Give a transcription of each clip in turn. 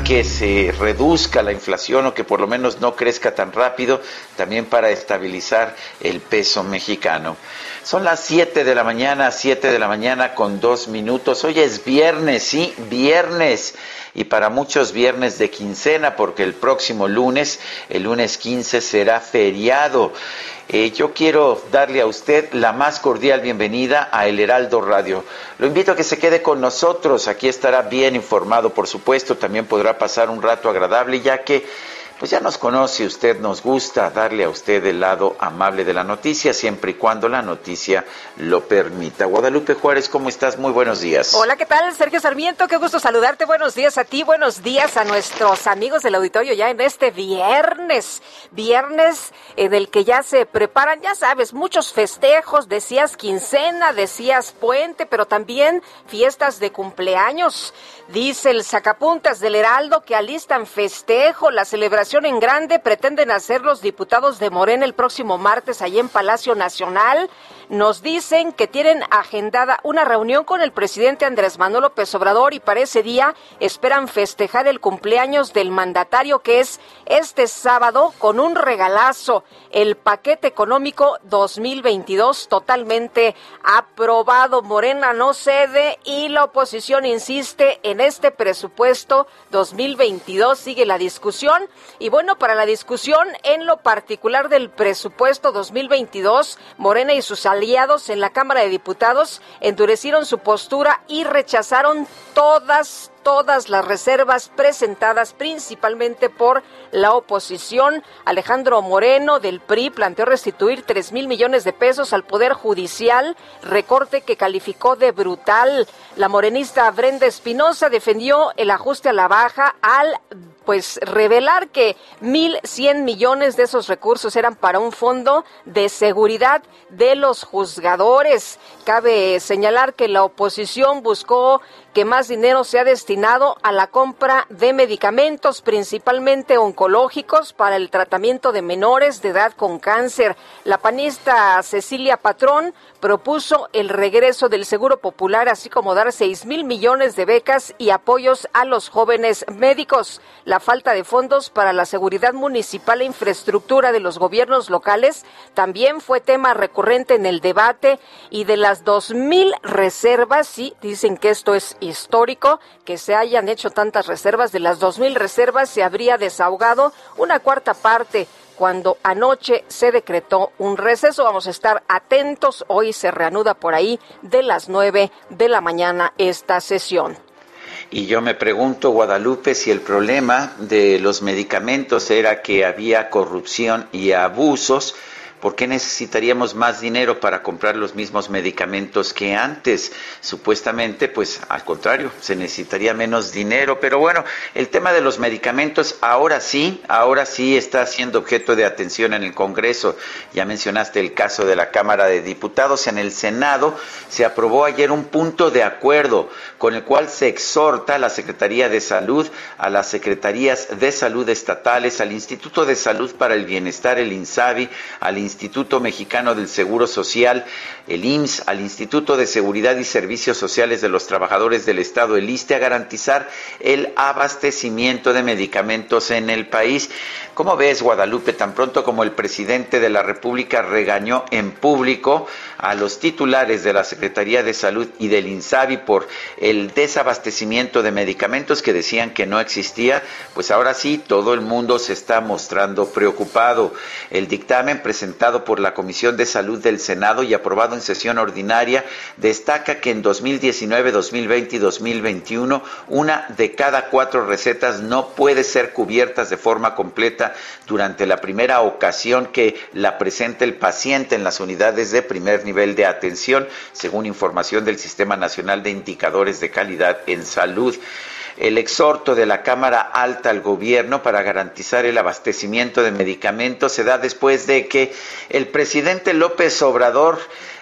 Que se reduzca la inflación o que por lo menos no crezca tan rápido, también para estabilizar el peso mexicano. Son las 7 de la mañana, 7 de la mañana con dos minutos. Hoy es viernes, sí, viernes. Y para muchos viernes de quincena, porque el próximo lunes, el lunes 15, será feriado. Eh, yo quiero darle a usted la más cordial bienvenida a El Heraldo Radio. Lo invito a que se quede con nosotros. Aquí estará bien informado, por supuesto. También podrá pasar un rato agradable, ya que pues ya nos conoce usted, nos gusta darle a usted el lado amable de la noticia, siempre y cuando la noticia lo permita. Guadalupe Juárez, ¿cómo estás? Muy buenos días. Hola, ¿qué tal? Sergio Sarmiento, qué gusto saludarte. Buenos días a ti, buenos días a nuestros amigos del auditorio ya en este viernes, viernes en el que ya se preparan, ya sabes, muchos festejos, decías quincena, decías puente, pero también fiestas de cumpleaños. Dice el sacapuntas del Heraldo que alistan festejo, la celebración en grande pretenden hacer los diputados de Morena el próximo martes allí en Palacio Nacional. Nos dicen que tienen agendada una reunión con el presidente Andrés Manuel López Obrador y para ese día esperan festejar el cumpleaños del mandatario que es este sábado con un regalazo, el paquete económico 2022 totalmente aprobado. Morena no cede y la oposición insiste en este presupuesto 2022. Sigue la discusión y bueno, para la discusión en lo particular del presupuesto 2022, Morena y sus aliados en la Cámara de Diputados endurecieron su postura y rechazaron todas, todas las reservas presentadas principalmente por la oposición. Alejandro Moreno del PRI planteó restituir tres mil millones de pesos al Poder Judicial, recorte que calificó de brutal. La morenista Brenda Espinosa defendió el ajuste a la baja al pues revelar que 1.100 millones de esos recursos eran para un fondo de seguridad de los juzgadores. Cabe señalar que la oposición buscó que más dinero sea destinado a la compra de medicamentos, principalmente oncológicos, para el tratamiento de menores de edad con cáncer. La panista Cecilia Patrón propuso el regreso del Seguro Popular, así como dar seis mil millones de becas y apoyos a los jóvenes médicos. La falta de fondos para la seguridad municipal e infraestructura de los gobiernos locales también fue tema recurrente en el debate y de las dos mil reservas, sí, dicen que esto es histórico que se hayan hecho tantas reservas. De las dos mil reservas se habría desahogado una cuarta parte cuando anoche se decretó un receso. Vamos a estar atentos. Hoy se reanuda por ahí de las nueve de la mañana esta sesión. Y yo me pregunto, Guadalupe, si el problema de los medicamentos era que había corrupción y abusos ¿Por qué necesitaríamos más dinero para comprar los mismos medicamentos que antes? Supuestamente, pues al contrario, se necesitaría menos dinero. Pero bueno, el tema de los medicamentos ahora sí, ahora sí está siendo objeto de atención en el Congreso. Ya mencionaste el caso de la Cámara de Diputados. En el Senado se aprobó ayer un punto de acuerdo con el cual se exhorta a la Secretaría de Salud, a las Secretarías de Salud estatales, al Instituto de Salud para el Bienestar, el INSABI, al Instituto Mexicano del Seguro Social, el IMSS, al Instituto de Seguridad y Servicios Sociales de los Trabajadores del Estado, el ISTE, a garantizar el abastecimiento de medicamentos en el país. ¿Cómo ves, Guadalupe, tan pronto como el presidente de la República regañó en público a los titulares de la Secretaría de Salud y del INSABI por el desabastecimiento de medicamentos que decían que no existía? Pues ahora sí, todo el mundo se está mostrando preocupado. El dictamen presentado presentado por la Comisión de Salud del Senado y aprobado en sesión ordinaria, destaca que en 2019, 2020 y 2021, una de cada cuatro recetas no puede ser cubiertas de forma completa durante la primera ocasión que la presenta el paciente en las unidades de primer nivel de atención, según información del Sistema Nacional de Indicadores de Calidad en Salud el exhorto de la Cámara Alta al gobierno para garantizar el abastecimiento de medicamentos se da después de que el presidente López Obrador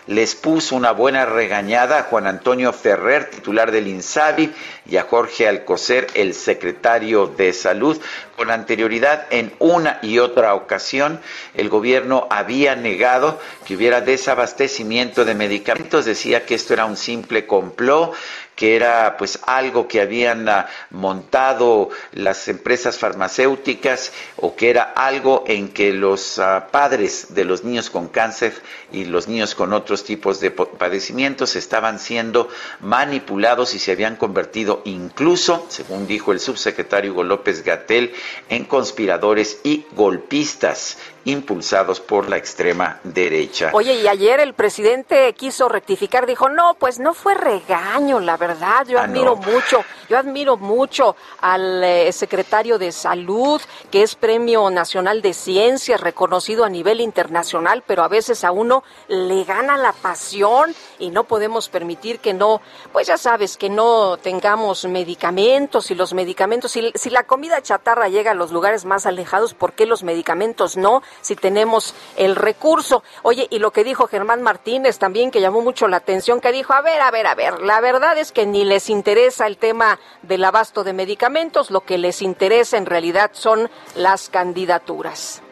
les puso una buena regañada a Juan Antonio Ferrer, titular del INSABI, y a Jorge Alcocer, el secretario de Salud. Con anterioridad, en una y otra ocasión, el gobierno había negado que hubiera desabastecimiento de medicamentos, decía que esto era un simple complot, que era pues algo que habían ah, montado las empresas farmacéuticas o que era algo en que los ah, padres de los niños con cáncer y los niños con otros tipos de padecimientos estaban siendo manipulados y se habían convertido incluso, según dijo el subsecretario Hugo López Gatel, en conspiradores y golpistas impulsados por la extrema derecha. Oye, y ayer el presidente quiso rectificar, dijo, no, pues no fue regaño, la verdad, yo ah, admiro mucho, yo admiro mucho al eh, secretario de Salud, que es Premio Nacional de Ciencias, reconocido a nivel internacional, pero a veces a uno le gana la pasión y no podemos permitir que no, pues ya sabes, que no tengamos medicamentos y los medicamentos, si, si la comida chatarra llega a los lugares más alejados, ¿por qué los medicamentos no? Si tenemos el recurso. Oye, y lo que dijo Germán Martínez también, que llamó mucho la atención, que dijo, a ver, a ver, a ver, la verdad es que ni les interesa el tema del abasto de medicamentos, lo que les interesa en realidad son las candidaturas.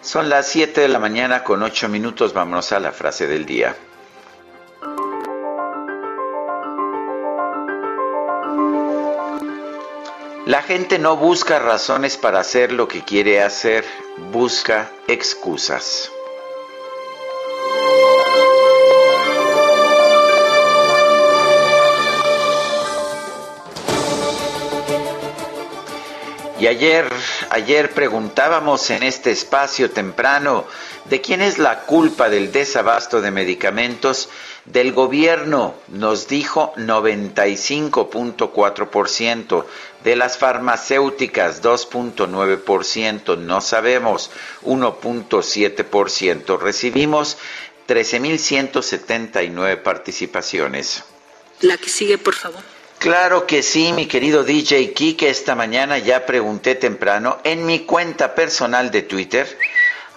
Son las 7 de la mañana con 8 minutos, vámonos a la frase del día. La gente no busca razones para hacer lo que quiere hacer, busca excusas. Y ayer, ayer preguntábamos en este espacio temprano de quién es la culpa del desabasto de medicamentos del gobierno, nos dijo 95.4%, de las farmacéuticas 2.9%, no sabemos 1.7%, recibimos 13.179 participaciones. La que sigue, por favor. Claro que sí, mi querido DJ Kike. Esta mañana ya pregunté temprano en mi cuenta personal de Twitter,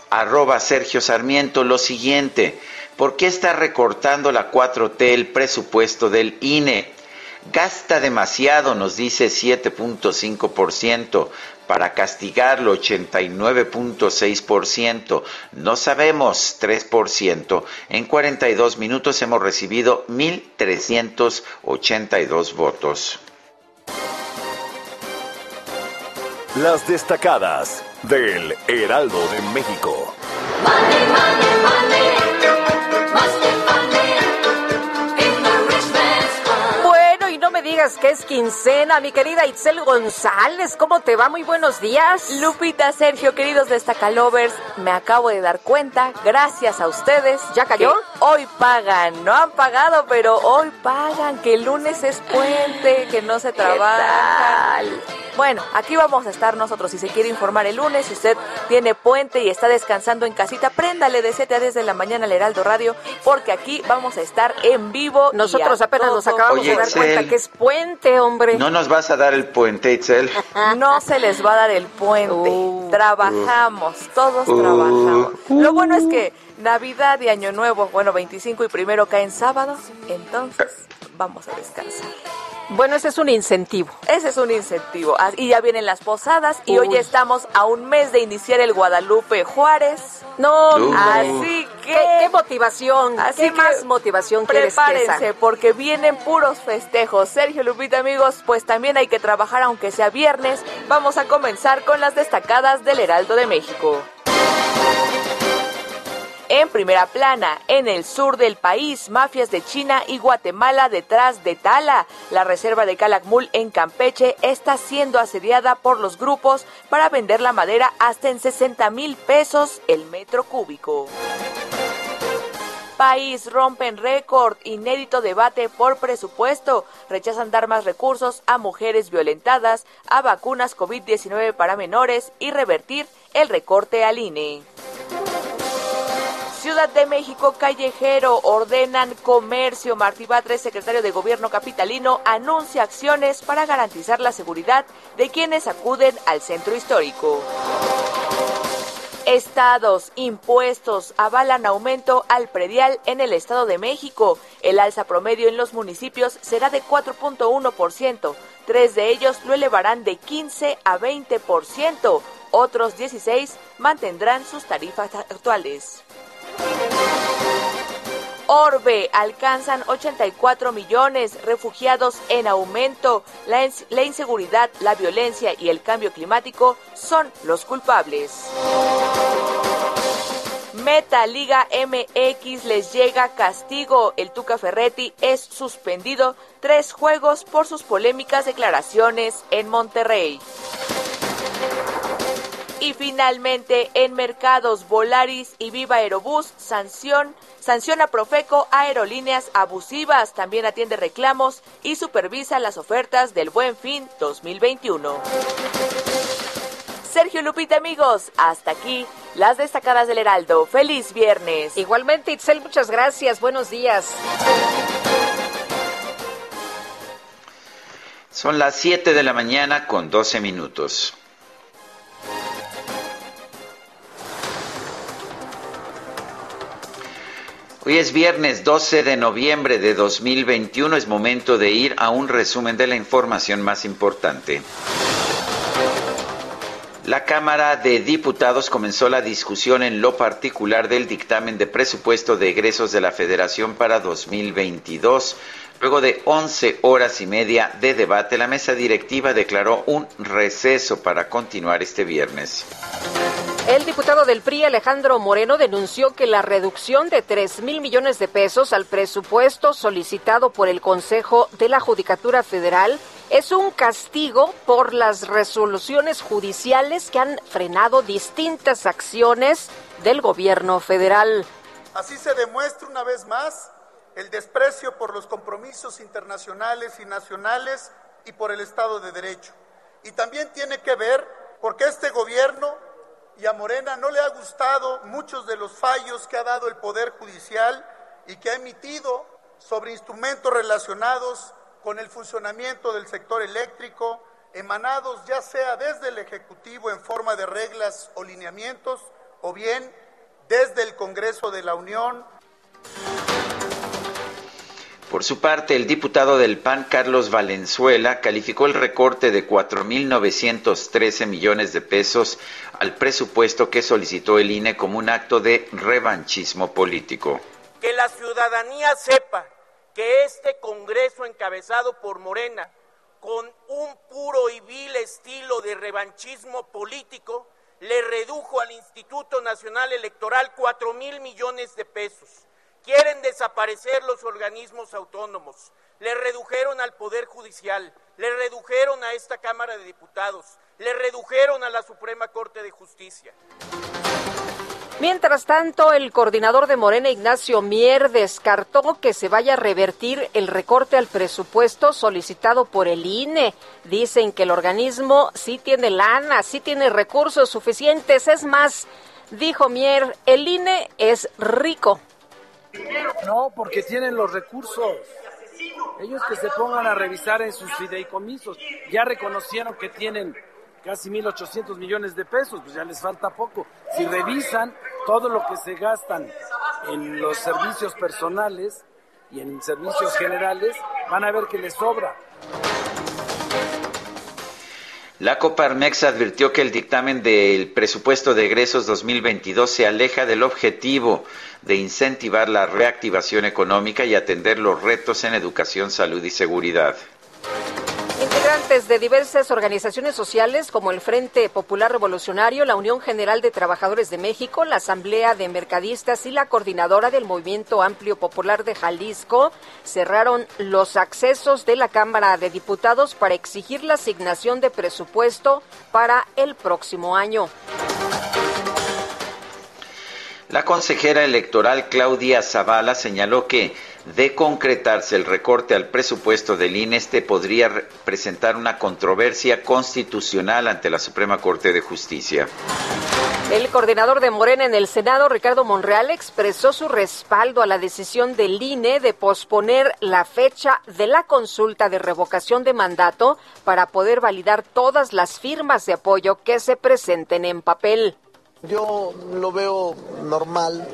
arroba Sergio Sarmiento, lo siguiente. ¿Por qué está recortando la 4T el presupuesto del INE? Gasta demasiado, nos dice 7.5%, para castigarlo 89.6%, no sabemos 3%. En 42 minutos hemos recibido 1.382 votos. Las destacadas del Heraldo de México. Digas que es quincena, mi querida Itzel González. ¿Cómo te va? Muy buenos días. Lupita, Sergio, queridos destacalovers, me acabo de dar cuenta, gracias a ustedes. ¿Ya cayó? Hoy pagan, no han pagado, pero hoy pagan, que el lunes es puente, que no se trabaja. Bueno, aquí vamos a estar nosotros. Si se quiere informar el lunes, si usted tiene puente y está descansando en casita, préndale de 7 a 10 de la mañana al Heraldo Radio, porque aquí vamos a estar en vivo. Nosotros apenas nos acabamos de dar cuenta que es puente, hombre. ¿No nos vas a dar el puente, Itzel? no se les va a dar el puente. Uh. trabajamos, todos uh. trabajamos. Lo bueno es que Navidad y Año Nuevo, bueno, 25 y primero caen sábado, entonces vamos a descansar. Bueno, ese es un incentivo. Ese es un incentivo. Y ya vienen las posadas y hoy estamos a un mes de iniciar el Guadalupe Juárez. No, así que... ¿Qué, motivación? Así ¿Qué más motivación Prepárense porque vienen puros festejos. Sergio Lupita, amigos, pues también hay que trabajar aunque sea viernes. Vamos a comenzar con las destacadas del Heraldo de México. En primera plana, en el sur del país, mafias de China y Guatemala detrás de Tala. La reserva de Calakmul en Campeche está siendo asediada por los grupos para vender la madera hasta en 60 mil pesos el metro cúbico país rompen récord, inédito debate por presupuesto, rechazan dar más recursos a mujeres violentadas, a vacunas COVID-19 para menores y revertir el recorte al INE. Ciudad de México Callejero ordenan comercio. Martí Batres, secretario de Gobierno capitalino, anuncia acciones para garantizar la seguridad de quienes acuden al centro histórico. Estados, impuestos avalan aumento al predial en el Estado de México. El alza promedio en los municipios será de 4.1%. Tres de ellos lo elevarán de 15 a 20%. Otros 16 mantendrán sus tarifas actuales. Orbe alcanzan 84 millones, refugiados en aumento. La, inseguridad, la violencia y el cambio climático son los culpables. Meta Liga MX les llega castigo. El Tuca Ferretti es suspendido tres juegos por sus polémicas declaraciones en Monterrey. Y finalmente, en mercados, Volaris y Viva Aerobús sanción, sanciona Profeco a aerolíneas abusivas, también atiende reclamos y supervisa las ofertas del Buen Fin 2021. Sergio Lupita, amigos, hasta aquí las destacadas del Heraldo. Feliz viernes. Igualmente, Itzel, muchas gracias. Buenos días. Son las 7 de la mañana con 12 minutos. Hoy es viernes 12 de noviembre de 2021. Es momento de ir a un resumen de la información más importante. La Cámara de Diputados comenzó la discusión en lo particular del dictamen de presupuesto de egresos de la Federación para 2022. Luego de 11 horas y media de debate, la mesa directiva declaró un receso para continuar este viernes. El diputado del PRI, Alejandro Moreno, denunció que la reducción de 3 mil millones de pesos al presupuesto solicitado por el Consejo de la Judicatura Federal es un castigo por las resoluciones judiciales que han frenado distintas acciones del gobierno federal. Así se demuestra una vez más el desprecio por los compromisos internacionales y nacionales y por el Estado de Derecho. Y también tiene que ver porque este gobierno y a Morena no le ha gustado muchos de los fallos que ha dado el Poder Judicial y que ha emitido sobre instrumentos relacionados con el funcionamiento del sector eléctrico, emanados ya sea desde el Ejecutivo en forma de reglas o lineamientos, o bien desde el Congreso de la Unión. Por su parte, el diputado del PAN, Carlos Valenzuela, calificó el recorte de 4.913 millones de pesos al presupuesto que solicitó el INE como un acto de revanchismo político. Que la ciudadanía sepa que este Congreso encabezado por Morena, con un puro y vil estilo de revanchismo político, le redujo al Instituto Nacional Electoral cuatro mil millones de pesos Quieren desaparecer los organismos autónomos. Le redujeron al Poder Judicial, le redujeron a esta Cámara de Diputados, le redujeron a la Suprema Corte de Justicia. Mientras tanto, el coordinador de Morena, Ignacio Mier, descartó que se vaya a revertir el recorte al presupuesto solicitado por el INE. Dicen que el organismo sí tiene lana, sí tiene recursos suficientes. Es más, dijo Mier, el INE es rico no, porque tienen los recursos. Ellos que se pongan a revisar en sus fideicomisos. Ya reconocieron que tienen casi 1.800 millones de pesos, pues ya les falta poco. Si revisan todo lo que se gastan en los servicios personales y en servicios generales, van a ver que les sobra. La Coparmex advirtió que el dictamen del presupuesto de egresos 2022 se aleja del objetivo de incentivar la reactivación económica y atender los retos en educación, salud y seguridad. Integrantes de diversas organizaciones sociales como el Frente Popular Revolucionario, la Unión General de Trabajadores de México, la Asamblea de Mercadistas y la Coordinadora del Movimiento Amplio Popular de Jalisco cerraron los accesos de la Cámara de Diputados para exigir la asignación de presupuesto para el próximo año. La consejera electoral Claudia Zavala señaló que de concretarse el recorte al presupuesto del INE, este podría presentar una controversia constitucional ante la Suprema Corte de Justicia. El coordinador de Morena en el Senado, Ricardo Monreal, expresó su respaldo a la decisión del INE de posponer la fecha de la consulta de revocación de mandato para poder validar todas las firmas de apoyo que se presenten en papel. Yo lo veo normal.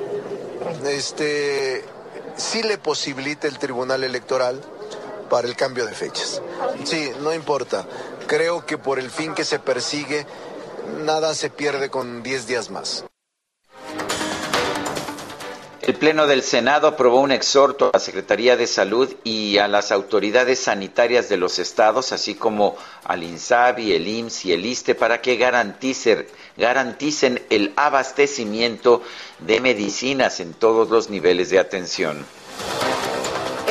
Este, sí le posibilita el Tribunal Electoral para el cambio de fechas. Sí, no importa. Creo que por el fin que se persigue, nada se pierde con 10 días más. El Pleno del Senado aprobó un exhorto a la Secretaría de Salud y a las autoridades sanitarias de los estados, así como al INSABI, el IMSS y el ISTE, para que garanticen, garanticen el abastecimiento de medicinas en todos los niveles de atención.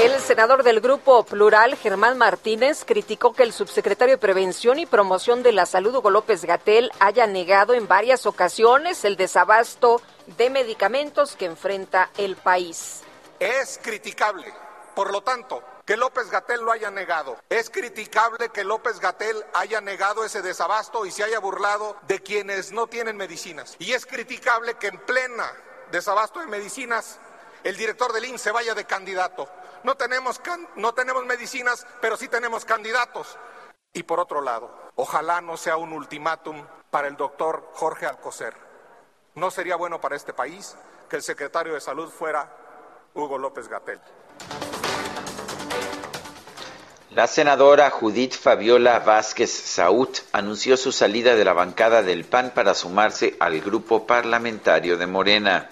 El senador del Grupo Plural, Germán Martínez, criticó que el subsecretario de Prevención y Promoción de la Salud, Hugo López Gatel, haya negado en varias ocasiones el desabasto de medicamentos que enfrenta el país. Es criticable, por lo tanto, que López Gatel lo haya negado. Es criticable que López Gatel haya negado ese desabasto y se haya burlado de quienes no tienen medicinas. Y es criticable que en plena desabasto de medicinas el director del INSS se vaya de candidato. No tenemos, no tenemos medicinas, pero sí tenemos candidatos. Y por otro lado, ojalá no sea un ultimátum para el doctor Jorge Alcocer. No sería bueno para este país que el secretario de Salud fuera Hugo López Gatel. La senadora Judith Fabiola Vázquez Saúd anunció su salida de la bancada del PAN para sumarse al grupo parlamentario de Morena.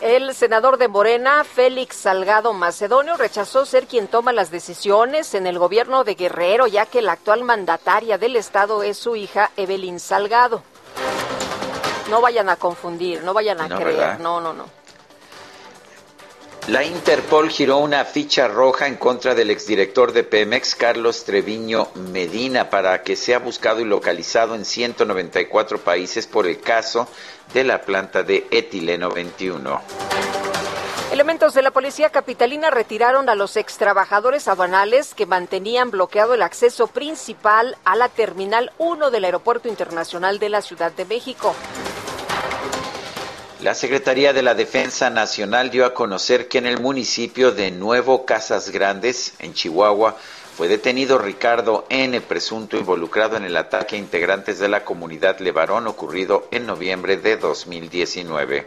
El senador de Morena, Félix Salgado Macedonio, rechazó ser quien toma las decisiones en el gobierno de Guerrero, ya que la actual mandataria del estado es su hija Evelyn Salgado. No vayan a confundir, no vayan a creer, no, no, no. La Interpol giró una ficha roja en contra del exdirector de Pemex, Carlos Treviño Medina, para que sea buscado y localizado en 194 países por el caso de la planta de etileno 21. Elementos de la policía capitalina retiraron a los extrabajadores aduanales que mantenían bloqueado el acceso principal a la Terminal 1 del Aeropuerto Internacional de la Ciudad de México. La Secretaría de la Defensa Nacional dio a conocer que en el municipio de Nuevo Casas Grandes, en Chihuahua, fue detenido Ricardo N., presunto involucrado en el ataque a integrantes de la comunidad Levarón ocurrido en noviembre de 2019.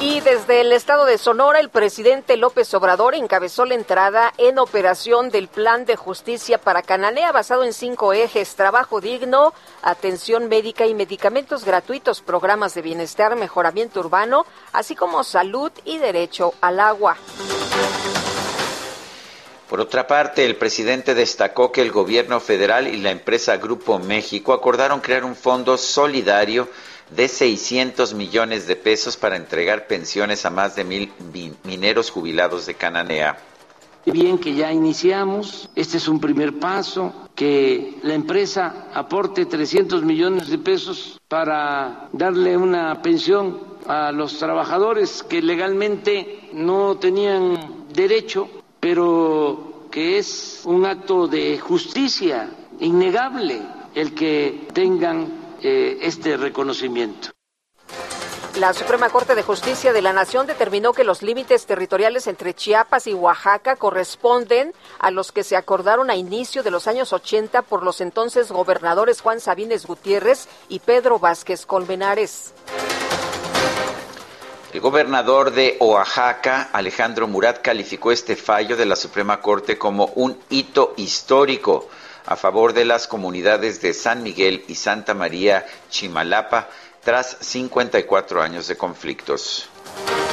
Y desde el estado de Sonora, el presidente López Obrador encabezó la entrada en operación del Plan de Justicia para Cananea, basado en cinco ejes, trabajo digno, atención médica y medicamentos gratuitos, programas de bienestar, mejoramiento urbano, así como salud y derecho al agua. Por otra parte, el presidente destacó que el gobierno federal y la empresa Grupo México acordaron crear un fondo solidario de 600 millones de pesos para entregar pensiones a más de mil mineros jubilados de Cananea. Bien que ya iniciamos, este es un primer paso, que la empresa aporte 300 millones de pesos para darle una pensión a los trabajadores que legalmente no tenían derecho pero que es un acto de justicia innegable el que tengan eh, este reconocimiento. La Suprema Corte de Justicia de la Nación determinó que los límites territoriales entre Chiapas y Oaxaca corresponden a los que se acordaron a inicio de los años 80 por los entonces gobernadores Juan Sabines Gutiérrez y Pedro Vázquez Colmenares. El gobernador de Oaxaca, Alejandro Murat, calificó este fallo de la Suprema Corte como un hito histórico a favor de las comunidades de San Miguel y Santa María Chimalapa tras 54 años de conflictos.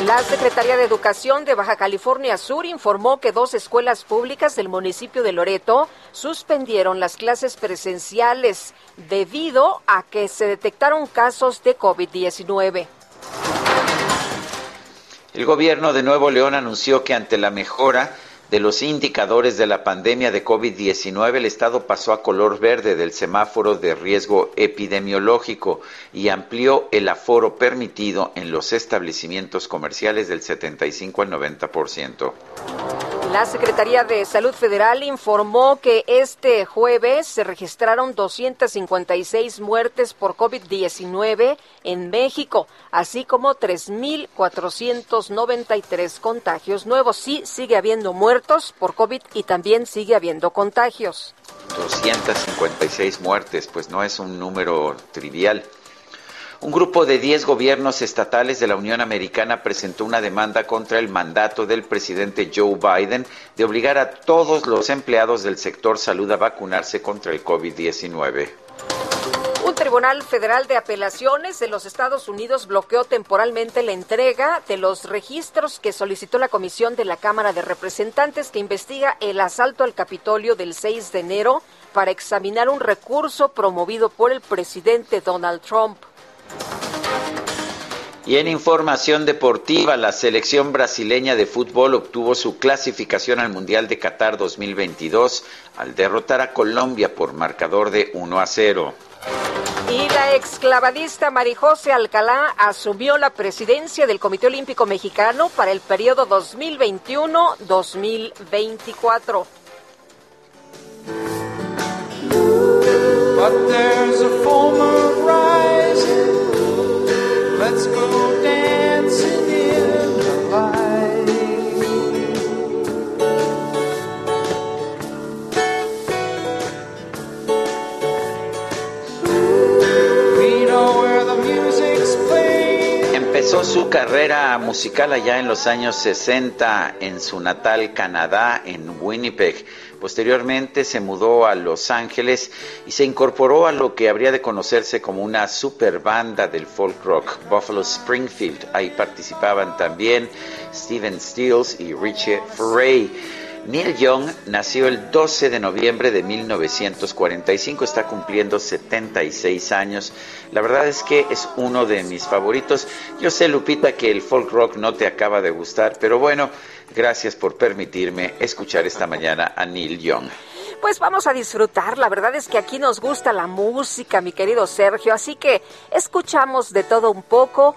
La Secretaría de Educación de Baja California Sur informó que dos escuelas públicas del municipio de Loreto suspendieron las clases presenciales debido a que se detectaron casos de COVID-19. El gobierno de Nuevo León anunció que ante la mejora de los indicadores de la pandemia de COVID-19, el Estado pasó a color verde del semáforo de riesgo epidemiológico y amplió el aforo permitido en los establecimientos comerciales del 75 al 90%. La Secretaría de Salud Federal informó que este jueves se registraron 256 muertes por COVID-19 en México, así como 3.493 contagios nuevos. Sí, sigue habiendo muertos por COVID y también sigue habiendo contagios. 256 muertes, pues no es un número trivial. Un grupo de 10 gobiernos estatales de la Unión Americana presentó una demanda contra el mandato del presidente Joe Biden de obligar a todos los empleados del sector salud a vacunarse contra el COVID-19. Un tribunal federal de apelaciones de los Estados Unidos bloqueó temporalmente la entrega de los registros que solicitó la Comisión de la Cámara de Representantes que investiga el asalto al Capitolio del 6 de enero para examinar un recurso promovido por el presidente Donald Trump. Y en información deportiva, la selección brasileña de fútbol obtuvo su clasificación al Mundial de Qatar 2022 al derrotar a Colombia por marcador de 1 a 0. Y la exclavadista Marijose Alcalá asumió la presidencia del Comité Olímpico Mexicano para el periodo 2021-2024. Let's go dancing su carrera musical allá en los años 60 en su natal Canadá, en Winnipeg. Posteriormente se mudó a Los Ángeles y se incorporó a lo que habría de conocerse como una super banda del folk rock, Buffalo Springfield. Ahí participaban también Steven Stills y Richie Frey. Neil Young nació el 12 de noviembre de 1945, está cumpliendo 76 años. La verdad es que es uno de mis favoritos. Yo sé, Lupita, que el folk rock no te acaba de gustar, pero bueno, gracias por permitirme escuchar esta mañana a Neil Young. Pues vamos a disfrutar, la verdad es que aquí nos gusta la música, mi querido Sergio, así que escuchamos de todo un poco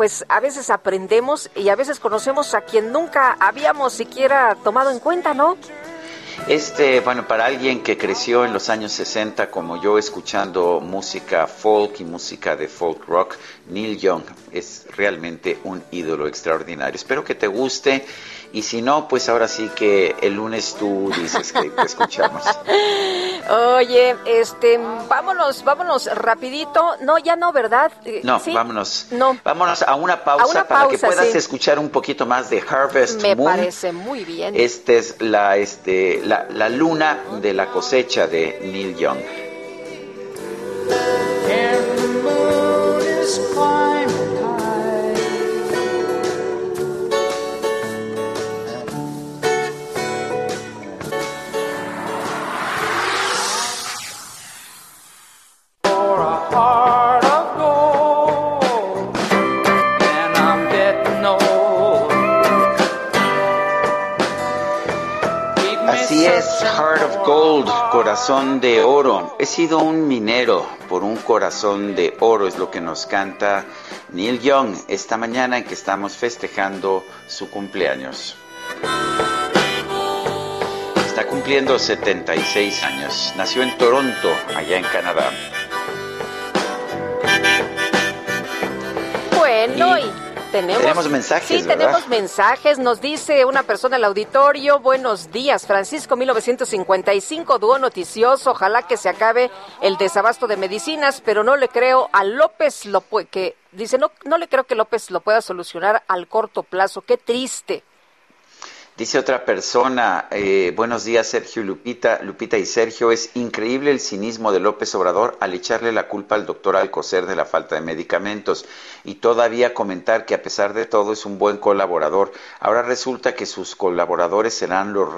pues a veces aprendemos y a veces conocemos a quien nunca habíamos siquiera tomado en cuenta, ¿no? Este, bueno, para alguien que creció en los años 60 como yo escuchando música folk y música de folk rock, Neil Young es realmente un ídolo extraordinario. Espero que te guste y si no, pues ahora sí que el lunes tú dices que te escuchamos. Oye, este, vámonos, vámonos rapidito. No, ya no, ¿verdad? Eh, no, vámonos. No. Vámonos a una pausa, para que puedas escuchar un poquito más de Harvest Me Moon. Me parece muy bien. Esta es la, este, la, la luna de la cosecha de Neil Young. Gold, corazón de oro. He sido un minero por un corazón de oro, es lo que nos canta Neil Young esta mañana en que estamos festejando su cumpleaños. Está cumpliendo 76 años. Nació en Toronto, allá en Canadá. Bueno, y tenemos, mensajes. Sí, tenemos mensajes. Nos dice una persona al auditorio, buenos días, Francisco 1955, dúo noticioso, ojalá que se acabe el desabasto de medicinas, pero no le creo a López lo que dice, no, no le creo que López lo pueda solucionar al corto plazo, qué triste. Dice otra persona, eh, buenos días Sergio Lupita, Lupita y Sergio, es increíble el cinismo de López Obrador al echarle la culpa al doctor Alcocer de la falta de medicamentos y todavía comentar que a pesar de todo es un buen colaborador. Ahora resulta que sus colaboradores serán los,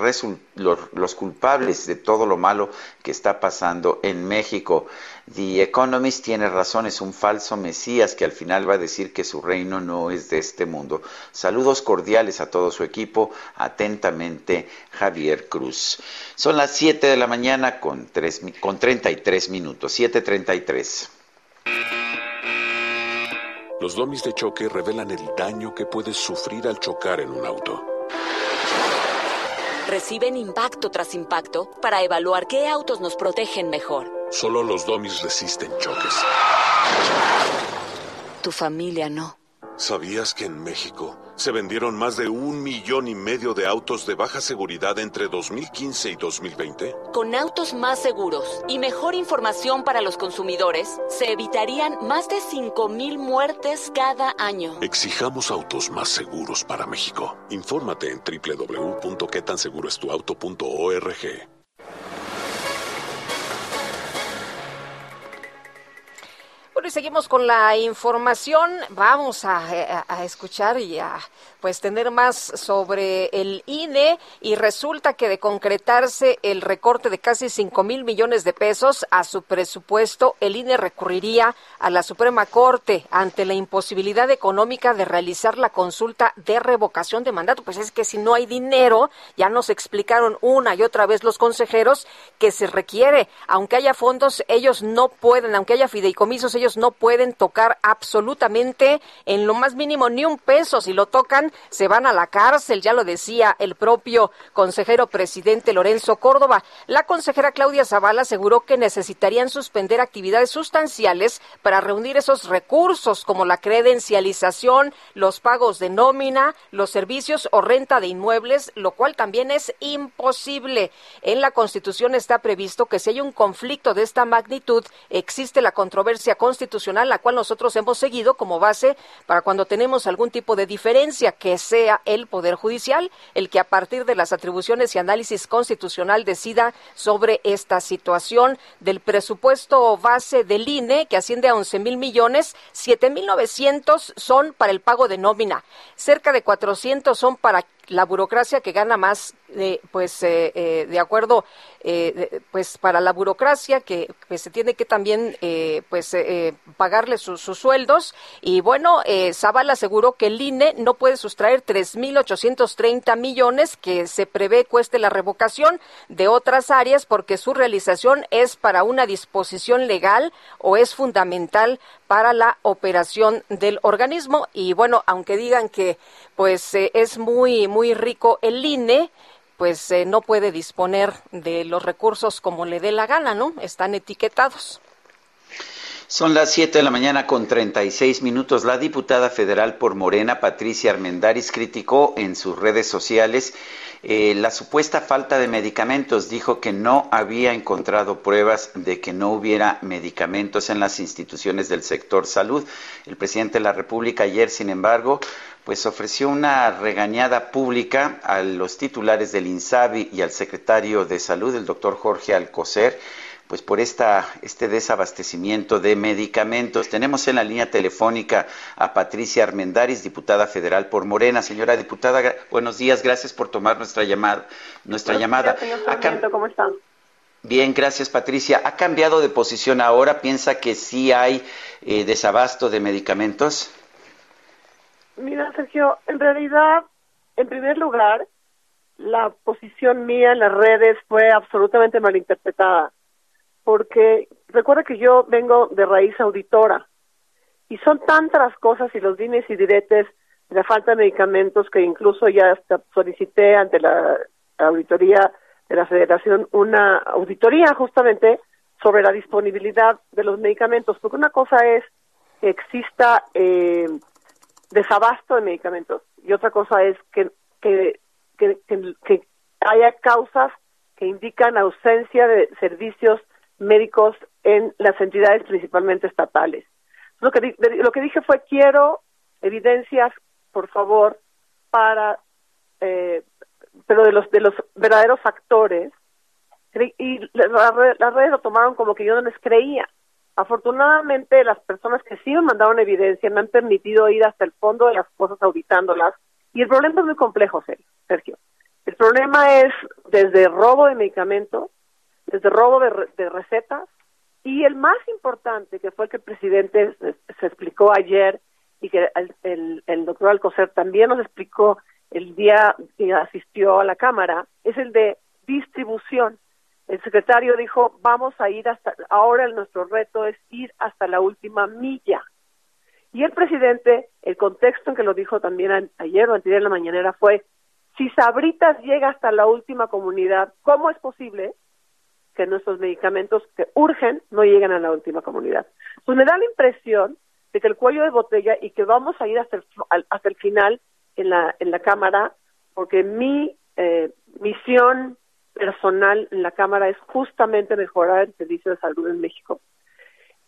los, los culpables de todo lo malo que está pasando en México. The Economist tiene razón, es un falso Mesías que al final va a decir que su reino no es de este mundo. Saludos cordiales a todo su equipo. Atentamente, Javier Cruz. Son las 7 de la mañana con, 3, con 33 minutos. 7.33. Los domis de choque revelan el daño que puedes sufrir al chocar en un auto. Reciben impacto tras impacto para evaluar qué autos nos protegen mejor. Solo los domis resisten choques. Tu familia no. ¿Sabías que en México se vendieron más de un millón y medio de autos de baja seguridad entre 2015 y 2020? Con autos más seguros y mejor información para los consumidores, se evitarían más de 5.000 muertes cada año. Exijamos autos más seguros para México. Infórmate en www.quetanseguroestuauto.org. Y seguimos con la información. Vamos a, a, escuchar y a pues tener más sobre el INE y resulta que de concretarse el recorte de casi 5 mil millones de pesos a su presupuesto, el INE recurriría a la Suprema Corte ante la imposibilidad económica de realizar la consulta de revocación de mandato. Pues es que si no hay dinero, ya nos explicaron una y otra vez los consejeros que se requiere, aunque haya fondos, ellos no pueden, aunque haya fideicomisos, ellos no pueden tocar absolutamente en lo más mínimo ni un peso. Si lo tocan, se van a la cárcel, ya lo decía el propio consejero presidente Lorenzo Córdoba. La consejera Claudia Zavala aseguró que necesitarían suspender actividades sustanciales para reunir esos recursos como la credencialización, los pagos de nómina, los servicios o renta de inmuebles, lo cual también es imposible. En la Constitución está previsto que si hay un conflicto de esta magnitud, existe la controversia constitucional, la cual nosotros hemos seguido como base para cuando tenemos algún tipo de diferencia que sea el Poder Judicial el que a partir de las atribuciones y análisis constitucional decida sobre esta situación. Del presupuesto base del INE, que asciende a 11 mil millones, 7 mil 900 son para el pago de nómina, cerca de 400 son para la burocracia que gana más, eh, pues eh, eh, de acuerdo, pues para la burocracia que se tiene que también pues pagarle sus sueldos. Y bueno, Zavala aseguró que el INE no puede sustraer 3.830 millones que se prevé cueste la revocación de otras áreas porque su realización es para una disposición legal o es fundamental para la operación del organismo. Y bueno, aunque digan que pues es muy muy rico el INE, pues no puede disponer de los recursos como le dé la gana, ¿no? Están etiquetados. Son las 7 de la mañana con 36 minutos. La diputada federal por Morena, Patricia Armendaris, criticó en sus redes sociales eh, la supuesta falta de medicamentos. Dijo que no había encontrado pruebas de que no hubiera medicamentos en las instituciones del sector salud. El presidente de la República ayer, sin embargo, pues ofreció una regañada pública a los titulares del INSABI y al secretario de Salud, el doctor Jorge Alcocer, pues por esta, este desabastecimiento de medicamentos. Tenemos en la línea telefónica a Patricia Armendaris, diputada federal por Morena. Señora diputada, buenos días, gracias por tomar nuestra llamada. Nuestra llamada. ¿Cómo están? Bien, gracias Patricia. ¿Ha cambiado de posición ahora? ¿Piensa que sí hay eh, desabasto de medicamentos? Mira, Sergio, en realidad, en primer lugar, la posición mía en las redes fue absolutamente malinterpretada porque recuerda que yo vengo de raíz auditora y son tantas cosas y los dimes y diretes de la falta de medicamentos que incluso ya solicité ante la auditoría de la Federación una auditoría justamente sobre la disponibilidad de los medicamentos, porque una cosa es que exista eh, desabasto de medicamentos y otra cosa es que, que, que, que haya causas que indican ausencia de servicios médicos en las entidades principalmente estatales. Lo que, lo que dije fue quiero evidencias, por favor, para eh, pero de los de los verdaderos factores y las redes lo tomaron como que yo no les creía. Afortunadamente, las personas que sí me mandaron evidencia me han permitido ir hasta el fondo de las cosas auditándolas. Y el problema es muy complejo, Sergio. El problema es desde robo de medicamentos, desde robo de, recetas, y el más importante, que fue el que el presidente se, explicó ayer y que el, el doctor Alcocer también nos explicó el día que asistió a la Cámara, es el de distribución el secretario dijo, vamos a ir hasta, ahora nuestro reto es ir hasta la última milla. Y el presidente, el contexto en que lo dijo también ayer o antes de la mañanera fue, si Sabritas llega hasta la última comunidad, ¿cómo es posible que nuestros medicamentos que urgen no lleguen a la última comunidad? Pues me da la impresión de que el cuello de botella y que vamos a ir hasta el, hasta el final en la, en la Cámara, porque mi eh, misión personal en la Cámara es justamente mejorar el servicio de salud en México.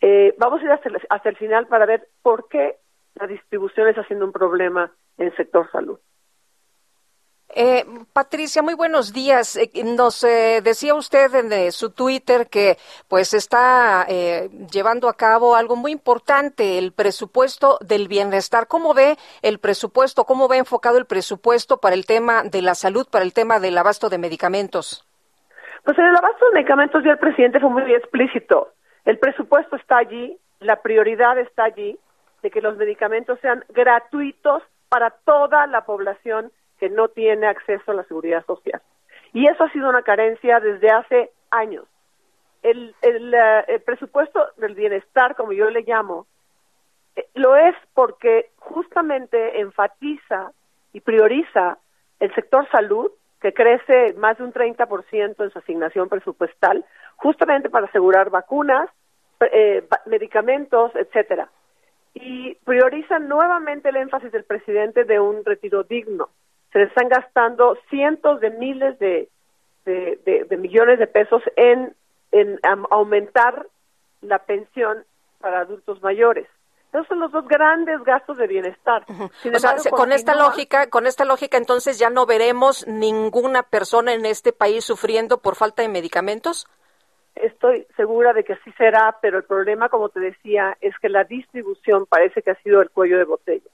Eh, vamos a ir hasta el, final para ver por qué la distribución está siendo un problema en el sector salud. Eh, Patricia, muy buenos días. Eh, nos decía usted en su Twitter que pues está llevando a cabo algo muy importante, el presupuesto del bienestar. ¿Cómo ve el presupuesto? ¿Cómo ve enfocado el presupuesto para el tema de la salud, para el tema del abasto de medicamentos? Pues en el abasto de medicamentos ya el presidente fue muy explícito. El presupuesto está allí, la prioridad está allí de que los medicamentos sean gratuitos para toda la población que no tiene acceso a la seguridad social. Y eso ha sido una carencia desde hace años. El, el, eh, presupuesto del bienestar, como yo le llamo, eh, lo es porque justamente enfatiza y prioriza el sector salud que crece más de un 30% en su asignación presupuestal, justamente para asegurar vacunas, eh, medicamentos, etcétera. Y prioriza nuevamente el énfasis del presidente de un retiro digno. Se le están gastando cientos de miles de, de, millones de pesos en, en aumentar la pensión para adultos mayores. Esos son los dos grandes gastos de bienestar. o sea, con esta lógica, con esta lógica, entonces ya no veremos ninguna persona en este país sufriendo por falta de medicamentos. Estoy segura de que así será, pero el problema, como te decía, es que la distribución parece que ha sido el cuello de botella.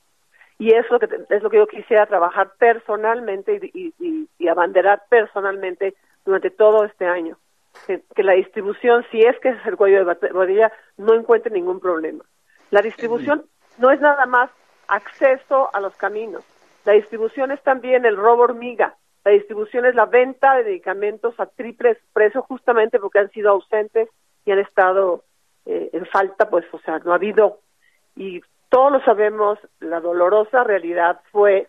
Y eso es lo que yo quisiera trabajar personalmente y, abanderar personalmente durante todo este año. Que, que la distribución, si es que es el cuello de botella, no encuentre ningún problema. La distribución no es nada más acceso a los caminos. La distribución es también el robo hormiga. La distribución es la venta de medicamentos a triple precio justamente porque han sido ausentes y han estado eh, en falta, pues, o sea, no ha habido. Y todos lo sabemos, la dolorosa realidad fue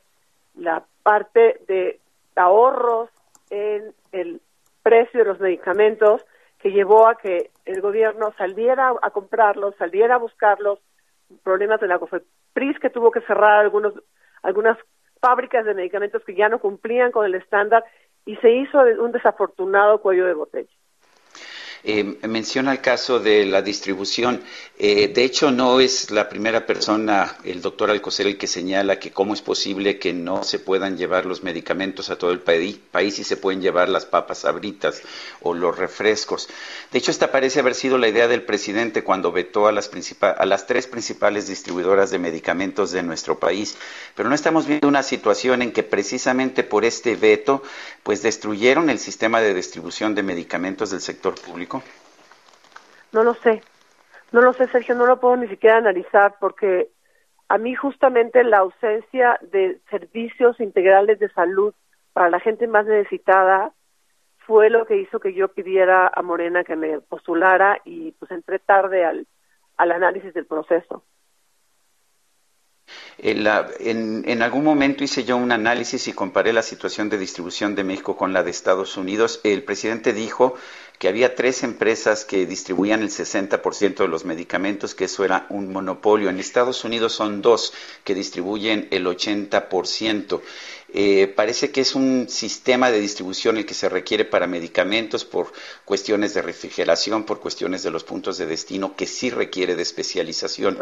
la parte de ahorros en el precio de los medicamentos que llevó a que el gobierno saliera a comprarlos, saliera a buscarlos problemas de la COFEPRIS que tuvo que cerrar algunos, algunas fábricas de medicamentos que ya no cumplían con el estándar y se hizo un desafortunado cuello de botella. Eh, menciona el caso de la distribución. Eh, de hecho, no es la primera persona, el doctor Alcocer, el que señala que cómo es posible que no se puedan llevar los medicamentos a todo el país y se pueden llevar las papas abritas o los refrescos. De hecho, esta parece haber sido la idea del presidente cuando vetó a las, a las tres principales distribuidoras de medicamentos de nuestro país. Pero no estamos viendo una situación en que precisamente por este veto, pues destruyeron el sistema de distribución de medicamentos del sector público no lo sé. No lo sé, Sergio, no lo puedo ni siquiera analizar porque a mí justamente la ausencia de servicios integrales de salud para la gente más necesitada fue lo que hizo que yo pidiera a Morena que me postulara y pues entré tarde al, al análisis del proceso. En, en, algún momento hice yo un análisis y comparé la situación de distribución de México con la de Estados Unidos. El presidente dijo que había tres empresas que distribuían el 60% de los medicamentos, que eso era un monopolio. En Estados Unidos son dos que distribuyen el 80%. Eh, parece que es un sistema de distribución el que se requiere para medicamentos por cuestiones de refrigeración, por cuestiones de los puntos de destino, que sí requiere de especialización.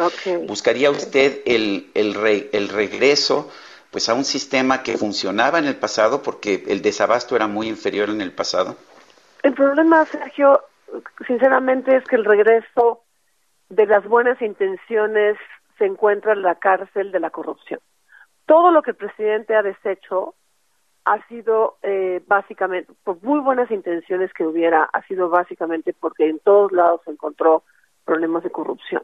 ¿Buscaría usted el, el, el regreso pues a un sistema que funcionaba en el pasado porque el desabasto era muy inferior en el pasado? El problema, Sergio, sinceramente es que el regreso de las buenas intenciones se encuentra en la cárcel de la corrupción. Todo lo que el presidente ha deshecho ha sido eh, básicamente, por muy buenas intenciones que hubiera, ha sido básicamente porque en todos lados se encontró problemas de corrupción.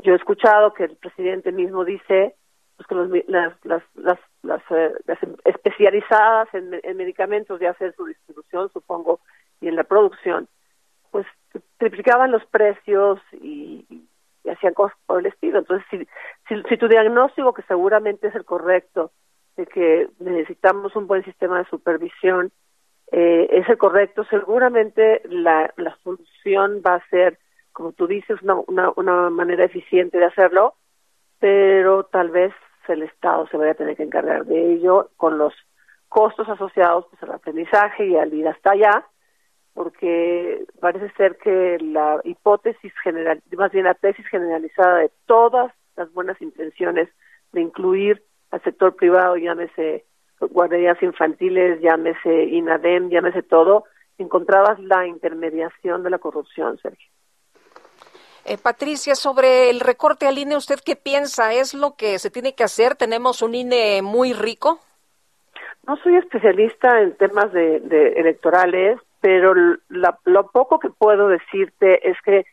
Yo he escuchado que el presidente mismo dice pues, que las, las, las, las, eh, especializadas en, medicamentos, ya sea en su distribución, supongo, y en la producción, pues triplicaban los precios y, hacían cosas por el estilo. Entonces, si, si, tu diagnóstico, que seguramente es el correcto, de que necesitamos un buen sistema de supervisión, eh, es el correcto, seguramente la, la solución va a ser, como tú dices, una, una, una manera eficiente de hacerlo, pero tal vez el Estado se vaya a tener que encargar de ello con los costos asociados pues, al aprendizaje y al ir hasta allá, porque parece ser que la hipótesis general, más bien la tesis generalizada de todas las buenas intenciones de incluir al sector privado, llámese guarderías infantiles, llámese INADEM, llámese todo, encontrabas la intermediación de la corrupción, Sergio. Eh, Patricia, sobre el recorte al INE, ¿usted qué piensa? ¿Es lo que se tiene que hacer? ¿Tenemos un INE muy rico? No soy especialista en temas de, electorales, pero lo poco que puedo decirte es que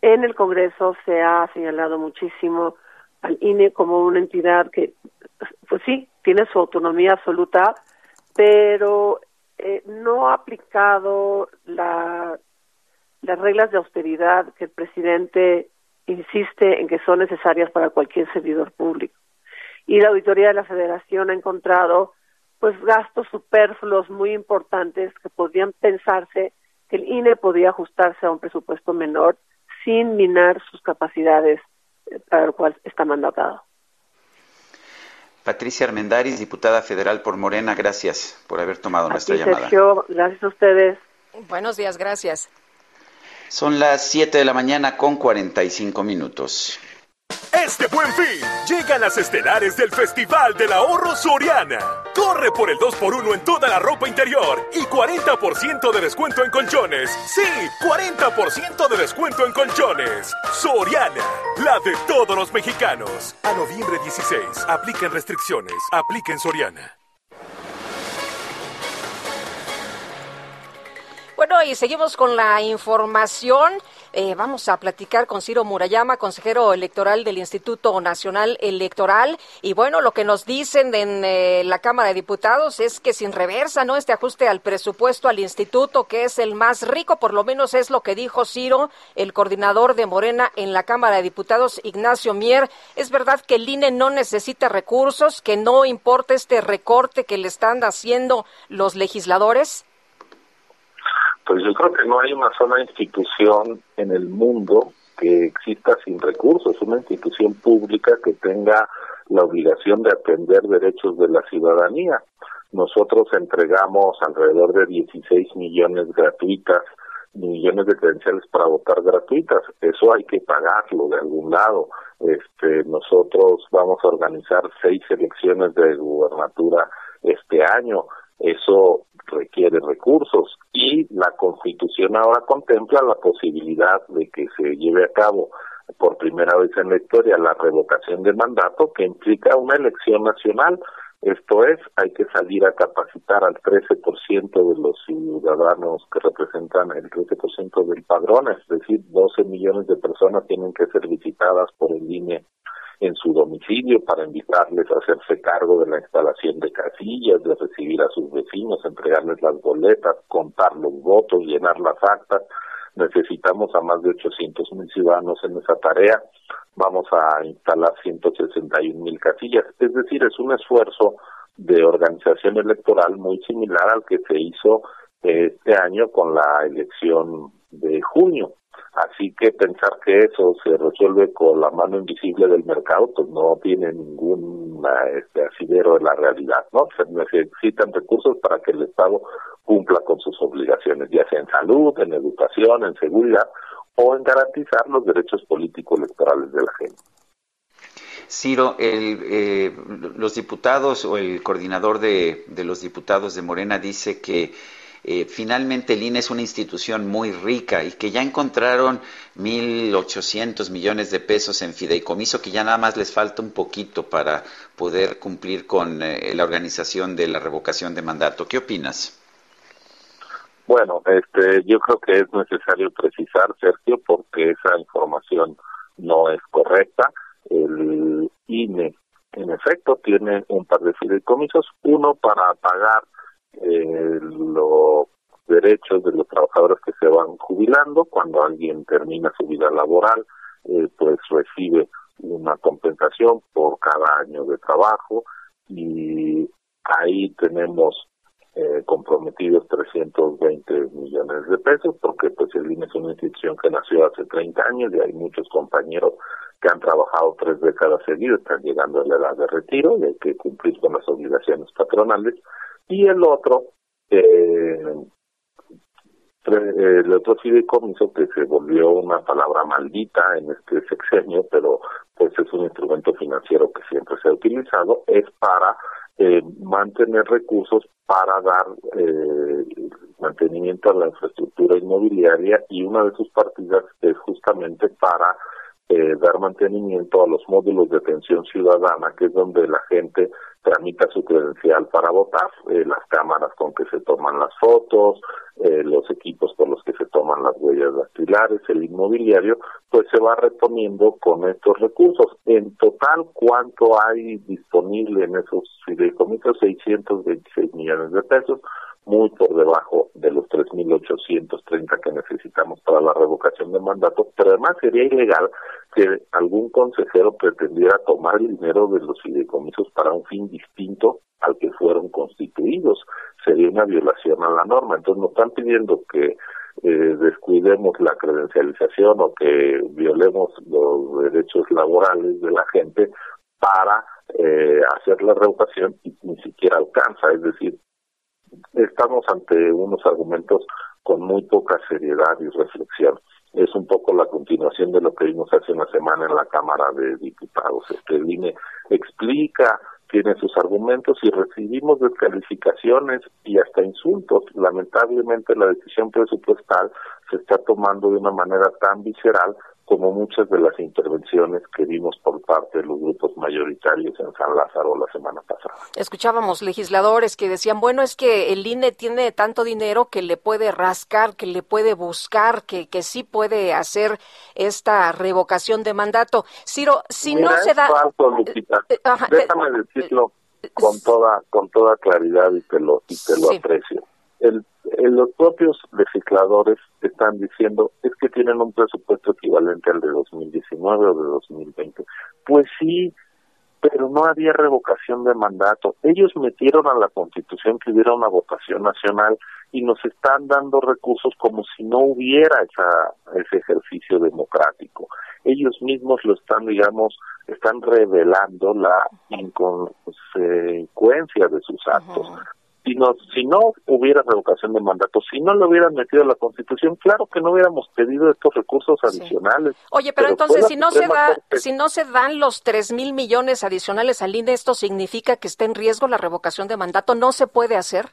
en el Congreso se ha señalado muchísimo al INE como una entidad que pues sí, tiene su autonomía absoluta, pero eh, no ha aplicado la, las reglas de austeridad que el presidente insiste en que son necesarias para cualquier servidor público. Y la auditoría de la Federación ha encontrado pues gastos superfluos muy importantes que podrían pensarse que el INE podía ajustarse a un presupuesto menor sin minar sus capacidades eh, para lo cual está mandatado. Patricia Armendaris, diputada federal por Morena, gracias por haber tomado nuestra llamada. Sergio, gracias a ustedes. Buenos días, gracias. Son las 7 de la mañana con 45 minutos. Este buen fin, llegan las estelares del Festival del Ahorro Soriana. Corre por el 2x1 en toda la ropa interior y 40% de descuento en colchones. Sí, 40% de descuento en colchones. Soriana, la de todos los mexicanos. A noviembre 16, apliquen restricciones, apliquen Soriana. Bueno, y seguimos con la información. Eh, vamos a platicar con Ciro Murayama, consejero electoral del Instituto Nacional Electoral. Y bueno, lo que nos dicen en eh, la Cámara de Diputados es que sin reversa, ¿no? Este ajuste al presupuesto al instituto, que es el más rico, por lo menos es lo que dijo Ciro, el coordinador de Morena en la Cámara de Diputados, Ignacio Mier. Es verdad que el INE no necesita recursos, que no importa este recorte que le están haciendo los legisladores. Pues yo creo que no hay una sola institución en el mundo que exista sin recursos, una institución pública que tenga la obligación de atender derechos de la ciudadanía. Nosotros entregamos alrededor de 16 millones gratuitas, millones de credenciales para votar gratuitas. Eso hay que pagarlo de algún lado. Este, nosotros vamos a organizar seis elecciones de gubernatura este año. Eso requiere recursos y la Constitución ahora contempla la posibilidad de que se lleve a cabo por primera vez en la historia la revocación de mandato que implica una elección nacional. Esto es, hay que salir a capacitar al 13% de los ciudadanos que representan el 13% del padrón, es decir, 12 millones de personas tienen que ser visitadas por el INE en su domicilio para invitarles a hacerse cargo de la instalación de casillas, de recibir a sus vecinos, entregarles las boletas, contar los votos, llenar las actas. Necesitamos a más de 800 mil ciudadanos en esa tarea. Vamos a instalar 161 mil casillas. Es decir, es un esfuerzo de organización electoral muy similar al que se hizo este año con la elección de junio. Así que pensar que eso se resuelve con la mano invisible del mercado, pues no tiene ningún este, asidero en la realidad, ¿no? Se necesitan recursos para que el Estado cumpla con sus obligaciones, ya sea en salud, en educación, en seguridad o en garantizar los derechos políticos electorales de la gente. Ciro, el, los diputados o el coordinador de, de los diputados de Morena dice que eh, finalmente el INE es una institución muy rica y que ya encontraron 1.800 millones de pesos en fideicomiso, que ya nada más les falta un poquito para poder cumplir con eh, la organización de la revocación de mandato. ¿Qué opinas? Bueno, este, yo creo que es necesario precisar, Sergio, porque esa información no es correcta. El INE, en efecto, tiene un par de fideicomisos, uno para pagar eh, los derechos de los trabajadores que se van jubilando. Cuando alguien termina su vida laboral, eh, pues recibe una compensación por cada año de trabajo y ahí tenemos eh, comprometidos 320 millones de pesos porque pues el INE es una institución que nació hace 30 años y hay muchos compañeros que han trabajado tres décadas seguidas, están llegando a la edad de retiro y hay que cumplir con las obligaciones patronales y el otro, eh, el otro fideicomiso que se volvió una palabra maldita en este sexenio, pero pues es un instrumento financiero que siempre se ha utilizado, es para eh, mantener recursos para dar eh, mantenimiento a la infraestructura inmobiliaria y una de sus partidas es justamente para eh, dar mantenimiento a los módulos de atención ciudadana, que es donde la gente tramita su credencial para votar, eh, las cámaras con que se toman las fotos, eh, los equipos con los que se toman las huellas dactilares, el inmobiliario, pues se va reponiendo con estos recursos. En total, ¿cuánto hay disponible en esos fideicomisos? 626 millones de pesos muy por debajo de los 3.830 que necesitamos para la revocación de mandato, pero además sería ilegal que algún consejero pretendiera tomar el dinero de los fideicomisos para un fin distinto al que fueron constituidos. Sería una violación a la norma. Entonces nos están pidiendo que eh, descuidemos la credencialización o que violemos los derechos laborales de la gente para eh, hacer la revocación y ni siquiera alcanza. Es decir, estamos ante unos argumentos con muy poca seriedad y reflexión. Es un poco la continuación de lo que vimos hace una semana en la Cámara de Diputados. Este INE explica, tiene sus argumentos y recibimos descalificaciones y hasta insultos. Lamentablemente la decisión presupuestal se está tomando de una manera tan visceral como muchas de las intervenciones que vimos por parte de los grupos mayoritarios en San Lázaro la semana pasada. Escuchábamos legisladores que decían, bueno, es que el INE tiene tanto dinero que le puede rascar, que le puede buscar, que, que sí puede hacer esta revocación de mandato. Ciro, si no se da... Lupita. Eh, Déjame decirlo con toda, con toda claridad y te lo, y te lo aprecio. El los propios legisladores están diciendo es que tienen un presupuesto equivalente al de 2019 o de 2020. Pues sí, pero no había revocación de mandato. Ellos metieron a la Constitución que hubiera una votación nacional y nos están dando recursos como si no hubiera esa, ese ejercicio democrático. Ellos mismos lo están, digamos, están revelando la inconsecuencia de sus actos si no, si no hubiera revocación de mandato, si no lo hubieran metido a la Constitución, claro que no hubiéramos pedido estos recursos adicionales. Oye, pero, entonces si no se da, si no se dan los tres mil millones adicionales al INE, esto significa que está en riesgo la revocación de mandato, no se puede hacer.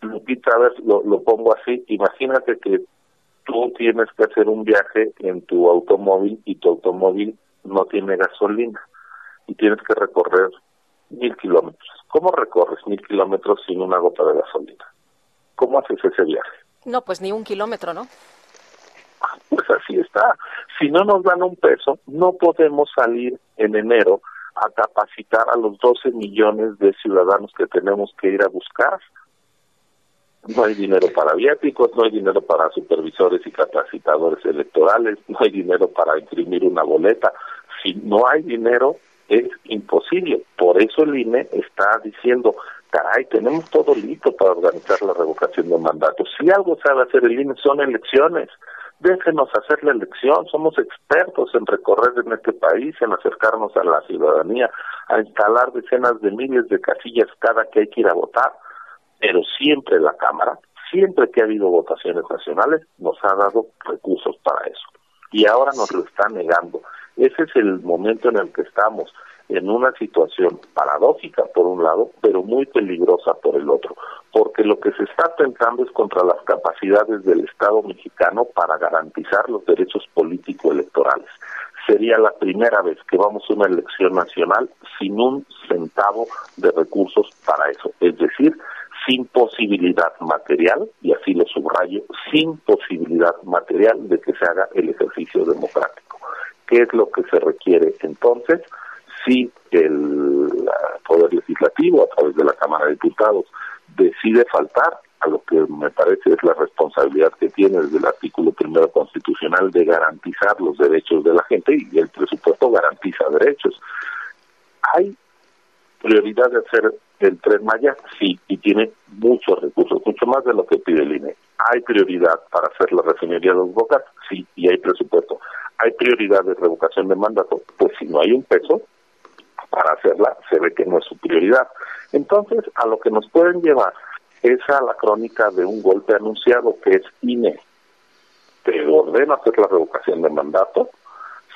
Lupita, a ver, lo, lo pongo así. Imagínate que tú tienes que hacer un viaje en tu automóvil y tu automóvil no tiene gasolina y tienes que recorrer mil kilómetros ¿Cómo recorres mil kilómetros sin una gota de gasolina? ¿Cómo haces ese viaje? No, pues ni un kilómetro, ¿no? Pues así está. Si no nos dan un peso, no podemos salir en enero a capacitar a los 12 millones de ciudadanos que tenemos que ir a buscar. No hay dinero para viáticos, no hay dinero para supervisores y capacitadores electorales, no hay dinero para imprimir una boleta. Si no hay dinero, es imposible. Por eso el INE está diciendo, caray, tenemos todo listo para organizar la revocación de mandato. Si algo sabe hacer el INE son elecciones. Déjenos hacer la elección, somos expertos en recorrer en este país, en acercarnos a la ciudadanía, a instalar decenas de miles de casillas cada que hay que ir a votar, pero siempre la Cámara, siempre que ha habido votaciones nacionales, nos ha dado recursos para eso. Y ahora nos lo está negando Ese es el momento en el que estamos en una situación paradójica por un lado, pero muy peligrosa por el otro, porque lo que se está pensando es contra las capacidades del Estado mexicano para garantizar los derechos político-electorales. Sería la primera vez que vamos a una elección nacional sin un centavo de recursos para eso, es decir, sin posibilidad material, y así lo subrayo, sin posibilidad material de que se haga el ejercicio democrático. ¿Qué es lo que se requiere entonces? si el Poder Legislativo, a través de la Cámara de Diputados, decide faltar a lo que me parece es la responsabilidad que tiene desde el artículo primero constitucional de garantizar los derechos de la gente y el presupuesto garantiza derechos. ¿Hay prioridad de hacer el tren Maya? Sí, y tiene muchos recursos, mucho más de lo que pide el INE. ¿Hay prioridad para hacer la refinería de los Bocas? Sí, y hay presupuesto. ¿Hay prioridad de revocación de mandato? Pues si no hay un peso, para hacerla, se ve que no es su prioridad. Entonces, a lo que nos pueden llevar es a la crónica de un golpe anunciado que es INE. Te ordeno hacer la revocación de mandato.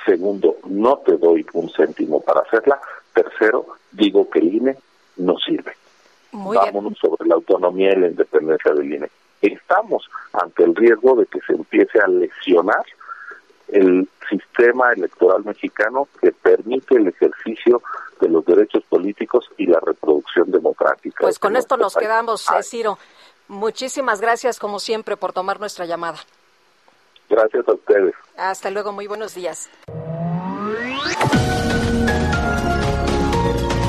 Segundo, no te doy un céntimo para hacerla. Tercero, digo que el INE no sirve. Vámonos sobre la autonomía y la independencia del INE. Estamos ante el riesgo de que se empiece a lesionar el sistema electoral mexicano que permite el ejercicio de los derechos políticos y la reproducción democrática. Pues con esto nos quedamos, eh, Ciro. Muchísimas gracias, como siempre, por tomar nuestra llamada. Gracias a ustedes. Hasta luego, muy buenos días.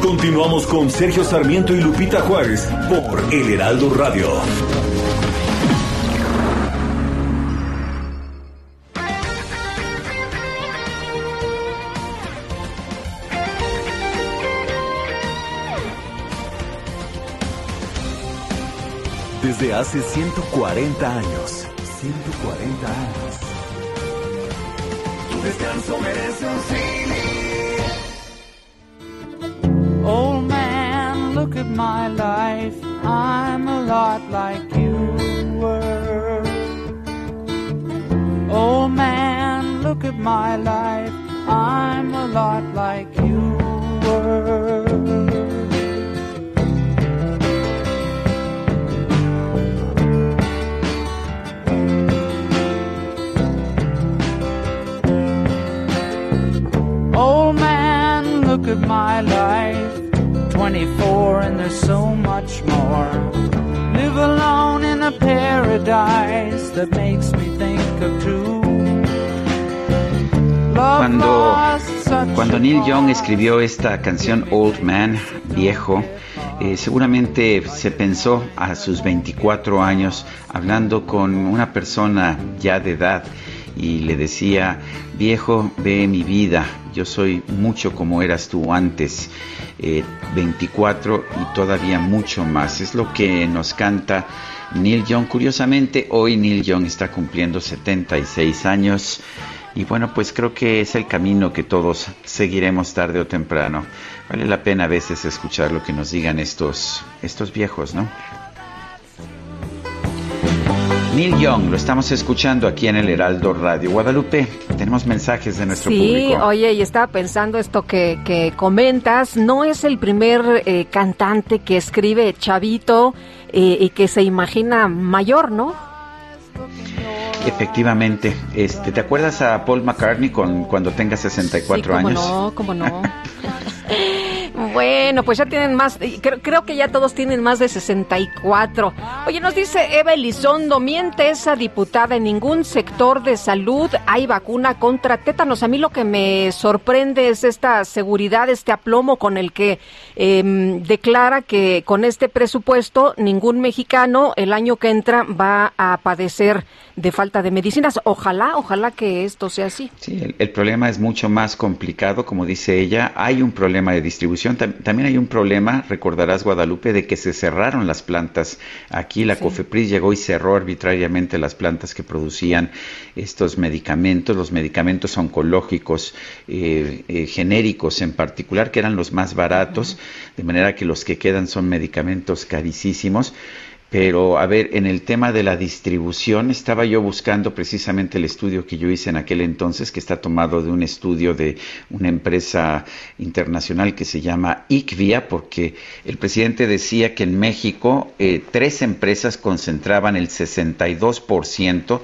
Continuamos con Sergio Sarmiento y Lupita Juárez por El Heraldo Radio. Desde hace 140 años. 140 años. Tu descanso merece un. Old man, look at my life. I'm a lot like you were. Old man, look at my life. I'm a lot like you at my life. 24 and there's so much more. Live alone in a paradise that makes me think of two. Cuando, cuando Neil Young escribió esta canción Old Man, viejo, eh, seguramente se pensó a sus 24 años hablando con una persona ya de edad y le decía, viejo de mi vida, yo soy mucho como eras tú antes, 24 eh, y todavía mucho más. Es lo que nos canta Neil Young. Curiosamente, hoy Neil Young está cumpliendo 76 años. Y bueno, pues creo que es el camino que todos seguiremos tarde o temprano. Vale la pena a veces escuchar lo que nos digan estos, estos viejos, ¿no? Neil Young, lo estamos escuchando aquí en el Heraldo Radio. Guadalupe, tenemos mensajes de nuestro público. Sí, oye, y estaba pensando esto que, comentas, no es el primer eh, cantante que escribe chavito eh, y que se imagina mayor, ¿no? Efectivamente, este, ¿te acuerdas a Paul McCartney con cuando tenga 64 sí, años? No, cómo no. Bueno, pues ya tienen más, creo, que ya todos tienen más de 64. Oye, nos dice Eva Elizondo, miente esa diputada, en ningún sector de salud hay vacuna contra tétanos. A mí lo que me sorprende es esta seguridad, este aplomo con el que em, declara que con este presupuesto ningún mexicano el año que entra va a padecer de falta de medicinas. Ojalá, ojalá que esto sea así. Sí, el problema es mucho más complicado, como dice ella. Hay un problema de distribución también hay un problema, recordarás Guadalupe, de que se cerraron las plantas. Aquí la COFEPRIS llegó y cerró arbitrariamente las plantas que producían estos medicamentos, los medicamentos oncológicos eh, eh, genéricos en particular, que eran los más baratos, de manera que los que quedan son medicamentos carísimos Pero a ver, en el tema de la distribución, estaba yo buscando precisamente el estudio que yo hice en aquel entonces, que está tomado de un estudio de una empresa internacional que se llama ICVIA, porque el presidente decía que en México eh, tres empresas concentraban el 62%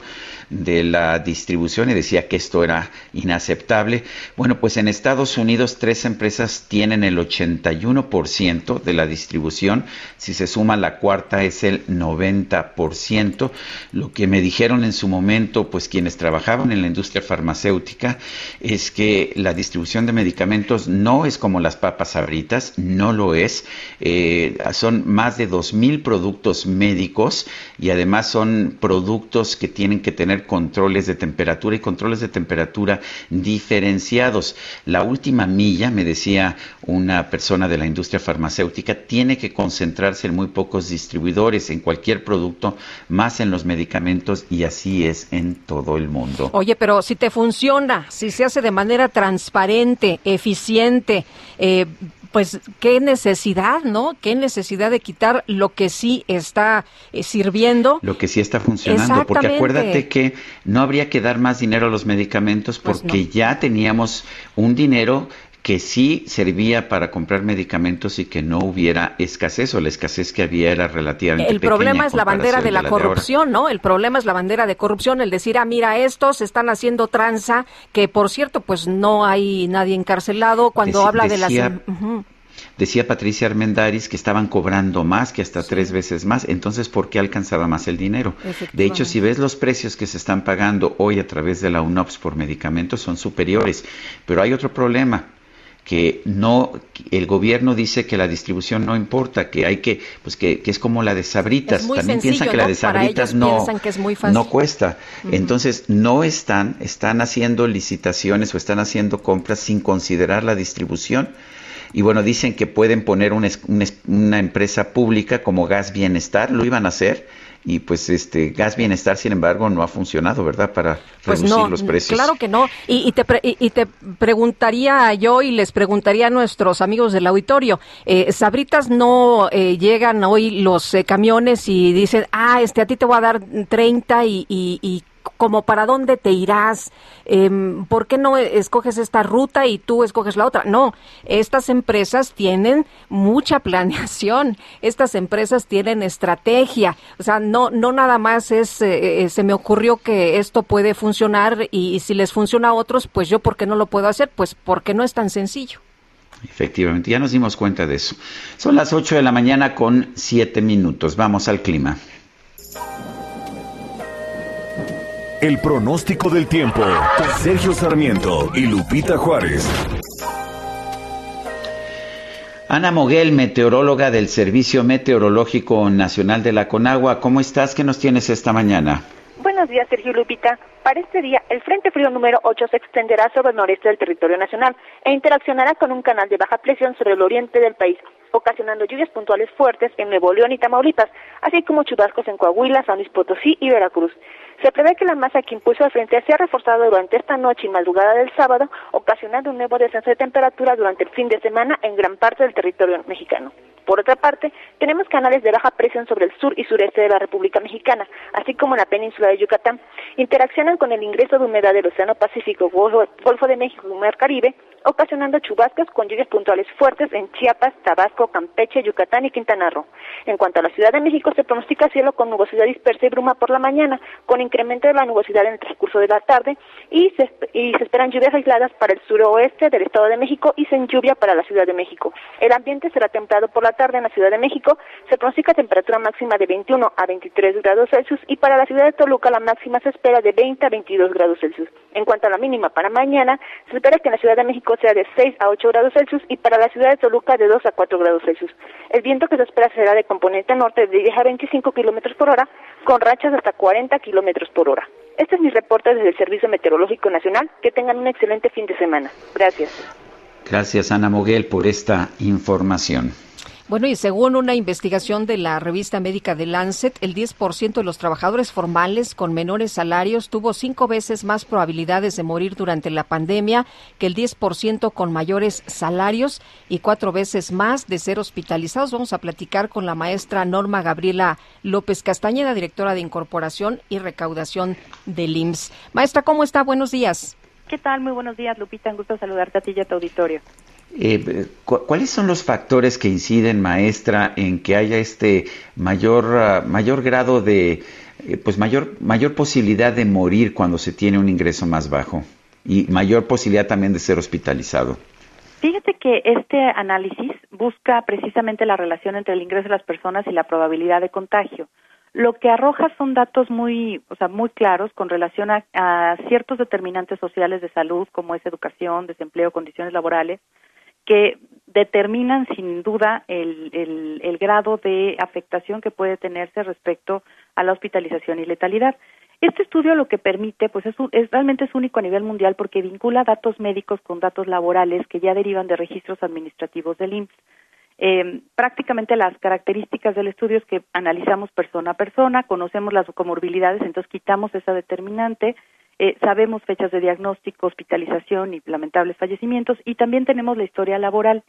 de la distribución y decía que esto era inaceptable. Bueno, pues en Estados Unidos tres empresas tienen el 81% de la distribución, si se suma la cuarta es el 90%. Lo que me dijeron en su momento, pues quienes trabajaban en la industria farmacéutica, es que la distribución de medicamentos no es como las papas abritas, no lo es. Eh, son más de 2.000 productos médicos y además son productos que tienen que tener controles de temperatura y controles de temperatura diferenciados. La última milla, me decía una persona de la industria farmacéutica, tiene que concentrarse en muy pocos distribuidores, en cualquier producto, más en los medicamentos y así es en todo el mundo. Oye, pero si te funciona, si se hace de manera transparente, eficiente, eh, pues qué necesidad, ¿no? Qué necesidad de quitar lo que sí está eh, sirviendo. Lo que sí está funcionando, porque acuérdate que no habría que dar más dinero a los medicamentos pues porque ya teníamos un dinero que sí servía para comprar medicamentos y que no hubiera escasez o la escasez que había era relativamente El problema es la bandera de la, corrupción, ¿no? El problema es la bandera de corrupción, el decir, ah, mira, estos están haciendo tranza, que por cierto, pues no hay nadie encarcelado cuando habla de las... Decía Patricia Armendaris que estaban cobrando más, que hasta tres veces más. Entonces, ¿por qué alcanzaba más el dinero? De hecho, si ves los precios que se están pagando hoy a través de la UNOPS por medicamentos, son superiores. Pero hay otro problema que no el gobierno dice que la distribución no importa, que hay que pues que, es como la de Sabritas, también piensan que la de Sabritas no no cuesta. Entonces, no están están haciendo licitaciones o están haciendo compras sin considerar la distribución. Y bueno, dicen que pueden poner una, una empresa pública como Gas Bienestar, lo iban a hacer, y pues este gas bienestar sin embargo no ha funcionado verdad para pues reducir los precios. claro que no. Y, te y, te preguntaría yo y les preguntaría a nuestros amigos del auditorio eh, sabritas no eh, llegan hoy los eh, camiones y dicen ah este a ti te voy a dar 30 y, y como para dónde te irás, em, ¿por qué no escoges esta ruta y tú escoges la otra? No, estas empresas tienen mucha planeación, estas empresas tienen estrategia, o sea, no, no nada más es, eh, eh, se me ocurrió que esto puede funcionar y, si les funciona a otros, pues yo, ¿por qué no lo puedo hacer? Pues porque no es tan sencillo. Efectivamente, ya nos dimos cuenta de eso. Son las 8 de la mañana con 7 minutos. Vamos al clima. El pronóstico del tiempo. Sergio Sarmiento y Lupita Juárez. Ana Moguel, meteoróloga del Servicio Meteorológico Nacional de la Conagua. ¿Cómo estás? ¿Qué nos tienes esta mañana? Buenos días, Sergio Lupita. Para este día, el Frente Frío número 8 se extenderá sobre el noreste del territorio nacional e interaccionará con un canal de baja presión sobre el oriente del país, ocasionando lluvias puntuales fuertes en Nuevo León y Tamaulipas, así como chubascos en Coahuila, San Luis Potosí y Veracruz. Se prevé que la masa que impuso al frente sea reforzada durante esta noche y madrugada del sábado, ocasionando un nuevo descenso de temperatura durante el fin de semana en gran parte del territorio mexicano. Por otra parte, tenemos canales de baja presión sobre el sur y sureste de la República Mexicana, así como en la península de Yucatán. Interaccionan con el ingreso de humedad del Océano Pacífico, Golfo, de México y Mar Caribe, ocasionando chubascos con lluvias puntuales fuertes en Chiapas, Tabasco, Campeche, Yucatán y Quintana Roo. En cuanto a la Ciudad de México, se pronostica cielo con nubosidad dispersa y bruma por la mañana, con incremento de la nubosidad en el transcurso de la tarde y se, y se esperan lluvias aisladas para el suroeste del Estado de México y sin lluvia para la Ciudad de México. El ambiente será templado por la tarde en la Ciudad de México, se pronostica temperatura máxima de 21 a 23 grados Celsius y para la ciudad de Toluca la máxima se espera de 20 a 22 grados Celsius. En cuanto a la mínima para mañana, se espera que en la Ciudad de México sea de 6 a 8 grados Celsius y para la ciudad de Toluca de 2 a 4 grados Celsius. El viento que se espera será de componente norte de 10 a 25 kilómetros por hora, con rachas hasta 40 kilómetros por hora. Este es mi reporte desde el Servicio Meteorológico Nacional. Que tengan un excelente fin de semana. Gracias. Gracias, Ana Moguel, por esta información. Bueno, y según una investigación de la revista médica de Lancet, el 10% de los trabajadores formales con menores salarios tuvo cinco veces más probabilidades de morir durante la pandemia que el 10% con mayores salarios y cuatro veces más de ser hospitalizados. Vamos a platicar con la maestra Norma Gabriela López Castañeda, directora de Incorporación y Recaudación del IMSS. Maestra, ¿cómo está? Buenos días. ¿Qué tal? Muy buenos días, Lupita. Un gusto saludarte a ti y a tu auditorio. Eh, ¿Cuáles son los factores que inciden, maestra, en que haya este mayor, ah, mayor grado de, eh, pues mayor, mayor posibilidad de morir cuando se tiene un ingreso más bajo y mayor posibilidad también de ser hospitalizado? Fíjate que este análisis busca precisamente la relación entre el ingreso de las personas y la probabilidad de contagio. Lo que arroja son datos muy, o sea, muy claros con relación a ciertos determinantes sociales de salud, como es educación, desempleo, condiciones laborales, que determinan sin duda el, el, grado de afectación que puede tenerse respecto a la hospitalización y letalidad. Este estudio lo que permite, pues es, es, realmente es único a nivel mundial porque vincula datos médicos con datos laborales que ya derivan de registros administrativos del IMSS. Eh, prácticamente las características del estudio es que analizamos persona a persona, conocemos las comorbilidades, entonces quitamos esa determinante, eh, sabemos fechas de diagnóstico, hospitalización y lamentables fallecimientos y también tenemos la historia laboral.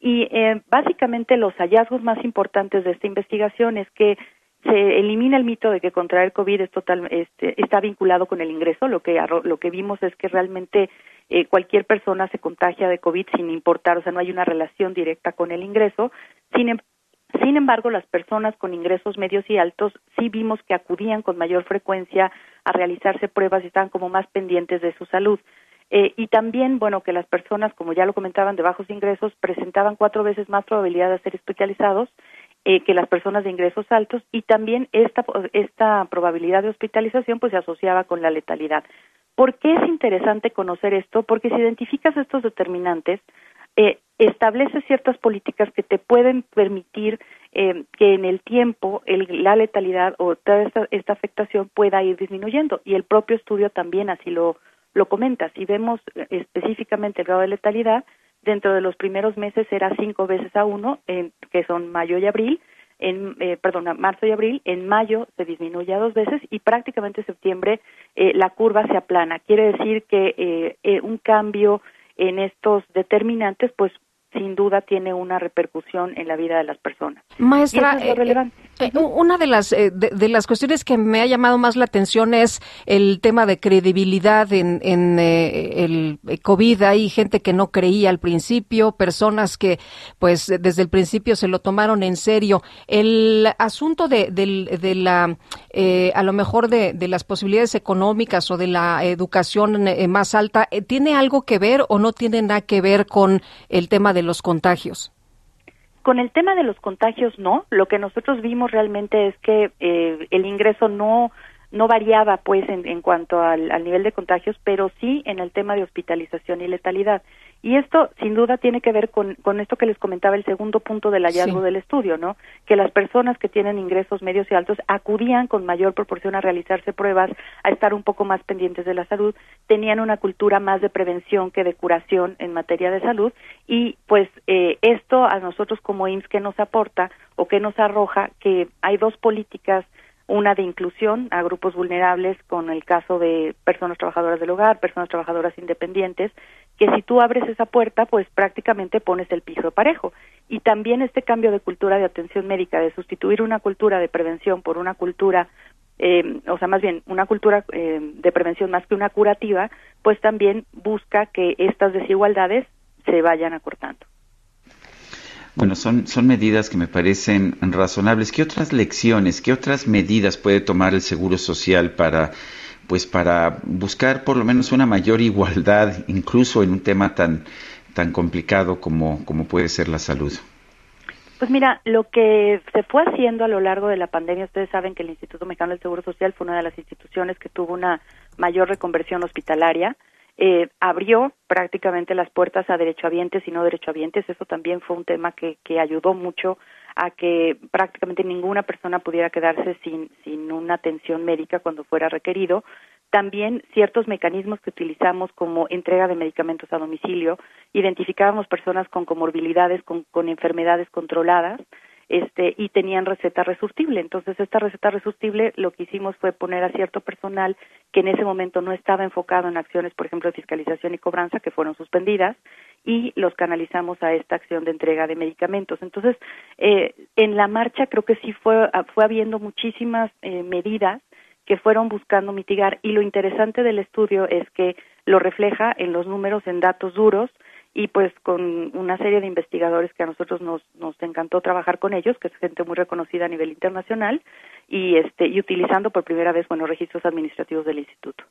Y eh, básicamente los hallazgos más importantes de esta investigación es que se elimina el mito de que contraer COVID es total, este, está vinculado con el ingreso. Lo que, lo que vimos es que realmente eh, cualquier persona se contagia de COVID sin importar, o sea, no hay una relación directa con el ingreso. Sin, em, sin embargo, las personas con ingresos medios y altos sí vimos que acudían con mayor frecuencia a realizarse pruebas y estaban como más pendientes de su salud. Eh, y también, bueno, que las personas, como ya lo comentaban, de bajos ingresos presentaban cuatro veces más probabilidad de ser hospitalizados eh, que las personas de ingresos altos y también esta, esta probabilidad de hospitalización pues se asociaba con la letalidad. ¿Por qué es interesante conocer esto? Porque si identificas estos determinantes, eh, establece ciertas políticas que te pueden permitir eh, que en el tiempo la letalidad o toda esta, esta, afectación pueda ir disminuyendo. Y el propio estudio también así lo, lo comenta. Si vemos eh, específicamente el grado de letalidad, dentro de los primeros meses era cinco veces a uno, en, que son mayo y abril, en, eh, perdón, marzo y abril, en mayo se disminuye a dos veces y prácticamente en septiembre eh, la curva se aplana. Quiere decir que eh un cambio en estos determinantes, pues sin duda tiene una repercusión en la vida de las personas. Maestra, es relevante. Eh, una de las eh, de, las cuestiones que me ha llamado más la atención es el tema de credibilidad en, en eh, el COVID. Hay gente que no creía al principio, personas que pues desde el principio se lo tomaron en serio. El asunto de, de, la a lo mejor de, de, las posibilidades económicas o de la educación más alta, ¿tiene algo que ver o no tiene nada que ver con el tema de los contagios? Con el tema de los contagios, no. Lo que nosotros vimos realmente es que eh, el ingreso no no variaba pues en, en cuanto al, al, nivel de contagios, pero sí en el tema de hospitalización y letalidad. Y esto sin duda tiene que ver con, con esto que les comentaba el segundo punto del hallazgo del estudio, ¿no? Que las personas que tienen ingresos medios y altos acudían con mayor proporción a realizarse pruebas, a estar un poco más pendientes de la salud, tenían una cultura más de prevención que de curación en materia de salud. Y pues eh, esto a nosotros como IMSS que nos aporta o que nos arroja que hay dos políticas una de inclusión a grupos vulnerables con el caso de personas trabajadoras del hogar, personas trabajadoras independientes, que si tú abres esa puerta, pues prácticamente pones el piso parejo. Y también este cambio de cultura de atención médica, de sustituir una cultura de prevención por una cultura, eh, o sea, más bien una cultura eh, de prevención más que una curativa, pues también busca que estas desigualdades se vayan acortando. Bueno, son, son medidas que me parecen razonables. ¿Qué otras lecciones, qué otras medidas puede tomar el Seguro Social para, pues, para buscar por lo menos una mayor igualdad, incluso en un tema tan, tan complicado como, como puede ser la salud? Pues mira, lo que se fue haciendo a lo largo de la pandemia, ustedes saben que el Instituto Mexicano del Seguro Social fue una de las instituciones que tuvo una mayor reconversión hospitalaria eh, abrió prácticamente las puertas a derechohabientes y no derechohabientes. Eso también fue un tema que, que ayudó mucho a que prácticamente ninguna persona pudiera quedarse sin, sin una atención médica cuando fuera requerido. también ciertos mecanismos que utilizamos como entrega de medicamentos a domicilio, identificábamos personas con comorbilidades, con, con enfermedades controladas, este, y tenían receta resurtible. Entonces, esta receta resurtible lo que hicimos fue poner a cierto personal que en ese momento no estaba enfocado en acciones, por ejemplo, de fiscalización y cobranza, que fueron suspendidas, y los canalizamos a esta acción de entrega de medicamentos. Entonces, eh, en la marcha creo que sí fue, fue habiendo muchísimas eh, medidas que fueron buscando mitigar y lo interesante del estudio es que lo refleja en los números, en datos duros, y pues con una serie de investigadores que a nosotros nos, nos encantó trabajar con ellos, que es gente muy reconocida a nivel internacional, y, este, y utilizando por primera vez bueno, registros administrativos del instituto.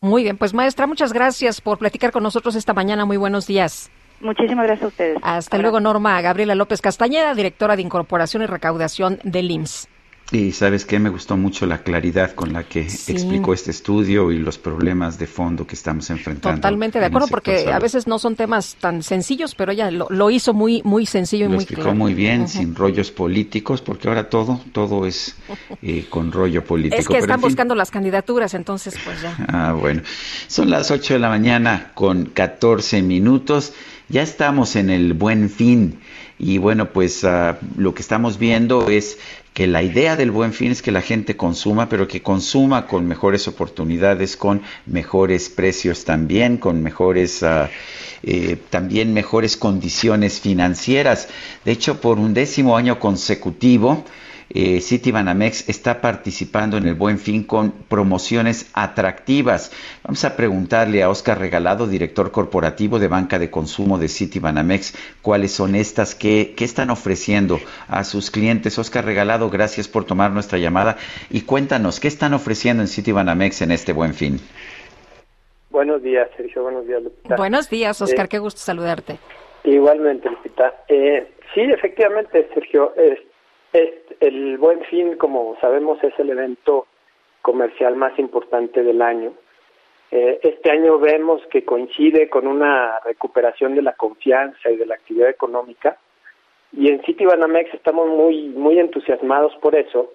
Muy bien, pues maestra, muchas gracias por platicar con nosotros esta mañana. Muy buenos días. Muchísimas gracias a ustedes. Hasta luego, Norma Gabriela López Castañeda, directora de Incorporación y Recaudación del IMSS. Y sabes que me gustó mucho la claridad con la que explicó este estudio y los problemas de fondo que estamos enfrentando. Totalmente de acuerdo, porque a veces no son temas tan sencillos, pero ella lo, hizo muy muy sencillo y lo muy explicó muy bien, sin rollos políticos, porque ahora todo todo es eh, con rollo político. Es que están buscando las candidaturas, entonces pues ya. Ah, bueno. Son las 8 de la mañana con 14 minutos. Ya estamos en el buen fin. Y bueno, pues uh, lo que estamos viendo es que la idea del buen fin es que la gente consuma, pero que consuma con mejores oportunidades, con mejores precios también, con mejores, uh, también mejores condiciones financieras. De hecho, por un décimo año consecutivo, eh, Citibanamex está participando en el Buen Fin con promociones atractivas. Vamos a preguntarle a Oscar Regalado, director corporativo de banca de consumo de Citibanamex, cuáles son estas, qué, qué están ofreciendo a sus clientes. Oscar Regalado, gracias por tomar nuestra llamada y cuéntanos, ¿qué están ofreciendo en Citibanamex en este Buen Fin? Buenos días, Sergio. Buenos días, Lupita. Buenos días, Oscar. Eh, qué gusto saludarte. Igualmente, Lupita. Eh, sí, efectivamente, Sergio. El Buen Fin, como sabemos, es el evento comercial más importante del año. Eh, este año vemos que coincide con una recuperación de la confianza y de la actividad económica. Y en Citibanamex estamos muy, muy entusiasmados por eso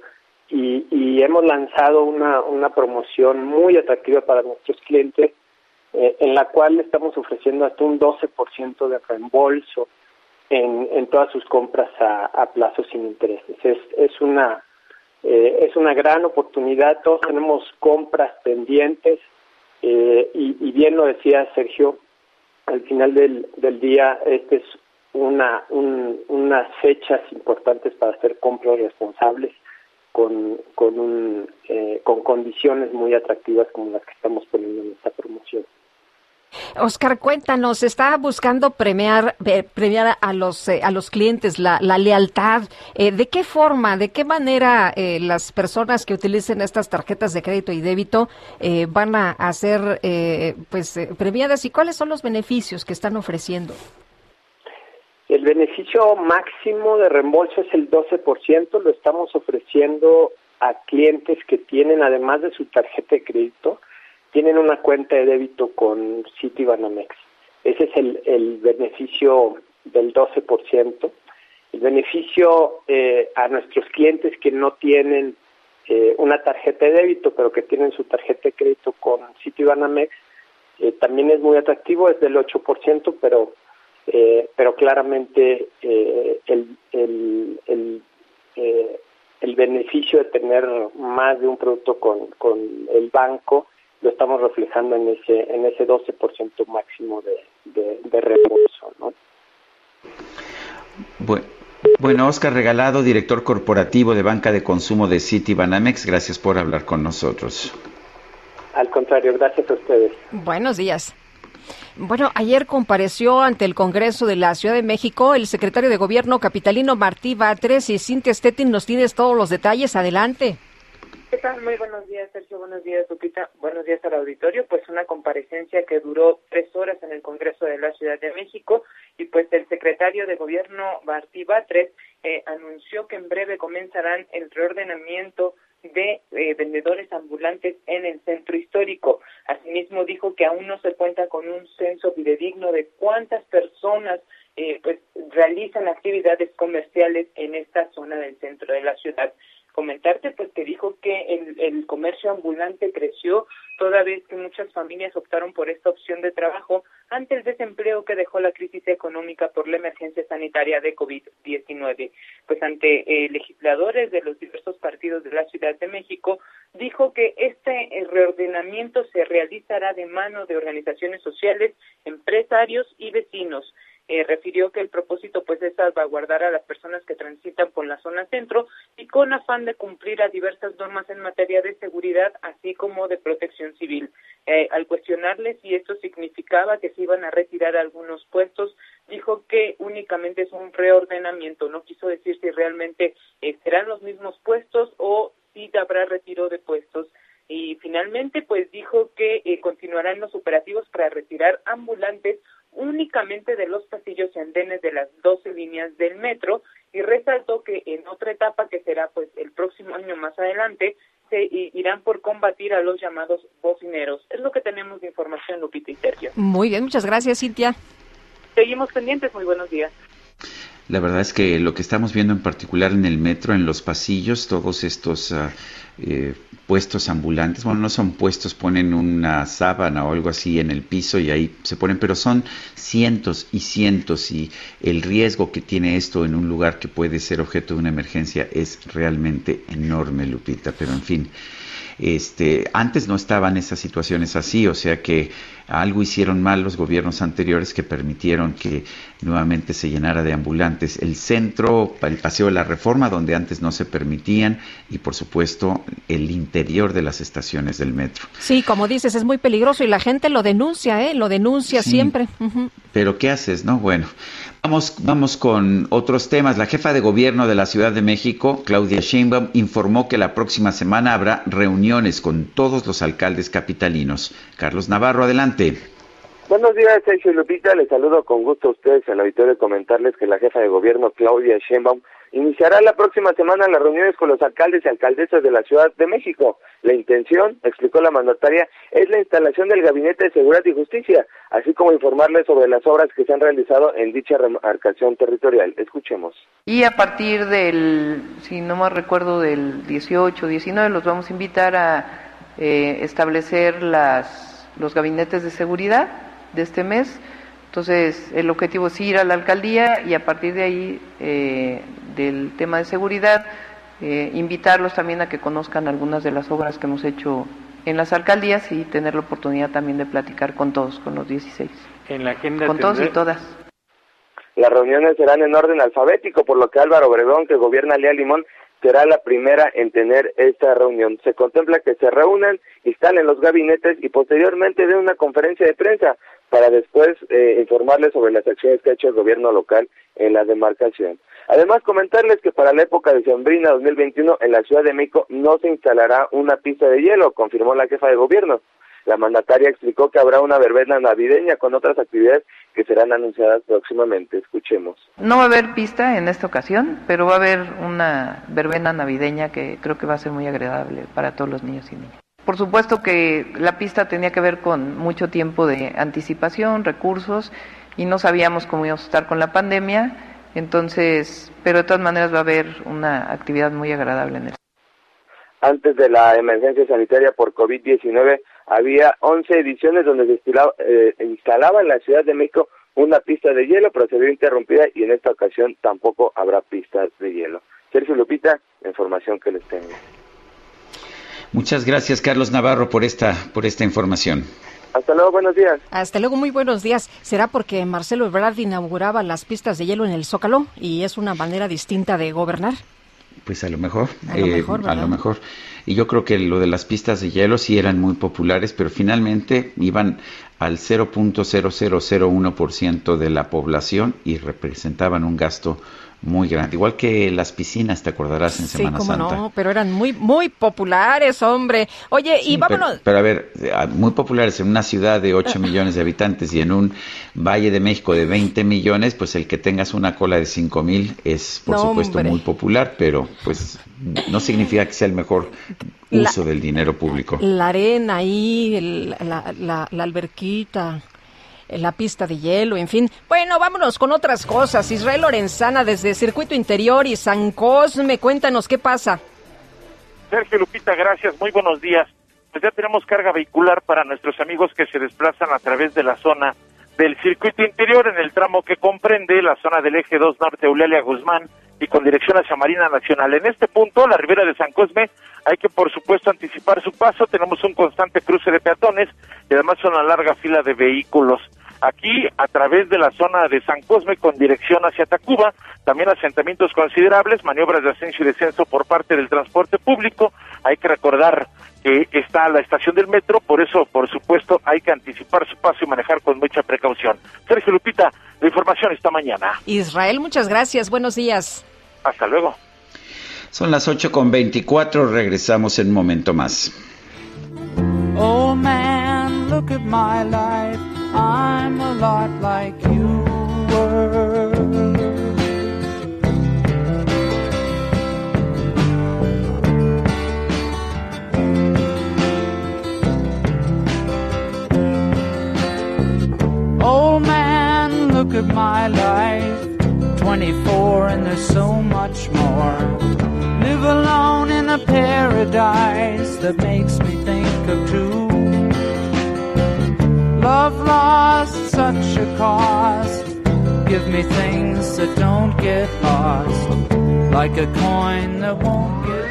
y, hemos lanzado una, una promoción muy atractiva para nuestros clientes eh, en la cual estamos ofreciendo hasta un 12% de reembolso en, en todas sus compras a, plazos sin intereses. Es, es una eh, es una gran oportunidad. Todos tenemos compras pendientes eh, y, bien lo decía Sergio. Al final del, del día, este es una un, unas fechas importantes para hacer compras responsables con con un eh, con condiciones muy atractivas como las que estamos poniendo en esta promoción. Oscar, cuéntanos, está buscando premiar, eh, premiar a los, eh, a los clientes la, la lealtad. Eh, ¿De qué forma, de qué manera las personas que utilicen estas tarjetas de crédito y débito van a, a ser pues, premiadas y cuáles son los beneficios que están ofreciendo? El beneficio máximo de reembolso es el 12%, lo estamos ofreciendo a clientes que tienen, además de su tarjeta de crédito, tienen una cuenta de débito con Citibanamex. Ese es el, el beneficio del 12%. El beneficio eh, a nuestros clientes que no tienen eh, una tarjeta de débito, pero que tienen su tarjeta de crédito con Citibanamex, eh, también es muy atractivo, es del 8%, pero eh, pero claramente eh, el, el, el, eh, el beneficio de tener más de un producto con, con el banco lo estamos reflejando en ese en ese 12% máximo de, de, de reembolso, ¿no? Bueno. Bueno, Oscar Regalado, director corporativo de banca de consumo de City Banamex, gracias por hablar con nosotros. Al contrario, gracias a ustedes. Buenos días. Bueno, ayer compareció ante el Congreso de la Ciudad de México el secretario de Gobierno capitalino Martí Batres y Cintia Stettin nos tienes todos los detalles. Adelante. ¿Qué tal? Muy buenos días, Sergio. Buenos días, Lupita. Buenos días al auditorio. Pues una comparecencia que duró tres horas en el Congreso de la Ciudad de México y pues el secretario de Gobierno, Martí Batres, eh, anunció que en breve comenzarán el reordenamiento de eh, vendedores ambulantes en el centro histórico. Asimismo, dijo que aún no se cuenta con un censo fidedigno de cuántas personas eh, pues realizan actividades comerciales en esta zona del centro de la ciudad comentarte pues que dijo que el, el comercio ambulante creció toda vez que muchas familias optaron por esta opción de trabajo ante el desempleo que dejó la crisis económica por la emergencia sanitaria de COVID-19. Pues ante eh, legisladores de los diversos partidos de la Ciudad de México, dijo que este eh, reordenamiento se realizará de mano de organizaciones sociales, empresarios y vecinos eh, refirió que el propósito pues es salvaguardar a las personas que transitan por la zona centro y con afán de cumplir a diversas normas en materia de seguridad así como de protección civil. Eh, al cuestionarle si esto significaba que se iban a retirar algunos puestos, dijo que únicamente es un reordenamiento, no quiso decir si realmente eh, serán los mismos puestos o si habrá retiro de puestos y finalmente pues dijo que eh, continuarán los operativos para retirar ambulantes únicamente de los pasillos y andenes de las 12 líneas del metro y resaltó que en otra etapa que será pues el próximo año más adelante se irán por combatir a los llamados bocineros. Es lo que tenemos de información, Lupita y Sergio. Muy bien, muchas gracias, Cintia. Seguimos pendientes, muy buenos días. La verdad es que lo que estamos viendo en particular en el metro, en los pasillos, todos estos uh, eh, puestos ambulantes, bueno, no son puestos, ponen una sábana o algo así en el piso y ahí se ponen, pero son cientos y cientos y el riesgo que tiene esto en un lugar que puede ser objeto de una emergencia es realmente enorme, Lupita, pero en fin. Este, antes no estaban esas situaciones así, o sea que algo hicieron mal los gobiernos anteriores que permitieron que nuevamente se llenara de ambulantes. El centro, el Paseo de la Reforma, donde antes no se permitían, y por supuesto el interior de las estaciones del metro. Sí, como dices, es muy peligroso y la gente lo denuncia, ¿eh? Lo denuncia siempre. Pero ¿qué haces, no? Bueno, Vamos, vamos con otros temas. La jefa de gobierno de la Ciudad de México, Claudia Sheinbaum, informó que la próxima semana habrá reuniones con todos los alcaldes capitalinos. Carlos Navarro, adelante. Buenos días, Sergio Lupita. Les saludo con gusto a ustedes la auditorio comentarles que la jefa de gobierno, Claudia Sheinbaum, Iniciará la próxima semana las reuniones con los alcaldes y alcaldesas de la Ciudad de México. La intención, explicó la mandataria, es la instalación del Gabinete de Seguridad y Justicia, así como informarles sobre las obras que se han realizado en dicha remarcación territorial. Escuchemos. Y a partir del, si no me recuerdo, del 18, 19, los vamos a invitar a eh, establecer las, los gabinetes de seguridad de este mes entonces, el objetivo es ir a la alcaldía y a partir de ahí, eh, del tema de seguridad, eh, invitarlos también a que conozcan algunas de las obras que hemos hecho en las alcaldías y tener la oportunidad también de platicar con todos, con los 16. En la agenda con todos y todas. Las reuniones serán en orden alfabético, por lo que Álvaro Obregón, que gobierna Lea Limón, será la primera en tener esta reunión. Se contempla que se reúnan, instalen los gabinetes y posteriormente den una conferencia de prensa para después eh, informarles sobre las acciones que ha hecho el gobierno local en la demarcación. Además, comentarles que para la época de Sembrina 2021 en la Ciudad de México no se instalará una pista de hielo, confirmó la jefa de gobierno. La mandataria explicó que habrá una verbena navideña con otras actividades que serán anunciadas próximamente. Escuchemos. No va a haber pista en esta ocasión, pero va a haber una verbena navideña que creo que va a ser muy agradable para todos los niños y niñas. Por supuesto que la pista tenía que ver con mucho tiempo de anticipación, recursos, y no sabíamos cómo íbamos a estar con la pandemia, entonces, pero de todas maneras va a haber una actividad muy agradable en el. Antes de la emergencia sanitaria por COVID-19, había 11 ediciones donde se eh, instalaba en la Ciudad de México una pista de hielo, pero se vio interrumpida y en esta ocasión tampoco habrá pistas de hielo. Sergio Lupita, información que les tengo. Muchas gracias, Carlos Navarro, por esta, por esta información. Hasta luego, buenos días. Hasta luego, muy buenos días. ¿Será porque Marcelo Ebrard inauguraba las pistas de hielo en el Zócalo y es una manera distinta de gobernar? Pues a lo mejor, a lo, eh, a lo mejor. Y yo creo que lo de las pistas de hielo sí eran muy populares, pero finalmente iban al 0.0001% de la población y representaban un gasto muy grande, igual que las piscinas, te acordarás en Semana cómo no, pero eran muy muy populares, hombre. Oye, y vámonos. Pero, a ver, muy populares en una ciudad de 8 millones de habitantes y en un Valle de México de 20 millones, pues el que tengas una cola de 5 mil es por supuesto muy popular, pero pues no significa que sea el mejor uso del dinero público. La arena ahí, la, la, la alberquita la pista de hielo, en fin. Bueno, vámonos con otras cosas. Israel Lorenzana desde Circuito Interior y San Cosme, cuéntanos qué pasa. Sergio Lupita, gracias, muy buenos días. pues ya tenemos carga vehicular para nuestros amigos que se desplazan a través de la zona del circuito interior en el tramo que comprende la zona del eje 2 norte Eulalia Guzmán y con dirección hacia Marina Nacional. En este punto, la ribera de San Cosme, hay que por supuesto anticipar su paso, tenemos un constante cruce de peatones y además una larga fila de vehículos. Aquí, a través de la zona de San Cosme con dirección hacia Tacuba, también asentamientos considerables, maniobras de ascenso y descenso por parte del transporte público. Hay que recordar que está la estación del metro, por eso, por supuesto, hay que anticipar su paso y manejar con mucha precaución. Sergio Lupita, la información esta mañana. Israel, muchas gracias. Buenos días. Hasta luego. Son las 8 con 24, regresamos en un momento más. Oh man, look at my life. I'm a lot like you were. Old man, look at my life. 24 and there's so much more. Live alone in a paradise that makes me think of two. Love lost such a cost. Give me things that don't get lost. Like a coin that won't get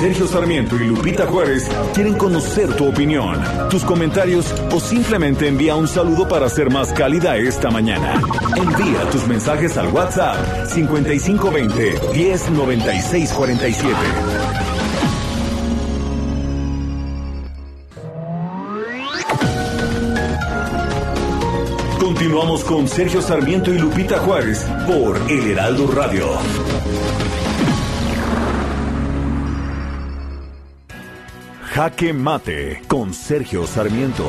Sergio Sarmiento y Lupita Juárez quieren conocer tu opinión, tus comentarios o simplemente envía un saludo para ser más cálida esta mañana. Envía tus mensajes al WhatsApp 5520 109647. Continuamos con Sergio Sarmiento y Lupita Juárez por El Heraldo Radio. Jaque Mate con Sergio Sarmiento.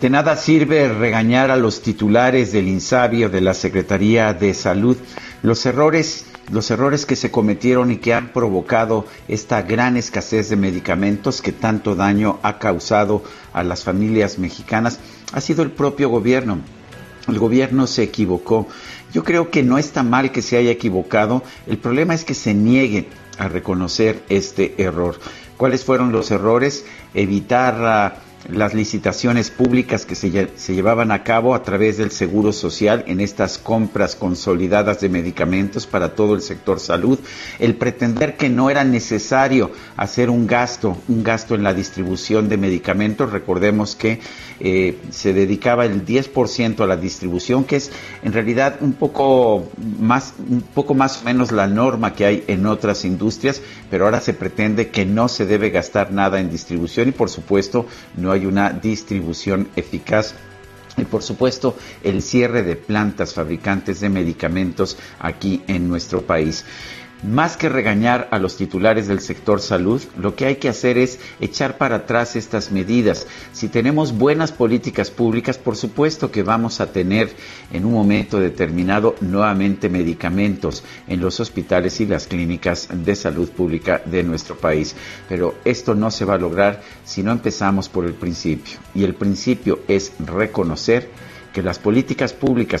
De nada sirve regañar a los titulares del INSABI o de la Secretaría de Salud. Los errores, los errores que se cometieron y que han provocado esta gran escasez de medicamentos que tanto daño ha causado a las familias mexicanas ha sido el propio gobierno. El gobierno se equivocó. Yo creo que no está mal que se haya equivocado. El problema es que se niegue a reconocer este error. ¿Cuáles fueron los errores? Evitar las licitaciones públicas que se, se, llevaban a cabo a través del Seguro Social en estas compras consolidadas de medicamentos para todo el sector salud, el pretender que no era necesario hacer un gasto, un gasto en la distribución de medicamentos, recordemos que eh, se dedicaba el 10% a la distribución, que es en realidad un poco más, un poco más o menos la norma que hay en otras industrias, pero ahora se pretende que no se debe gastar nada en distribución y por supuesto no hay una distribución eficaz y por supuesto el cierre de plantas fabricantes de medicamentos aquí en nuestro país. Más que regañar a los titulares del sector salud, lo que hay que hacer es echar para atrás estas medidas. Si tenemos buenas políticas públicas, por supuesto que vamos a tener en un momento determinado nuevamente medicamentos en los hospitales y las clínicas de salud pública de nuestro país. Pero esto no se va a lograr si no empezamos por el principio. Y el principio es reconocer que las políticas públicas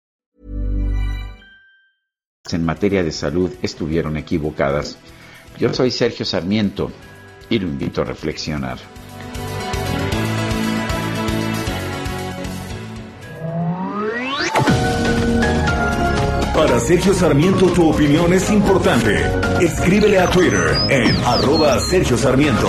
En materia de salud estuvieron equivocadas. Yo soy Sergio Sarmiento y lo invito a reflexionar. Para Sergio Sarmiento tu opinión es importante. Escríbele a Twitter en arroba Sergio Sarmiento.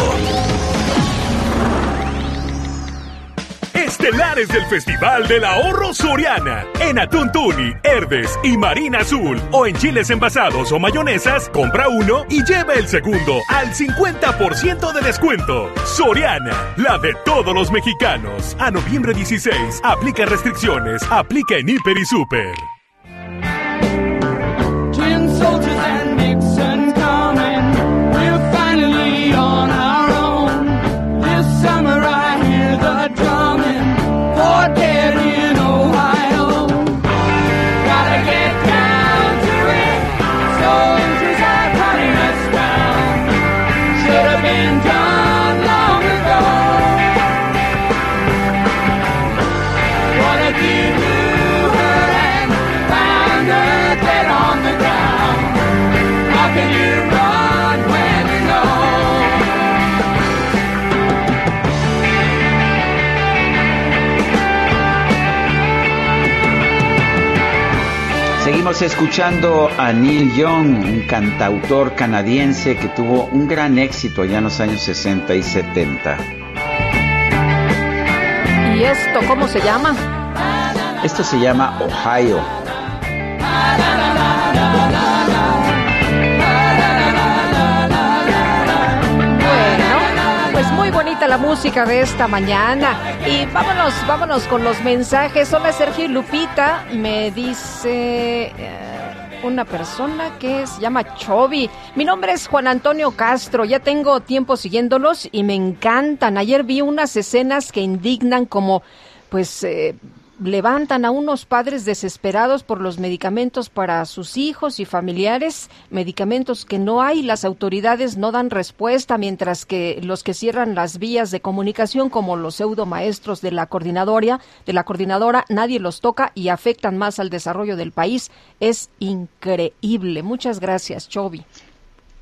Estelares del Festival del Ahorro Soriana. En Atún Tuni, Herdes y Marina Azul. O en chiles envasados o mayonesas, compra uno y lleva el segundo al 50% de descuento. Soriana, la de todos los mexicanos. A noviembre 16, aplica restricciones, aplica en Hiper y Super. Seguimos escuchando a Neil Young, un cantautor canadiense que tuvo un gran éxito allá en los años 60 y 70. ¿Y esto cómo se llama? Esto se llama Ohio. La música de esta mañana. Y vámonos, vámonos con los mensajes. Hola Sergio y Lupita, me dice eh, una persona que se llama Chovi. Mi nombre es Juan Antonio Castro, ya tengo tiempo siguiéndolos y me encantan. Ayer vi unas escenas que indignan como pues eh, levantan a unos padres desesperados por los medicamentos para sus hijos y familiares, medicamentos que no hay, las autoridades no dan respuesta, mientras que los que cierran las vías de comunicación, como los pseudo maestros de la coordinadora, de la coordinadora, nadie los toca y afectan más al desarrollo del país. Es increíble. Muchas gracias, Chovi.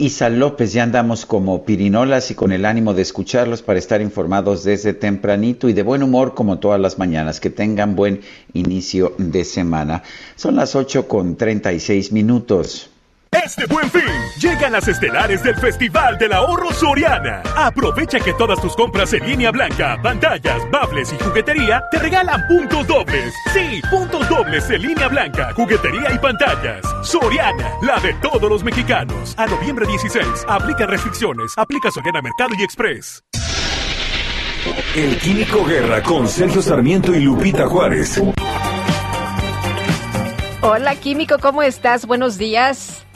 Isa López, ya andamos como pirinolas y con el ánimo de escucharlos para estar informados desde tempranito y de buen humor como todas las mañanas. Que tengan buen inicio de semana. Son las 8 con 36 minutos. Este buen fin, llegan las estelares del Festival del Ahorro Soriana. Aprovecha que todas tus compras en línea blanca, pantallas, bables y juguetería te regalan puntos dobles. Sí, puntos dobles en línea blanca, juguetería y pantallas. Soriana, la de todos los mexicanos. A noviembre 16, aplica restricciones, aplica Soriana Mercado y Express. El Químico Guerra con Sergio Sarmiento y Lupita Juárez. Hola, Químico, ¿cómo estás? Buenos días.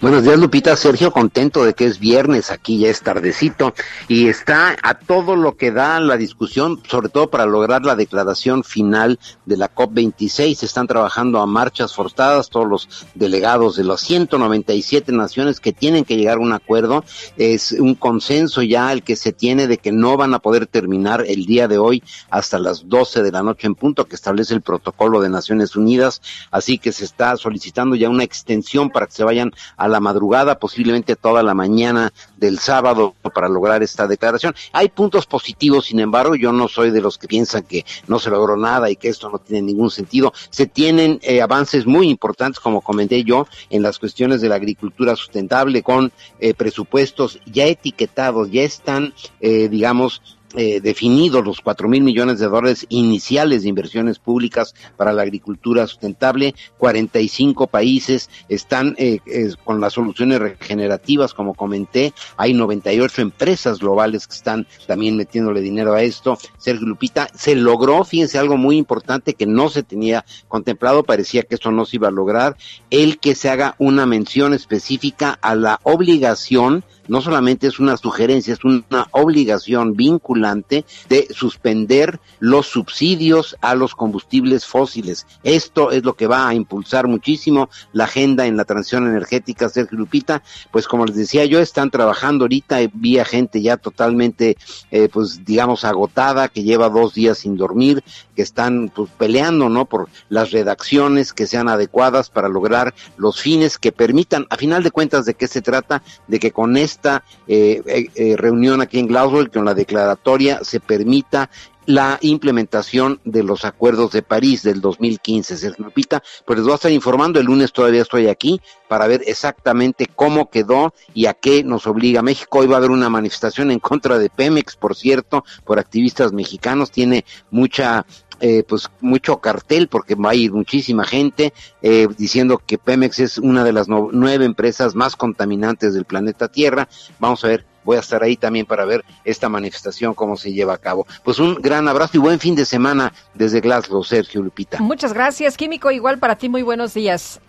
Buenos días, Lupita. Sergio, contento de que es viernes, aquí ya es tardecito, y está a todo lo que da la discusión, sobre todo para lograr la declaración final de la COP26. Están trabajando a marchas forzadas todos los delegados de las 197 naciones que tienen que llegar a un acuerdo. Es un consenso ya el que se tiene de que no van a poder terminar el día de hoy hasta las 12 de la noche en punto, que establece el protocolo de Naciones Unidas. Así que se está solicitando ya una extensión para que se vayan a la madrugada, posiblemente toda la mañana del sábado para lograr esta declaración. Hay puntos positivos, sin embargo, yo no soy de los que piensan que no se logró nada y que esto no tiene ningún sentido. Se tienen eh, avances muy importantes, como comenté yo, en las cuestiones de la agricultura sustentable con eh, presupuestos ya etiquetados, ya están, eh, digamos, eh, definidos los cuatro mil millones de dólares iniciales de inversiones públicas para la agricultura sustentable. 45 países están eh, eh, con las soluciones regenerativas, como comenté. Hay 98 empresas globales que están también metiéndole dinero a esto. Sergio Lupita, se logró, fíjense, algo muy importante que no se tenía contemplado, parecía que esto no se iba a lograr, el que se haga una mención específica a la obligación no solamente es una sugerencia, es una obligación vinculante de suspender los subsidios a los combustibles fósiles. Esto es lo que va a impulsar muchísimo la agenda en la transición energética, Sergio Lupita. Pues como les decía yo, están trabajando ahorita, vi a gente ya totalmente, eh, pues digamos, agotada, que lleva dos días sin dormir, que están pues peleando, ¿no? Por las redacciones que sean adecuadas para lograr los fines que permitan, a final de cuentas, de qué se trata, de que con esta eh, eh, eh, reunión aquí en Glasgow, con la declaratoria, se permita la implementación de los acuerdos de París del 2015. Sergio Lupita, pues les voy a estar informando, el lunes todavía estoy aquí para ver exactamente cómo quedó y a qué nos obliga México. Hoy va a haber una manifestación en contra de Pemex, por cierto, por activistas mexicanos, tiene mucha eh, pues mucho cartel porque va a ir muchísima gente eh, diciendo que Pemex es una de las nueve empresas más contaminantes del planeta Tierra. Vamos a ver voy a estar ahí también para ver esta manifestación, cómo se lleva a cabo. Pues un gran abrazo y buen fin de semana desde Glasgow, Sergio Lupita. Muchas gracias, Químico. Igual para ti, muy buenos días.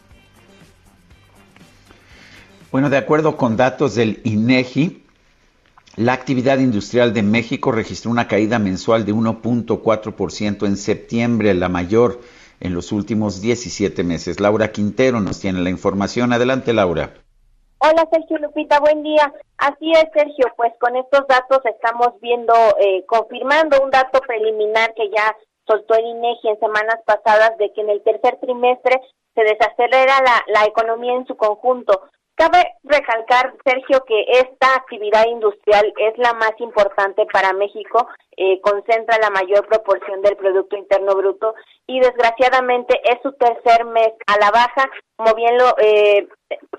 Bueno, de acuerdo con datos del INEGI, la actividad industrial de México registró una caída mensual de 1.4% en septiembre, la mayor en los últimos 17 meses. Laura Quintero nos tiene la información. Adelante, Laura. Hola Sergio Lupita, buen día. Así es Sergio, pues con estos datos estamos viendo, eh, confirmando un dato preliminar que ya soltó el INEGI en semanas pasadas de que en el tercer trimestre se desacelera la, la economía en su conjunto. Cabe recalcar, Sergio, que esta actividad industrial es la más importante para México, eh, concentra la mayor proporción del Producto Interno Bruto y desgraciadamente es su tercer mes a la baja, como bien lo, eh,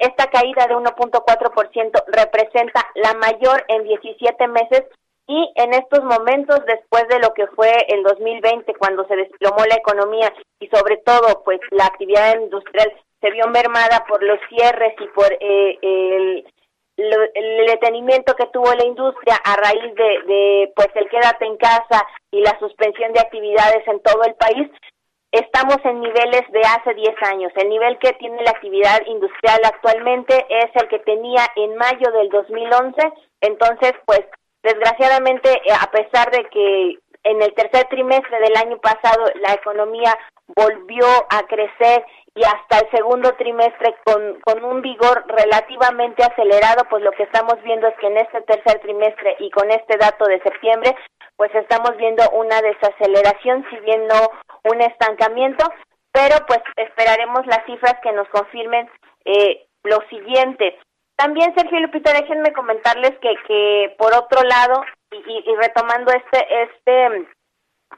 esta caída de 1.4% representa la mayor en 17 meses y en estos momentos, después de lo que fue el 2020, cuando se desplomó la economía y sobre todo, pues la actividad industrial se vio mermada por los cierres y por eh, el, el, detenimiento que tuvo la industria a raíz de, de pues el quédate en casa y la suspensión de actividades en todo el país, estamos en niveles de hace 10 años. El nivel que tiene la actividad industrial actualmente es el que tenía en mayo del 2011. Entonces, pues, desgraciadamente, eh, a pesar de que en el tercer trimestre del año pasado la economía volvió a crecer y hasta el segundo trimestre con, con un vigor relativamente acelerado, pues lo que estamos viendo es que en este tercer trimestre y con este dato de septiembre, pues estamos viendo una desaceleración, si bien no un estancamiento, pero pues esperaremos las cifras que nos confirmen eh, lo siguiente. También, Sergio Lupita, déjenme comentarles que, que por otro lado, y, y retomando este, este,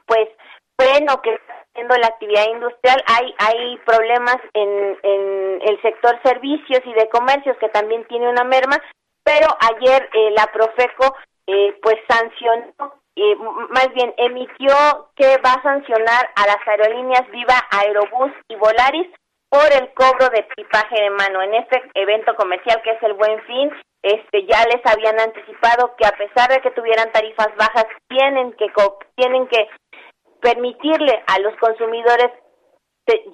pues, freno que está haciendo la actividad industrial, hay, hay problemas en, en el sector servicios y de comercios que también tiene una merma, pero ayer eh, la Profeco eh, pues sancionó, eh, más bien emitió que va a sancionar a las aerolíneas Viva, Aerobús y Volaris por el cobro de equipaje de mano. En este evento comercial que es el Buen Fin, este ya les habían anticipado que a pesar de que tuvieran tarifas bajas, tienen que tienen que permitirle a los consumidores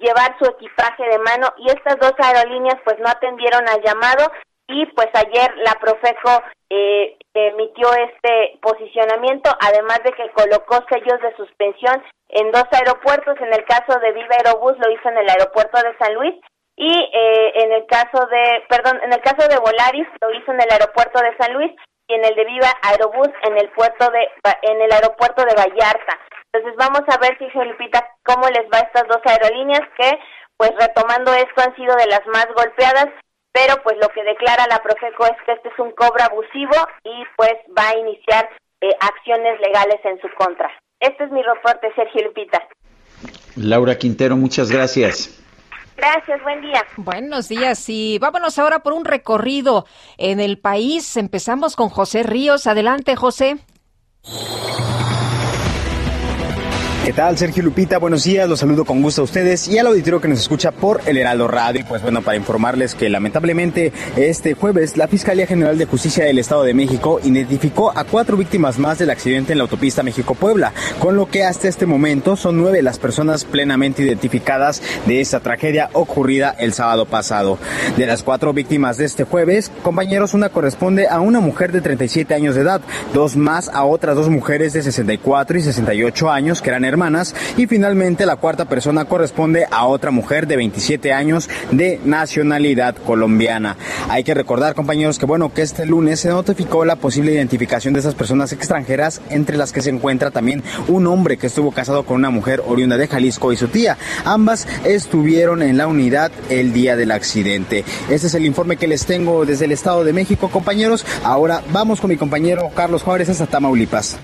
llevar su equipaje de mano y estas dos aerolíneas pues no atendieron al llamado y pues ayer la Profeco eh, emitió este posicionamiento, además de que colocó sellos de suspensión en dos aeropuertos, en el caso de Viva Aerobús lo hizo en el aeropuerto de San Luis y eh, en el caso de, perdón, en el caso de Volaris lo hizo en el aeropuerto de San Luis y en el de Viva Aerobús en el puerto de en el aeropuerto de Vallarta. Entonces vamos a ver si Felipita cómo les va a estas dos aerolíneas que pues retomando esto han sido de las más golpeadas, pero pues lo que declara la Profeco es que este es un cobro abusivo y pues va a iniciar eh, acciones legales en su contra. Este es mi reporte, Sergio Lupita. Laura Quintero, muchas gracias. Gracias, buen día. Buenos días y vámonos ahora por un recorrido en el país. Empezamos con José Ríos. Adelante, José. ¿Qué tal, Sergio Lupita? Buenos días, los saludo con gusto a ustedes y al auditorio que nos escucha por el Heraldo Radio. Y pues bueno, para informarles que lamentablemente este jueves la Fiscalía General de Justicia del Estado de México identificó a cuatro víctimas más del accidente en la autopista México-Puebla, con lo que hasta este momento son nueve las personas plenamente identificadas de esta tragedia ocurrida el sábado pasado. De las cuatro víctimas de este jueves, compañeros, una corresponde a una mujer de 37 años de edad, dos más a otras dos mujeres de 64 y 68 años que eran hermanas y finalmente la cuarta persona corresponde a otra mujer de 27 años de nacionalidad colombiana. Hay que recordar compañeros que bueno que este lunes se notificó la posible identificación de esas personas extranjeras entre las que se encuentra también un hombre que estuvo casado con una mujer oriunda de Jalisco y su tía. Ambas estuvieron en la unidad el día del accidente. Este es el informe que les tengo desde el Estado de México compañeros. Ahora vamos con mi compañero Carlos Juárez hasta Tamaulipas.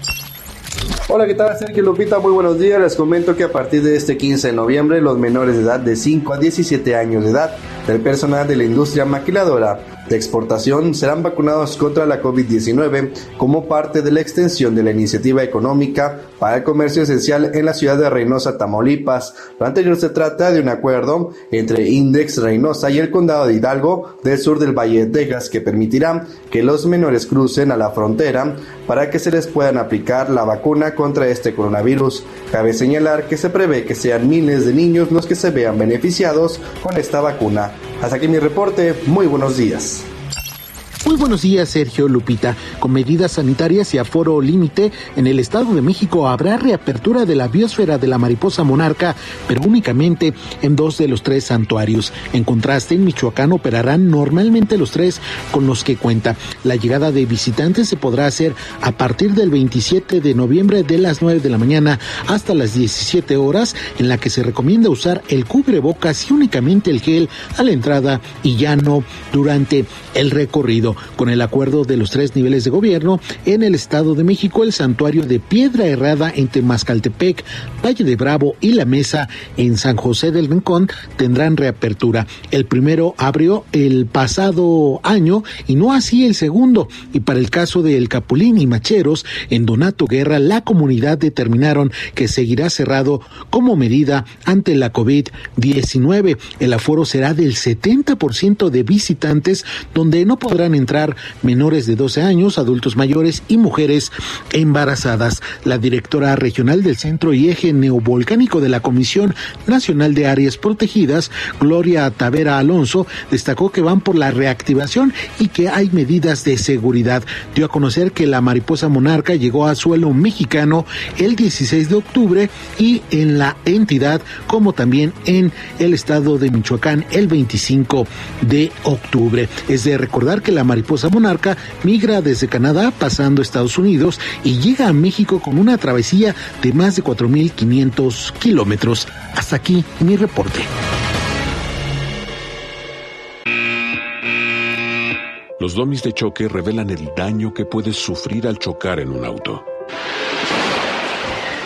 Hola, ¿qué tal? Sergio Lupita, muy buenos días. Les comento que a partir de este 15 de noviembre, los menores de edad de 5 a 17 años de edad del personal de la industria maquiladora de exportación serán vacunados contra la COVID-19 como parte de la extensión de la iniciativa económica para el comercio esencial en la ciudad de Reynosa, Tamaulipas. Lo anterior se trata de un acuerdo entre Index Reynosa y el condado de Hidalgo del sur del Valle de Texas que permitirá que los menores crucen a la frontera para que se les puedan aplicar la vacuna contra este coronavirus. Cabe señalar que se prevé que sean miles de niños los que se vean beneficiados con esta vacuna. Hasta aquí mi reporte, muy buenos días. Muy buenos días, Sergio Lupita. Con medidas sanitarias y aforo límite, en el Estado de México habrá reapertura de la biosfera de la mariposa monarca, pero únicamente en dos de los tres santuarios. En contraste, en Michoacán operarán normalmente los tres con los que cuenta. La llegada de visitantes se podrá hacer a partir del 27 de noviembre de las 9 de la mañana hasta las 17 horas, en la que se recomienda usar el cubrebocas y únicamente el gel a la entrada y ya no durante el recorrido con el acuerdo de los tres niveles de gobierno en el Estado de México, el santuario de Piedra Herrada en Temascaltepec, Valle de Bravo y La Mesa en San José del Rincón tendrán reapertura. El primero abrió el pasado año y no así el segundo. Y para el caso de El Capulín y Macheros, en Donato Guerra, la comunidad determinaron que seguirá cerrado como medida ante la COVID-19. El aforo será del 70% de visitantes, donde no podrán entrar menores de 12 años, adultos mayores y mujeres embarazadas. La directora regional del Centro y Eje Neovolcánico de la Comisión Nacional de Áreas Protegidas, Gloria Tavera Alonso, destacó que van por la reactivación y que hay medidas de seguridad. Dio a conocer que la mariposa monarca llegó a suelo mexicano el 16 de octubre y en la entidad como también en el estado de Michoacán el 25 de octubre. Es de recordar que la mariposa monarca migra desde Canadá pasando Estados Unidos y llega a México con una travesía de más de 4.500 kilómetros. Hasta aquí mi reporte. Los domis de choque revelan el daño que puedes sufrir al chocar en un auto.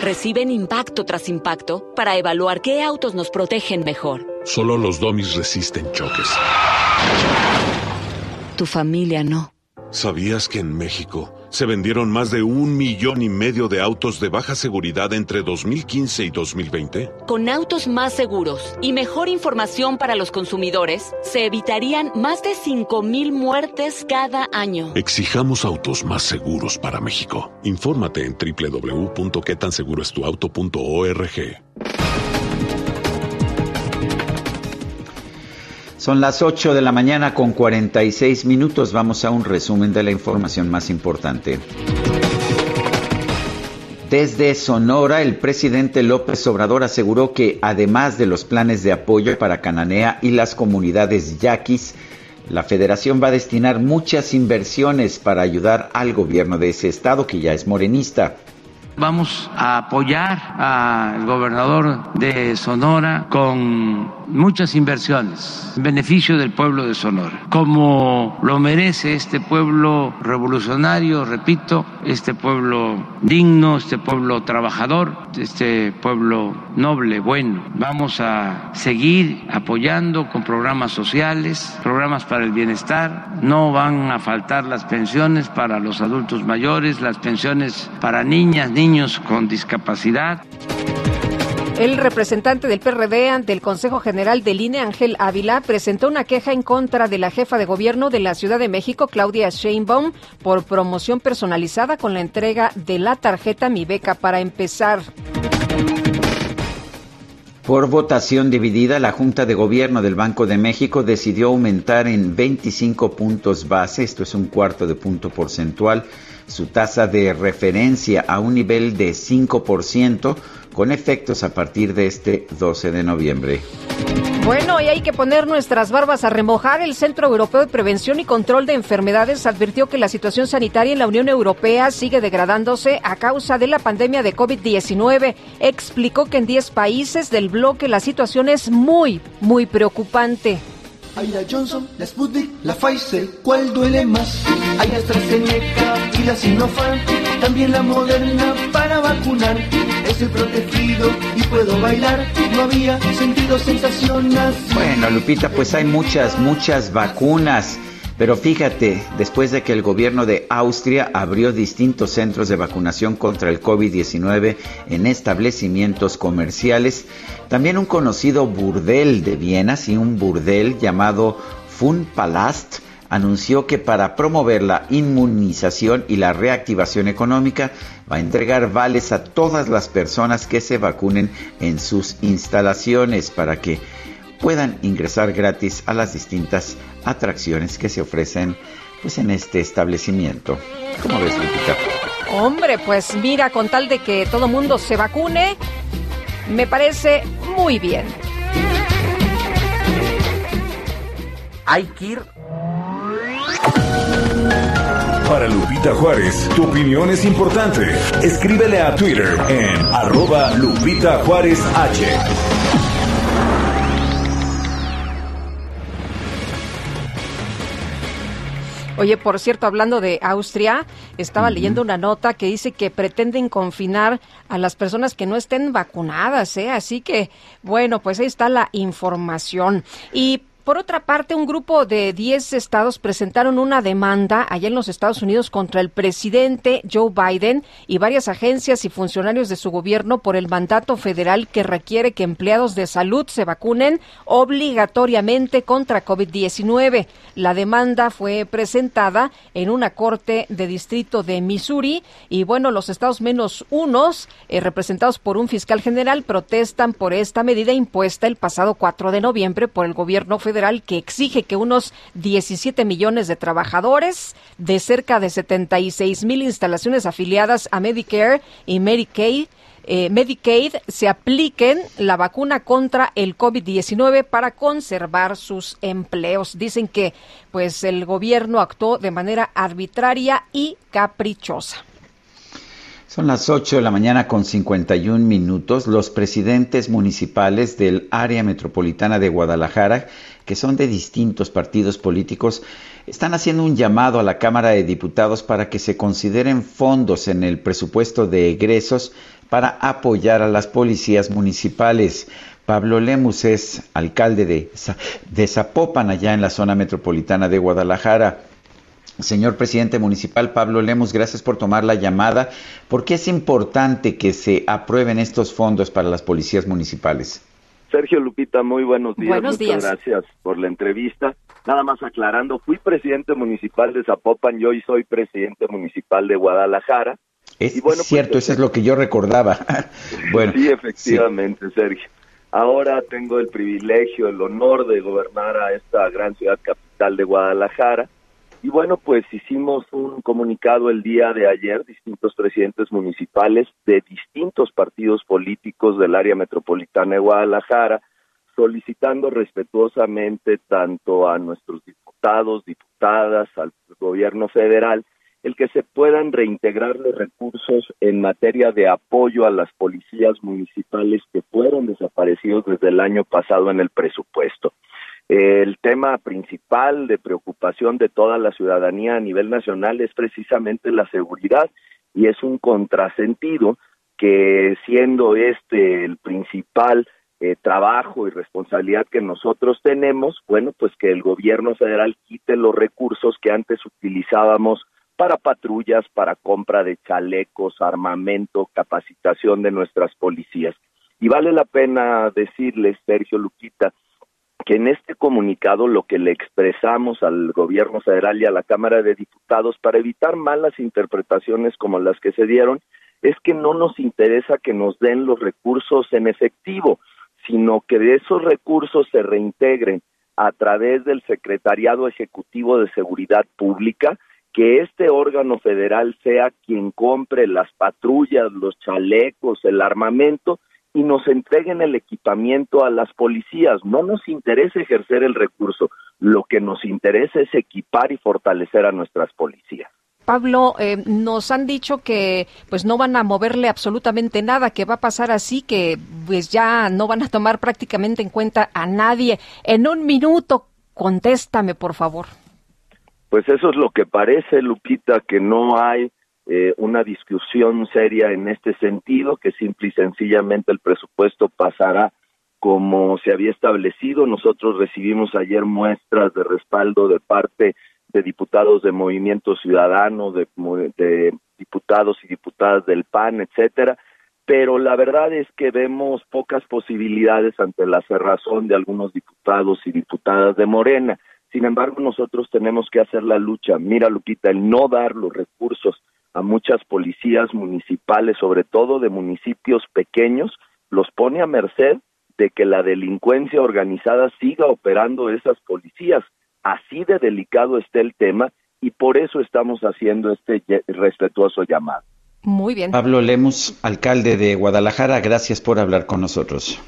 Reciben impacto tras impacto para evaluar qué autos nos protegen mejor. Solo los domis resisten choques. Tu familia no. ¿Sabías que en México se vendieron más de un millón y medio de autos de baja seguridad entre 2015 y 2020? Con autos más seguros y mejor información para los consumidores, se evitarían más de 5.000 muertes cada año. Exijamos autos más seguros para México. Infórmate en www.quetanseguroestuauto.org. Son las 8 de la mañana con 46 minutos. Vamos a un resumen de la información más importante. Desde Sonora, el presidente López Obrador aseguró que además de los planes de apoyo para Cananea y las comunidades yaquis, la federación va a destinar muchas inversiones para ayudar al gobierno de ese estado que ya es morenista. Vamos a apoyar al gobernador de Sonora con muchas inversiones en beneficio del pueblo de Sonora, como lo merece este pueblo revolucionario, repito, este pueblo digno, este pueblo trabajador, este pueblo noble, bueno. Vamos a seguir apoyando con programas sociales, programas para el bienestar. No van a faltar las pensiones para los adultos mayores, las pensiones para niñas, niños con discapacidad. El representante del PRD ante el Consejo General del INE, Ángel Ávila, presentó una queja en contra de la jefa de gobierno de la Ciudad de México, Claudia Sheinbaum, por promoción personalizada con la entrega de la tarjeta Mi Beca para empezar. Por votación dividida, la Junta de Gobierno del Banco de México decidió aumentar en 25 puntos base, esto es un cuarto de punto porcentual, su tasa de referencia a un nivel de 5%, con efectos a partir de este 12 de noviembre. Bueno, y hay que poner nuestras barbas a remojar. El Centro Europeo de Prevención y Control de Enfermedades advirtió que la situación sanitaria en la Unión Europea sigue degradándose a causa de la pandemia de COVID-19. Explicó que en 10 países del bloque la situación es muy, muy preocupante. Hay la Johnson, la Sputnik, la Pfizer, ¿cuál duele más? Hay AstraZeneca y la Sinopharm, también la Moderna para vacunar. Protegido y puedo bailar, no había sentido. Bueno, Lupita, pues hay muchas, muchas vacunas. Pero fíjate, después de que el gobierno de Austria abrió distintos centros de vacunación contra el COVID-19 en establecimientos comerciales, también un conocido burdel de Viena, sí, un burdel llamado Funpalast, anunció que para promover la inmunización y la reactivación económica va a entregar vales a todas las personas que se vacunen en sus instalaciones para que puedan ingresar gratis a las distintas atracciones que se ofrecen pues en este establecimiento. ¿Cómo ves, Lupita? Hombre, pues mira, con tal de que todo mundo se vacune, me parece muy bien. Hay que ir. Para Lupita Juárez, tu opinión es importante. Escríbele a Twitter en arroba Lupita Juárez H. Oye, por cierto, hablando de Austria, estaba leyendo una nota que dice que pretenden confinar a las personas que no estén vacunadas, ¿eh? Así que, bueno, pues ahí está la información. Y por otra parte, un grupo de 10 estados presentaron una demanda allá en los Estados Unidos contra el presidente Joe Biden y varias agencias y funcionarios de su gobierno por el mandato federal que requiere que empleados de salud se vacunen obligatoriamente contra COVID-19. La demanda fue presentada en una corte de distrito de Missouri y bueno, los estados menos unos, eh, representados por un fiscal general, protestan por esta medida impuesta el pasado 4 de noviembre por el gobierno federal que exige que unos 17 millones de trabajadores de cerca de 76 mil instalaciones afiliadas a Medicare y Medicaid eh, Medicaid se apliquen la vacuna contra el COVID-19 para conservar sus empleos. Dicen que pues el gobierno actuó de manera arbitraria y caprichosa. Son las 8 de la mañana con 51 minutos. Los presidentes municipales del área metropolitana de Guadalajara, que son de distintos partidos políticos, están haciendo un llamado a la Cámara de Diputados para que se consideren fondos en el presupuesto de egresos para apoyar a las policías municipales. Pablo Lemus es alcalde de, Zapopan, allá en la zona metropolitana de Guadalajara. Señor presidente municipal Pablo Lemos, gracias por tomar la llamada. ¿Por qué es importante que se aprueben estos fondos para las policías municipales? Sergio Lupita, muy buenos días. Buenos días. Muchas gracias por la entrevista. Nada más aclarando, fui presidente municipal de Zapopan y hoy soy presidente municipal de Guadalajara. Es bueno, pues, cierto, eso es lo que yo recordaba. bueno, sí, efectivamente, Sergio. Ahora tengo el privilegio, el honor de gobernar a esta gran ciudad capital de Guadalajara y bueno, pues hicimos un comunicado el día de ayer, distintos presidentes municipales de distintos partidos políticos del área metropolitana de Guadalajara, solicitando respetuosamente tanto a nuestros diputados, diputadas, al gobierno federal, el que se puedan reintegrar los recursos en materia de apoyo a las policías municipales que fueron desaparecidos desde el año pasado en el presupuesto. El tema principal de preocupación de toda la ciudadanía a nivel nacional es precisamente la seguridad y es un contrasentido que siendo este el principal eh, trabajo y responsabilidad que nosotros tenemos, bueno, pues que el gobierno federal quite los recursos que antes utilizábamos para patrullas, para compra de chalecos, armamento, capacitación de nuestras policías. Y vale la pena decirles, Sergio Luquita, que en este comunicado lo que le expresamos al gobierno federal y a la Cámara de Diputados para evitar malas interpretaciones como las que se dieron es que no nos interesa que nos den los recursos en efectivo, sino que esos recursos se reintegren a través del Secretariado Ejecutivo de Seguridad Pública, que este órgano federal sea quien compre las patrullas, los chalecos, el armamento y nos entreguen el equipamiento a las policías. No nos interesa ejercer el recurso, lo que nos interesa es equipar y fortalecer a nuestras policías. Pablo, eh, nos han dicho que pues no van a moverle absolutamente nada, que va a pasar así, que pues ya no van a tomar prácticamente en cuenta a nadie. En un minuto, Contéstame, por favor. Pues eso es lo que parece, Lupita, que no hay eh, una discusión seria en este sentido, que simple y sencillamente el presupuesto pasará como se había establecido. Nosotros recibimos ayer muestras de respaldo de parte de diputados de Movimiento Ciudadano, de, de diputados y diputadas del PAN, etcétera, pero la verdad es que vemos pocas posibilidades ante la cerrazón de algunos diputados y diputadas de Morena. Sin embargo, nosotros tenemos que hacer la lucha. Mira, Lupita, el no dar los recursos a muchas policías municipales, sobre todo de municipios pequeños, los pone a merced de que la delincuencia organizada siga operando esas policías. Así de delicado está el tema y por eso estamos haciendo este respetuoso llamado. Muy bien. Pablo Lemus, alcalde de Guadalajara, gracias por hablar con nosotros.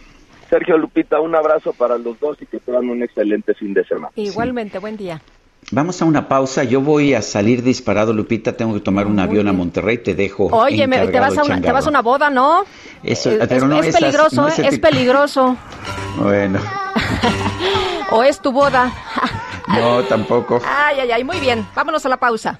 Sergio Lupita, un abrazo para los dos y que tengan un excelente fin de semana. Igualmente, buen día. Vamos a una pausa. Yo voy a salir disparado, Lupita. Tengo que tomar un avión a Monterrey. Te dejo. Oye, te, vas a una, te, vas a una, boda, ¿no? Eso, es, pero no, es peligroso, ¿eh? es peligroso. Bueno. ¿O es tu boda? no, tampoco. Ay, ay, ay. Muy bien. Vámonos a la pausa.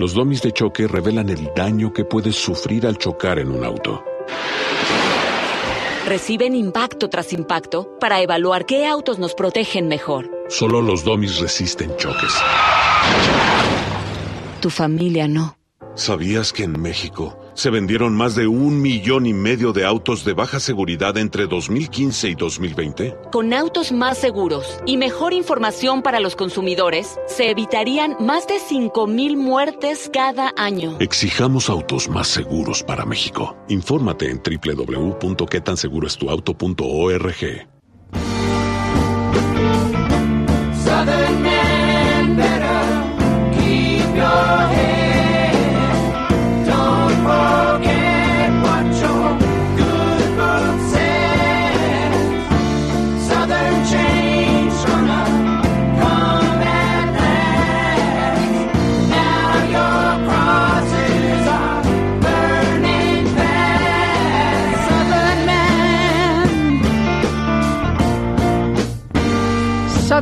Los domis de choque revelan el daño que puedes sufrir al chocar en un auto. Reciben impacto tras impacto para evaluar qué autos nos protegen mejor. Solo los domis resisten choques. Tu familia no. ¿Sabías que en México se vendieron más de un millón y medio de autos de baja seguridad entre 2015 y 2020? Con autos más seguros y mejor información para los consumidores, se evitarían más de 5.000 muertes cada año. Exijamos autos más seguros para México. Infórmate en www.quetanseguroestuauto.org.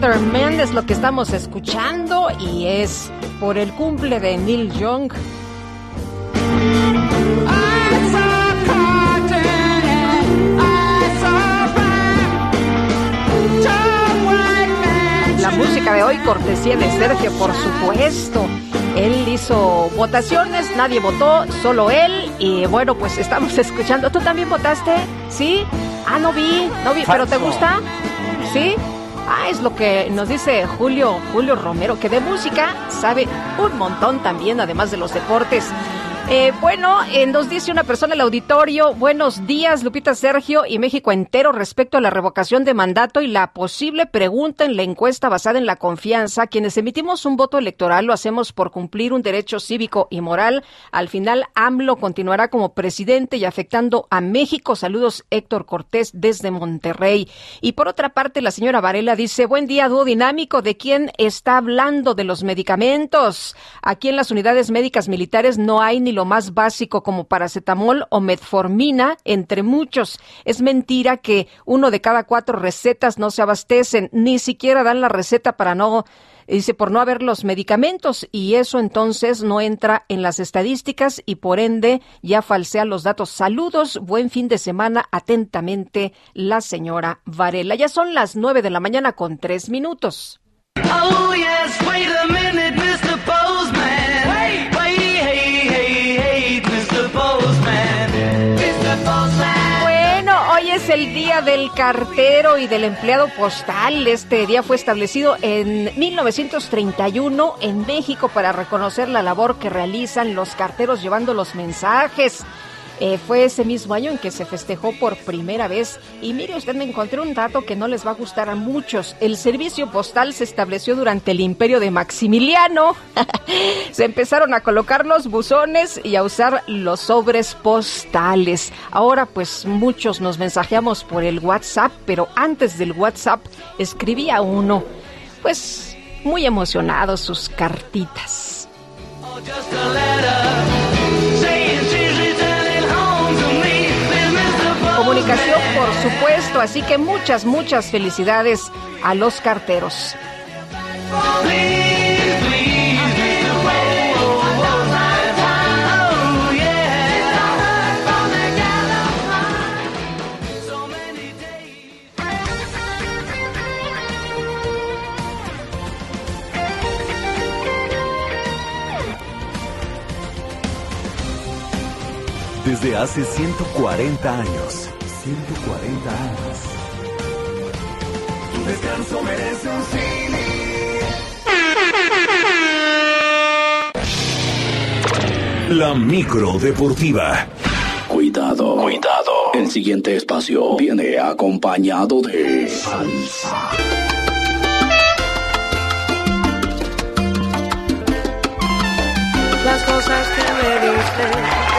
Es lo que estamos escuchando y es por el cumple de Neil Young. La música de hoy, cortesía de Sergio, por supuesto. Él hizo votaciones, nadie votó, solo él. Y bueno, pues estamos escuchando. ¿Tú también votaste? ¿Sí? Ah, no vi, no vi, pero ¿te gusta? ¿Sí? Ah, es lo que nos dice Julio, Julio Romero, que de música sabe un montón también, además de los deportes. Eh, bueno, nos dice una persona el auditorio, buenos días Lupita Sergio y México entero respecto a la revocación de mandato y la posible pregunta en la encuesta basada en la confianza. Quienes emitimos un voto electoral lo hacemos por cumplir un derecho cívico y moral. Al final, AMLO continuará como presidente y afectando a México. Saludos Héctor Cortés desde Monterrey. Y por otra parte, la señora Varela dice, buen día, dúo dinámico. ¿De quién está hablando? De los medicamentos. Aquí en las unidades médicas militares no hay ni lo más básico como paracetamol o metformina, entre muchos. Es mentira que uno de cada cuatro recetas no se abastecen, ni siquiera dan la receta para no dice por no haber los medicamentos y eso entonces no entra en las estadísticas y por ende ya falsea los datos. Saludos, buen fin de semana, atentamente la señora Varela. Ya son las nueve de la mañana con tres minutos. Oh, yes, wait a minute, Mr. es el Día del Cartero y del Empleado Postal. Este día fue establecido en 1931 en México para reconocer la labor que realizan los carteros llevando los mensajes. Eh, fue ese mismo año en que se festejó por primera vez. Y mire, usted me encontré un dato que no les va a gustar a muchos. El servicio postal se estableció durante el imperio de Maximiliano. se empezaron a colocar los buzones y a usar los sobres postales. Ahora pues muchos nos mensajeamos por el WhatsApp, pero antes del WhatsApp escribía uno, pues muy emocionado sus cartitas. Comunicación, por supuesto, así que muchas, muchas felicidades a los carteros. Desde hace 140 años. 140 años. Tu descanso merece un cine. La micro deportiva. Cuidado, cuidado. El siguiente espacio viene acompañado de salsa. Las cosas que me diste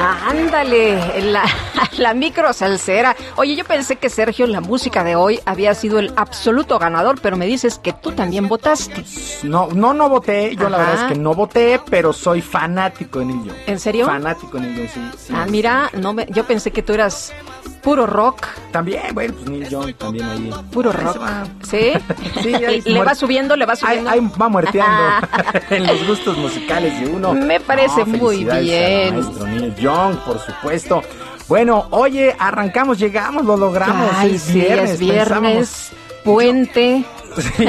Ándale, la, la micro salsera. Oye, yo pensé que Sergio, la música de hoy, había sido el absoluto ganador, pero me dices que tú también votaste. No, no, no voté. Yo la verdad es que no voté, pero soy fanático de Neil ¿En serio? Fanático de Neil sí, Ah, mira, no me, yo pensé que tú eras puro rock. También, bueno, pues Neil Young también ahí. Puro rock. ¿Sí? sí le va subiendo, le va subiendo. Ahí, va muerteando en los gustos musicales de uno. Me parece muy bien. Maestro Neil Young, por supuesto. Bueno, oye, arrancamos, llegamos, lo logramos. Ay, es viernes, es viernes, puente.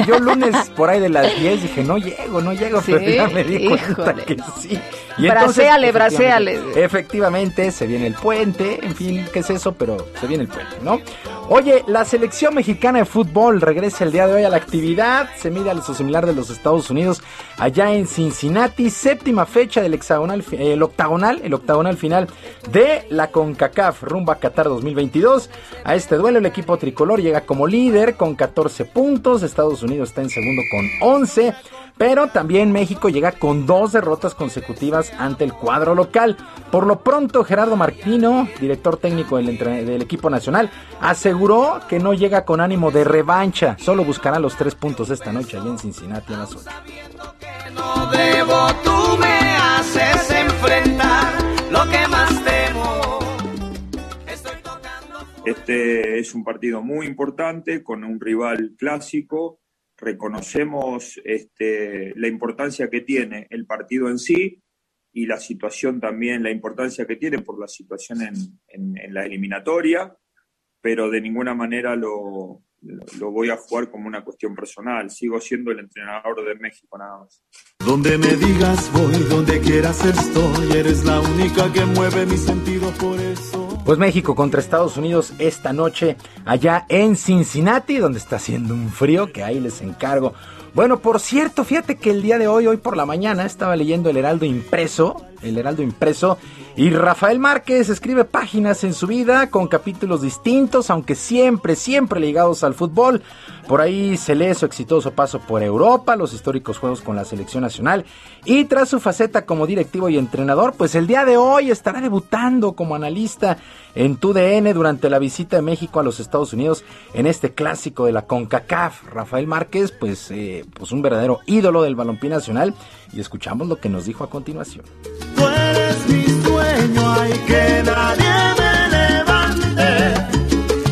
yo lunes por ahí de las 10 dije, no llego, no llego, pero ya me di cuenta que sí. Y braceale, braceale. Efectivamente, se viene el puente, en fin, ¿qué es eso? Pero se viene el puente, ¿no? Oye, la selección mexicana de fútbol regresa el día de hoy a la actividad, se mide al similar de los Estados Unidos, allá en Cincinnati, séptima fecha del hexagonal, el octagonal, el octagonal final de la CONCACAF rumbo a Qatar 2022. A este duelo el equipo tricolor llega como líder con 14 puntos, Estados Unidos está en segundo con 11. Pero también México llega con dos derrotas consecutivas ante el cuadro local. Por lo pronto, Gerardo Martino, director técnico del, equipo nacional, aseguró que no llega con ánimo de revancha. Solo buscará los tres puntos esta noche allí en Cincinnati, en la zona. No debo, tú me haces enfrentar lo que más temo. Este es un partido muy importante con un rival clásico reconocemos este, la importancia que tiene el partido en sí y la situación también, la importancia que tiene por la situación en, la eliminatoria, pero de ninguna manera lo, lo, voy a jugar como una cuestión personal. Sigo siendo el entrenador de México nada más. Donde me digas voy, donde quieras estoy, eres la única que mueve mi sentido por eso. Pues México contra Estados Unidos esta noche allá en Cincinnati, donde está haciendo un frío que ahí les encargo. Bueno, por cierto, fíjate que el día de hoy, hoy por la mañana, estaba leyendo el Heraldo impreso, el Heraldo impreso, y Rafael Márquez escribe páginas en su vida con capítulos distintos, aunque siempre, siempre ligados al fútbol. Por ahí se lee su exitoso paso por Europa, los históricos juegos con la selección nacional, y tras su faceta como directivo y entrenador, pues el día de hoy estará debutando como analista en TUDN durante la visita de México a los Estados Unidos en este clásico de la CONCACAF. Rafael Márquez, pues, eh, pues un verdadero ídolo del balompié nacional, y escuchamos lo que nos dijo a continuación. Tú eres mi sueño, hay que nadie me levante.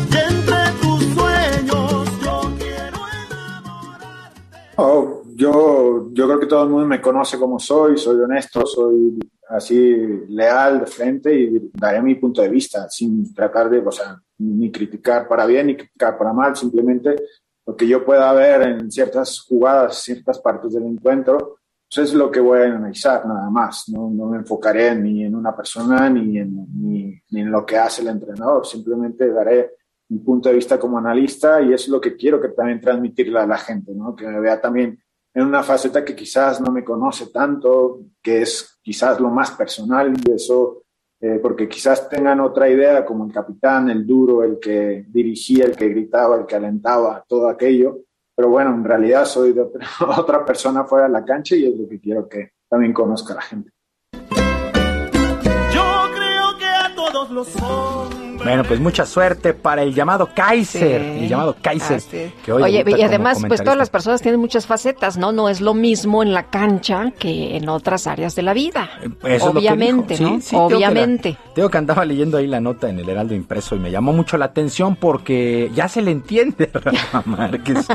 Y entre tus sueños yo quiero enamorarte. Oh, yo, yo creo que todo el mundo me conoce como soy, soy honesto, soy así leal de frente y daré mi punto de vista sin tratar de, o sea, ni criticar para bien ni criticar para mal, simplemente lo que yo pueda ver en ciertas jugadas, ciertas partes del encuentro, eso es lo que voy a analizar nada más. No, no me enfocaré ni en una persona ni en, ni, en lo que hace el entrenador. Simplemente daré mi punto de vista como analista y es lo que quiero que también transmitirle a la gente, ¿no? que me vea también en una faceta que quizás no me conoce tanto, que es quizás lo más personal y eso eh, porque quizás tengan otra idea como el capitán, el duro, el que dirigía, el que gritaba, el que alentaba, todo aquello. Pero bueno, en realidad soy de otra, persona fuera de la cancha y es lo que quiero que también conozca la gente. Yo creo que a todos los hombres. Bueno, pues mucha suerte para el llamado Kaiser, Sí. el llamado Kaiser. Ah, sí. que hoy Oye, y además, pues todas las personas tienen muchas facetas, ¿no? No es lo mismo en la cancha que en otras áreas de la vida. Eso es lo que Obviamente, dijo. ¿no? Sí, sí, tengo que la- Obviamente. Tengo que andaba leyendo ahí la nota en el Heraldo Impreso y me llamó mucho la atención porque ya se le entiende a Rafa Márquez.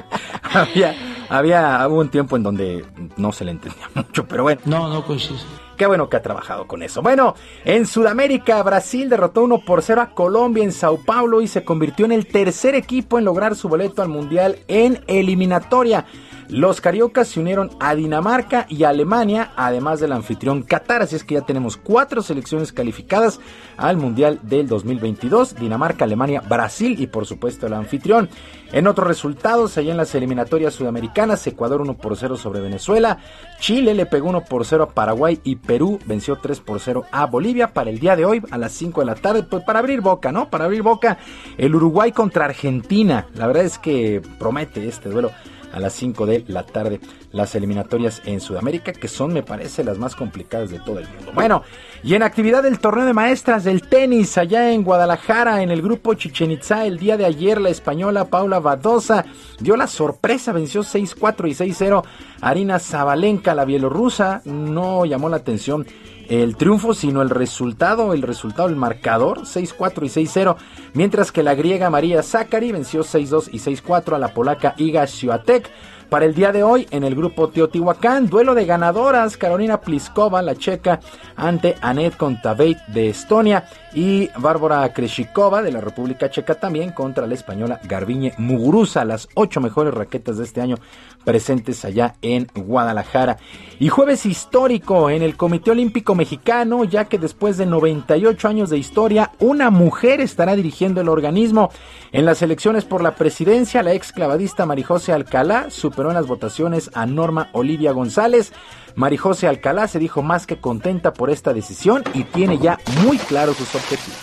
había, había, hubo un tiempo en donde no se le entendía mucho, pero bueno. No, no coincide. Qué bueno que ha trabajado con eso. Bueno, en Sudamérica, Brasil derrotó 1 por 0 a Colombia en Sao Paulo y se convirtió en el tercer equipo en lograr su boleto al Mundial en eliminatoria. Los cariocas se unieron a Dinamarca y Alemania, además del anfitrión Qatar. Así es que ya tenemos cuatro selecciones calificadas al Mundial del 2022. Dinamarca, Alemania, Brasil y por supuesto el anfitrión. En otros resultados, allá en las eliminatorias sudamericanas, Ecuador 1 por 0 sobre Venezuela. Chile le pegó 1 por 0 a Paraguay y Perú venció 3 por 0 a Bolivia para el día de hoy a las 5 de la tarde. Pues para abrir boca, ¿no? Para abrir boca, el Uruguay contra Argentina. La verdad es que promete este duelo a las 5 de la tarde las eliminatorias en Sudamérica, que son, me parece, las más complicadas de todo el mundo. Bueno, y en actividad del torneo de maestras del tenis, allá en Guadalajara, en el grupo Chichen Itza, el día de ayer, la española Paula Badosa dio la sorpresa, venció 6-4 y 6-0 a Arina Zabalenka, la bielorrusa, no llamó la atención el triunfo, sino el resultado, el resultado, el marcador, 6-4 y 6-0, mientras que la griega María Zakari venció 6-2 y 6-4 a la polaca Iga Swiatek. Para el día de hoy, en el grupo Teotihuacán, duelo de ganadoras, Carolina Pliskova, la checa, ante Anet Kontaveit de Estonia y Bárbara Kreshikova de la República Checa también contra la española Garbiñe Muguruza, las ocho mejores raquetas de este año presentes allá en Guadalajara. Y jueves histórico en el Comité Olímpico Mexicano, ya que después de 98 años de historia, una mujer estará dirigiendo el organismo. En las elecciones por la presidencia, la ex clavadista Marijose Alcalá superó en las votaciones a Norma Olivia González. Marijose Alcalá se dijo más que contenta por esta decisión y tiene ya muy claros sus objetivos.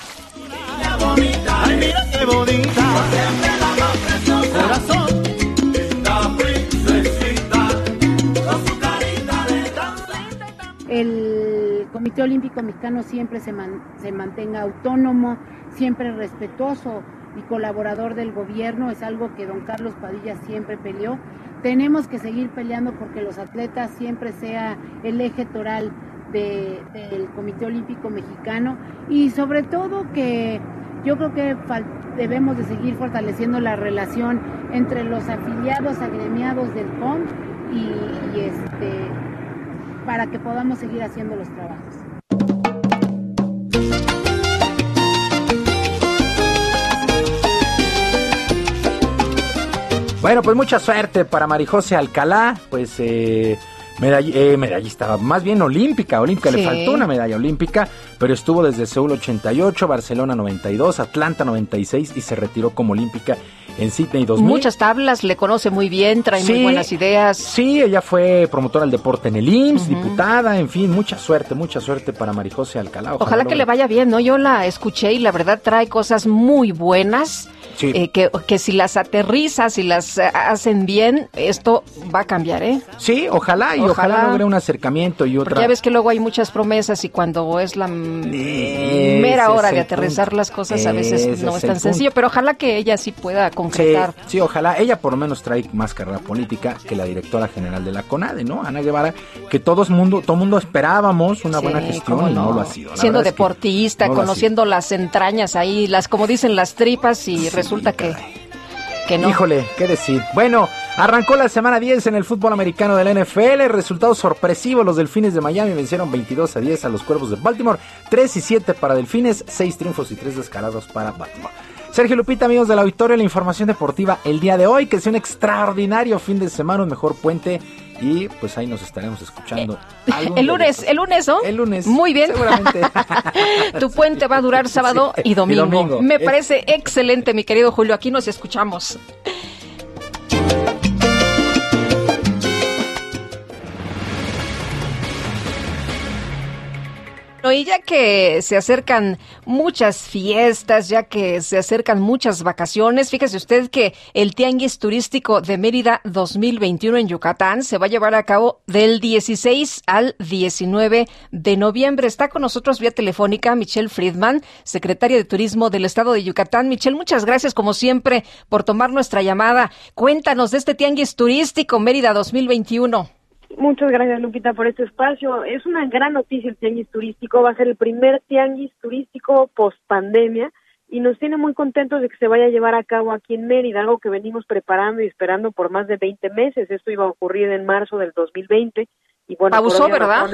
El Comité Olímpico Mexicano siempre se, man- se mantenga autónomo, siempre respetuoso y colaborador del gobierno, es algo que don Carlos Padilla siempre peleó. Tenemos que seguir peleando porque los atletas siempre sea el eje toral de- del Comité Olímpico Mexicano y sobre todo que yo creo que debemos de seguir fortaleciendo la relación entre los afiliados agremiados del COM y, y este para que podamos seguir haciendo los trabajos. Bueno, pues mucha suerte para Marijose Alcalá, pues eh, medall- eh, medallista, más bien olímpica, olímpica, le faltó una medalla olímpica, pero estuvo desde Seúl 88, Barcelona 92, Atlanta 96 y se retiró como olímpica en Sydney 2000. Muchas tablas, le conoce muy bien, trae muy buenas ideas. Sí, ella fue promotora del deporte en el IMSS, diputada, en fin, mucha suerte, mucha suerte para Marijose Alcalá. Ojalá que le vaya bien, ¿no? Yo la escuché y la verdad trae cosas muy buenas. Sí. eh, que, que si las aterrizas y las eh, hacen bien, esto va a cambiar, ¿eh? Sí, ojalá y ojalá, Ojalá. logre un acercamiento y otra. Porque ya ves que luego hay muchas promesas y cuando es la mera hora de aterrizar punto. las cosas, a veces Ese no es tan punto. sencillo. Pero ojalá que ella sí pueda concretar. sí, ojalá. Ella por lo menos trae más carrera política que la directora general de la CONADE, ¿no? Ana Guevara, que todos mundo, todo mundo esperábamos una Sí, buena gestión y no no. lo ha sido. La Siendo verdad es que deportista, no conociendo las entrañas ahí, las como dicen las tripas y resulta que, que no. Híjole, qué decir. Bueno, arrancó la semana 10 en el fútbol americano del NFL. Resultados sorpresivos. Los Delfines de Miami vencieron 22 a 10 a los Cuervos de Baltimore. 3 y 7 para Delfines, 6 triunfos y 3 descarados para Baltimore. Sergio Lupita, amigos del auditorio, la información deportiva el día de hoy. Que sea un extraordinario fin de semana, un mejor puente. Y pues ahí nos estaremos escuchando. algún El lunes, el lunes, ¿no? El lunes. Muy bien. Seguramente. tu puente va a durar sábado Sí, y, domingo. y domingo. Me parece excelente, mi querido Julio. Aquí nos escuchamos. Y ya que se acercan muchas fiestas, ya que se acercan muchas vacaciones, fíjese usted que el Tianguis Turístico de Mérida 2021 en Yucatán se va a llevar a cabo del 16 al 19 de noviembre. Está con nosotros vía telefónica Michelle Friedman, secretaria de Turismo del Estado de Yucatán. Michelle, muchas gracias como siempre por tomar nuestra llamada. Cuéntanos de este Tianguis Turístico Mérida 2021. Muchas gracias, Lupita, por este espacio. Es una gran noticia el tianguis turístico. Va a ser el primer tianguis turístico post pandemia y nos tiene muy contentos de que se vaya a llevar a cabo aquí en Mérida, algo que venimos preparando y esperando por más de 20 meses. Esto iba a ocurrir en marzo del 2020 y bueno, abusó, ¿verdad?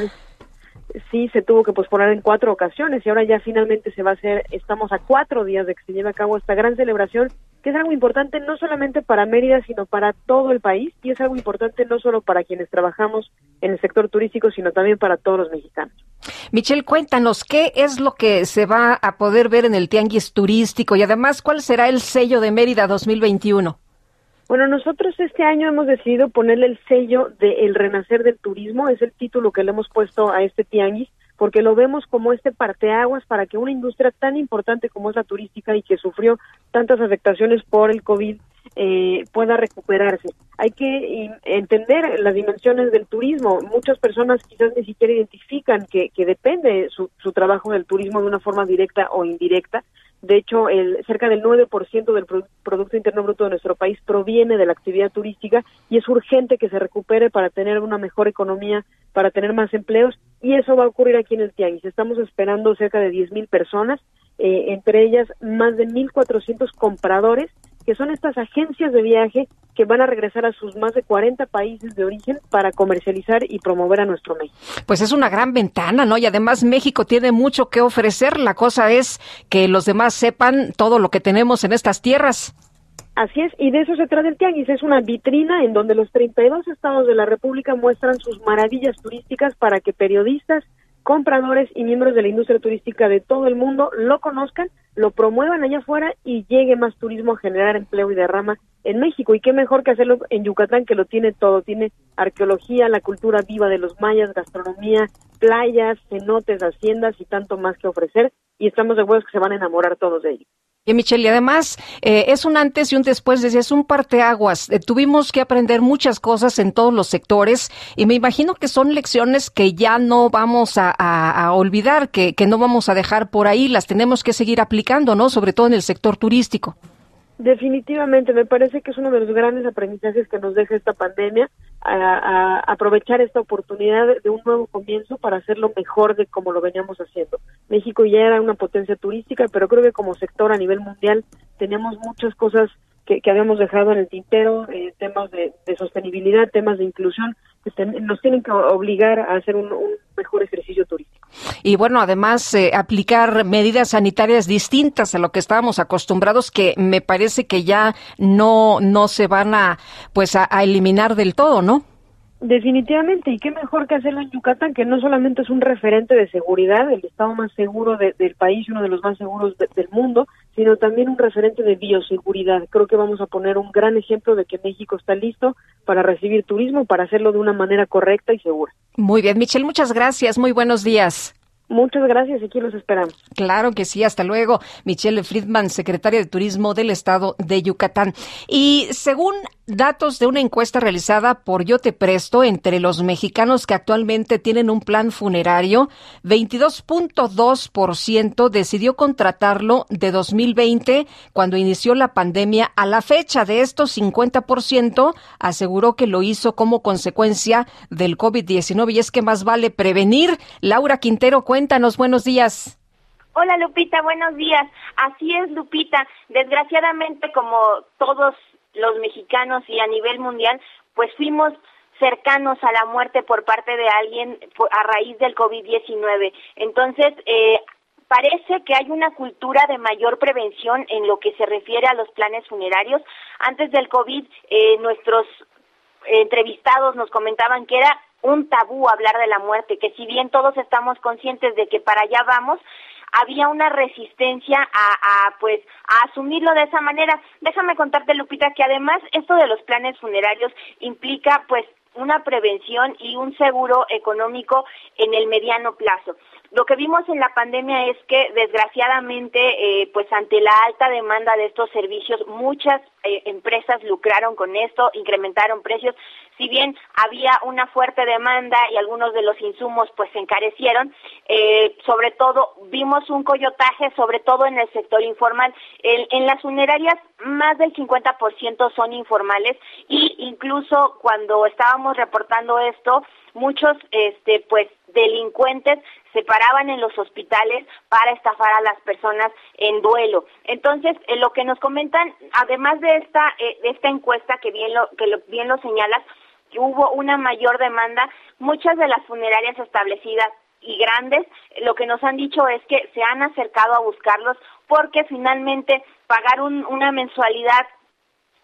Sí se tuvo que posponer en cuatro ocasiones y ahora ya finalmente se va a hacer, estamos a cuatro días de que se lleve a cabo esta gran celebración, que es algo importante no solamente para Mérida, sino para todo el país y es algo importante no solo para quienes trabajamos en el sector turístico, sino también para todos los mexicanos. Michelle, cuéntanos, ¿qué es lo que se va a poder ver en el Tianguis turístico y además cuál será el sello de Mérida 2021? Bueno, nosotros este año hemos decidido ponerle el sello de El Renacer del Turismo, es el título que le hemos puesto a este tianguis, porque lo vemos como este parteaguas para que una industria tan importante como es la turística y que sufrió tantas afectaciones por el COVID eh, pueda recuperarse. Hay que entender las dimensiones del turismo. Muchas personas quizás ni siquiera identifican que, que depende su, su trabajo del turismo de una forma directa o indirecta, de hecho, el, cerca del 9% del Producto Interno Bruto de nuestro país proviene de la actividad turística y es urgente que se recupere para tener una mejor economía, para tener más empleos y eso va a ocurrir aquí en el Tianguis. Estamos esperando cerca de 10.000 personas, eh, entre ellas más de 1.400 compradores que son estas agencias de viaje que van a regresar a sus más de 40 países de origen para comercializar y promover a nuestro México. Pues es una gran ventana, ¿no? Y además México tiene mucho que ofrecer. La cosa es que los demás sepan todo lo que tenemos en estas tierras. Así es, y de eso se trata el Tianguis. Es una vitrina en donde los 32 estados de la República muestran sus maravillas turísticas para que periodistas, compradores y miembros de la industria turística de todo el mundo lo conozcan, lo promuevan allá afuera y llegue más turismo a generar empleo y derrama en México. Y qué mejor que hacerlo en Yucatán, que lo tiene todo. Tiene arqueología, la cultura viva de los mayas, gastronomía, playas, cenotes, haciendas y tanto más que ofrecer. Y estamos de acuerdo que se van a enamorar todos de ellos. Y Michelle, y además eh, es un antes y un después, es un parteaguas. Eh, tuvimos que aprender muchas cosas en todos los sectores y me imagino que son lecciones que ya no vamos a, a olvidar, que, que no vamos a dejar por ahí, las tenemos que seguir aplicando, ¿no? Sobre todo en el sector turístico. Definitivamente, me parece que es uno de los grandes aprendizajes que nos deja esta pandemia, a, aprovechar esta oportunidad de, un nuevo comienzo para hacerlo mejor de como lo veníamos haciendo. México ya era una potencia turística, pero creo que como sector a nivel mundial teníamos muchas cosas que, habíamos dejado en el tintero, eh, temas de, sostenibilidad, temas de inclusión, que nos tienen que obligar a hacer un, mejor ejercicio turístico. Y bueno, además eh, aplicar medidas sanitarias distintas a lo que estábamos acostumbrados, que me parece que ya no no se van a pues a eliminar del todo, ¿no? Definitivamente, y qué mejor que hacerlo en Yucatán, que no solamente es un referente de seguridad, el estado más seguro del país y uno de los más seguros del mundo, sino también un referente de bioseguridad. Creo que vamos a poner un gran ejemplo de que México está listo para recibir turismo, para hacerlo de una manera correcta y segura. Muy bien, Michelle, muchas gracias, muy buenos días. Muchas gracias, aquí los esperamos. Claro que sí, hasta luego. Michelle Friedman, secretaria de Turismo del Estado de Yucatán. Y según datos de una encuesta realizada por Yo Te Presto entre los mexicanos que actualmente tienen un plan funerario, 22.2% decidió contratarlo de 2020 cuando inició la pandemia a la fecha. De estos 50% aseguró que lo hizo como consecuencia del COVID-19 y es que más vale prevenir. Laura Quintero, cuéntanos, buenos días. Hola Lupita, buenos días. Así es Lupita. Desgraciadamente, como todos los mexicanos y a nivel mundial, pues fuimos cercanos a la muerte por parte de alguien a raíz del COVID-19. Entonces, eh, parece que hay una cultura de mayor prevención en lo que se refiere a los planes funerarios. Antes del COVID, eh, nuestros entrevistados nos comentaban que era un tabú hablar de la muerte, que si bien todos estamos conscientes de que para allá vamos, había una resistencia a, a, pues a asumirlo de esa manera. Déjame contarte Lupita que además esto de los planes funerarios implica pues una prevención y un seguro económico en el mediano plazo. Lo que vimos en la pandemia es que desgraciadamente, eh, pues ante la alta demanda de estos servicios, muchas eh, empresas lucraron con esto, incrementaron precios. Si bien había una fuerte demanda y algunos de los insumos pues se encarecieron, eh, sobre todo vimos un coyotaje, sobre todo en el sector informal. En, en las funerarias más del 50% son informales y incluso cuando estábamos reportando esto, muchos este pues delincuentes se paraban en los hospitales para estafar a las personas en duelo. Entonces, eh, lo que nos comentan, además de esta eh, de esta encuesta que bien lo que lo, bien lo señalas, que hubo una mayor demanda, muchas de las funerarias establecidas y grandes, lo que nos han dicho es que se han acercado a buscarlos porque finalmente pagar un, una mensualidad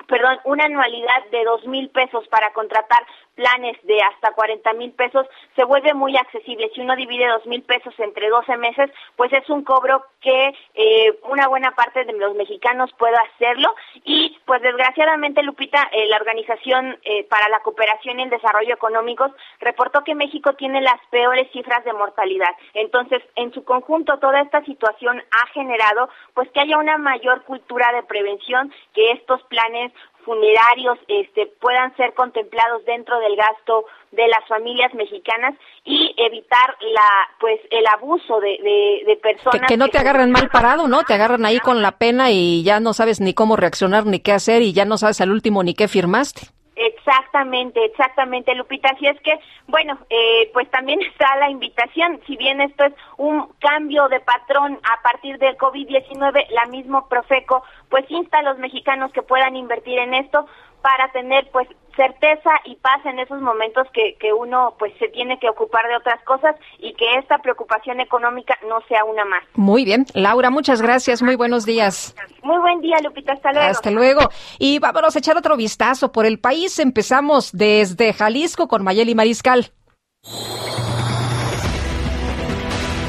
perdón, una anualidad de dos mil pesos para contratar planes de hasta 40 mil pesos se vuelve muy accesible. Si uno divide dos mil pesos entre 12 meses, pues es un cobro que eh, una buena parte de los mexicanos puede hacerlo. Y pues desgraciadamente, Lupita, eh, la Organización eh, para la Cooperación y el Desarrollo Económicos reportó que México tiene las peores cifras de mortalidad. Entonces, en su conjunto, toda esta situación ha generado pues que haya una mayor cultura de prevención, que estos planes funerarios este, puedan ser contemplados dentro del gasto de las familias mexicanas y evitar la pues el abuso de, de, personas que, que no te agarren mal parado no te agarran ahí con la pena y ya no sabes ni cómo reaccionar ni qué hacer y ya no sabes al último ni qué firmaste Exactamente, exactamente, Lupita. Así es que, bueno, eh, pues también está la invitación, si bien esto es un cambio de patrón a partir del COVID-19, la mismo Profeco, pues insta a los mexicanos que puedan invertir en esto para tener, pues, certeza y paz en esos momentos que, que uno pues se tiene que ocupar de otras cosas y que esta preocupación económica no sea una más. Muy bien, Laura, muchas gracias, muy buenos días. Muy buen día, Lupita, hasta luego. Hasta luego. Y vámonos a echar otro vistazo por el país. Empezamos desde Jalisco con Mayeli Mariscal.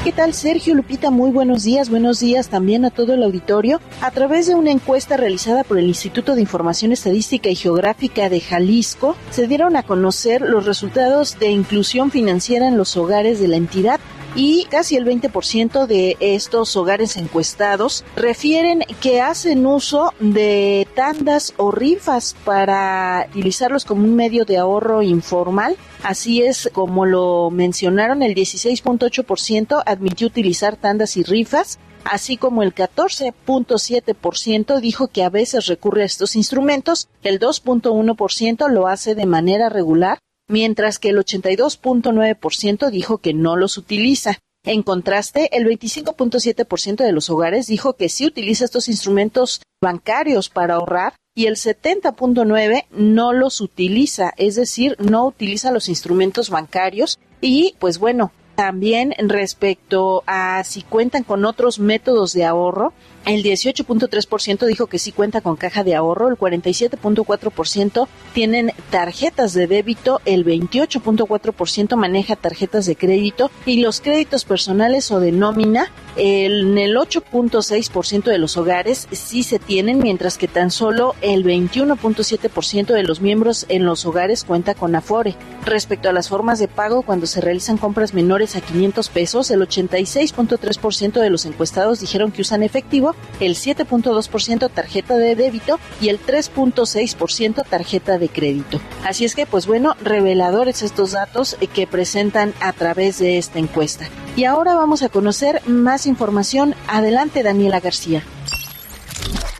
¿Qué tal Sergio Lupita? Muy buenos días, buenos días también a todo el auditorio. A través de una encuesta realizada por el Instituto de Información Estadística y Geográfica de Jalisco, se dieron a conocer los resultados de inclusión financiera en los hogares de la entidad y casi el 20% de estos hogares encuestados refieren que hacen uso de tandas o rifas para utilizarlos como un medio de ahorro informal. Así es como lo mencionaron, el 16.8% admitió utilizar tandas y rifas, así como el 14.7% dijo que a veces recurre a estos instrumentos, el 2.1% lo hace de manera regular mientras que el 82.9% dijo que no los utiliza. En contraste, el 25.7% de los hogares dijo que sí utiliza estos instrumentos bancarios para ahorrar y el 70.9% no los utiliza, es decir, no utiliza los instrumentos bancarios y pues bueno, también respecto a si cuentan con otros métodos de ahorro, el 18.3% dijo que sí cuenta con caja de ahorro, el 47.4% tienen tarjetas de débito, el 28.4% maneja tarjetas de crédito y los créditos personales o de nómina, en el 8.6% de los hogares sí se tienen, mientras que tan solo el 21.7% de los miembros en los hogares cuenta con Afore. Respecto a las formas de pago, cuando se realizan compras menores a 500 pesos, el 86.3% de los encuestados dijeron que usan efectivo el 7.2% tarjeta de débito y el 3.6% tarjeta de crédito. Así es que, pues bueno, reveladores estos datos que presentan a través de esta encuesta. Y ahora vamos a conocer más información. Adelante, Daniela García.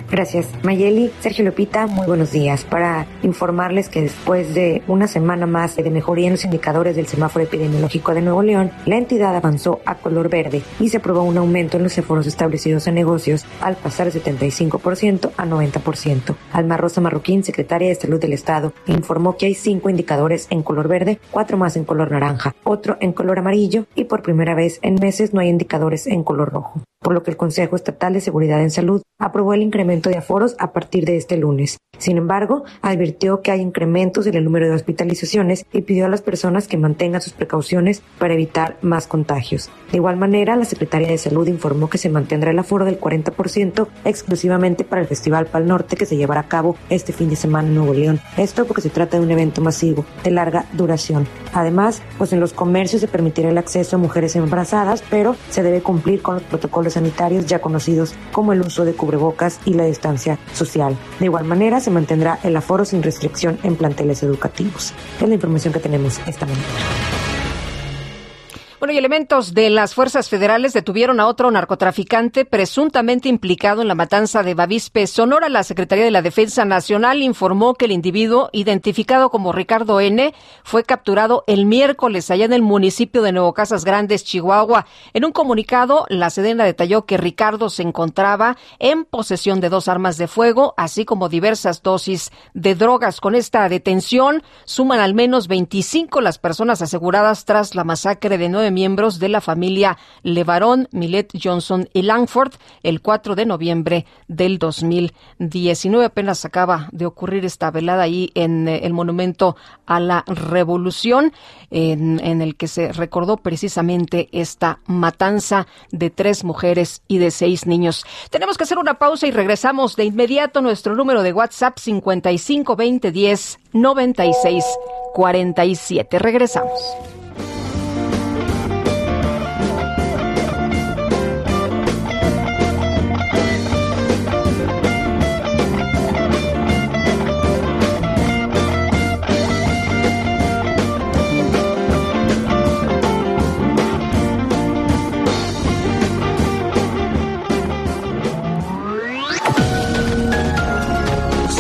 Gracias. Mayeli, Sergio Lupita, muy buenos días. Para informarles que después de una semana más de mejoría en los indicadores del semáforo epidemiológico de Nuevo León, la entidad avanzó a color verde y se aprobó un aumento en los seforos establecidos en negocios al pasar de 75% a 90%. Alma Rosa Marroquín, secretaria de Salud del Estado, informó que hay cinco indicadores en color verde, cuatro más en color naranja, otro en color amarillo y por primera vez en meses no hay indicadores en color rojo por lo que el Consejo Estatal de Seguridad en Salud aprobó el incremento de aforos a partir de este lunes. Sin embargo, advirtió que hay incrementos en el número de hospitalizaciones y pidió a las personas que mantengan sus precauciones para evitar más contagios. De igual manera, la Secretaría de Salud informó que se mantendrá el aforo del 40% exclusivamente para el Festival Pal Norte que se llevará a cabo este fin de semana en Nuevo León. Esto porque se trata de un evento masivo de larga duración. Además, pues en los comercios se permitirá el acceso a mujeres embarazadas, pero se debe cumplir con los protocolos sanitarios ya conocidos como el uso de cubrebocas y la distancia social. De igual manera, se mantendrá el aforo sin restricción en planteles educativos. Es la información que tenemos esta mañana. Bueno, y elementos de las fuerzas federales detuvieron a otro narcotraficante presuntamente implicado en la matanza de Bavispe, Sonora. La Secretaría de la Defensa Nacional informó que el individuo, identificado como Ricardo N., fue capturado el miércoles allá en el municipio de Nuevo Casas Grandes, Chihuahua. En un comunicado, la Sedena detalló que Ricardo se encontraba en posesión de dos armas de fuego, así como diversas dosis de drogas. Con esta detención, suman al menos 25 las personas aseguradas tras la masacre de miembros de la familia Levarón, Millet Johnson y Langford el 4 de noviembre del 2019. Apenas acaba de ocurrir esta velada ahí en eh, el Monumento a la Revolución, en, en el que se recordó precisamente esta matanza de tres mujeres y de seis niños. Tenemos que hacer una pausa y regresamos de inmediato. Nuestro número de WhatsApp 55 20 10 96 47. Regresamos.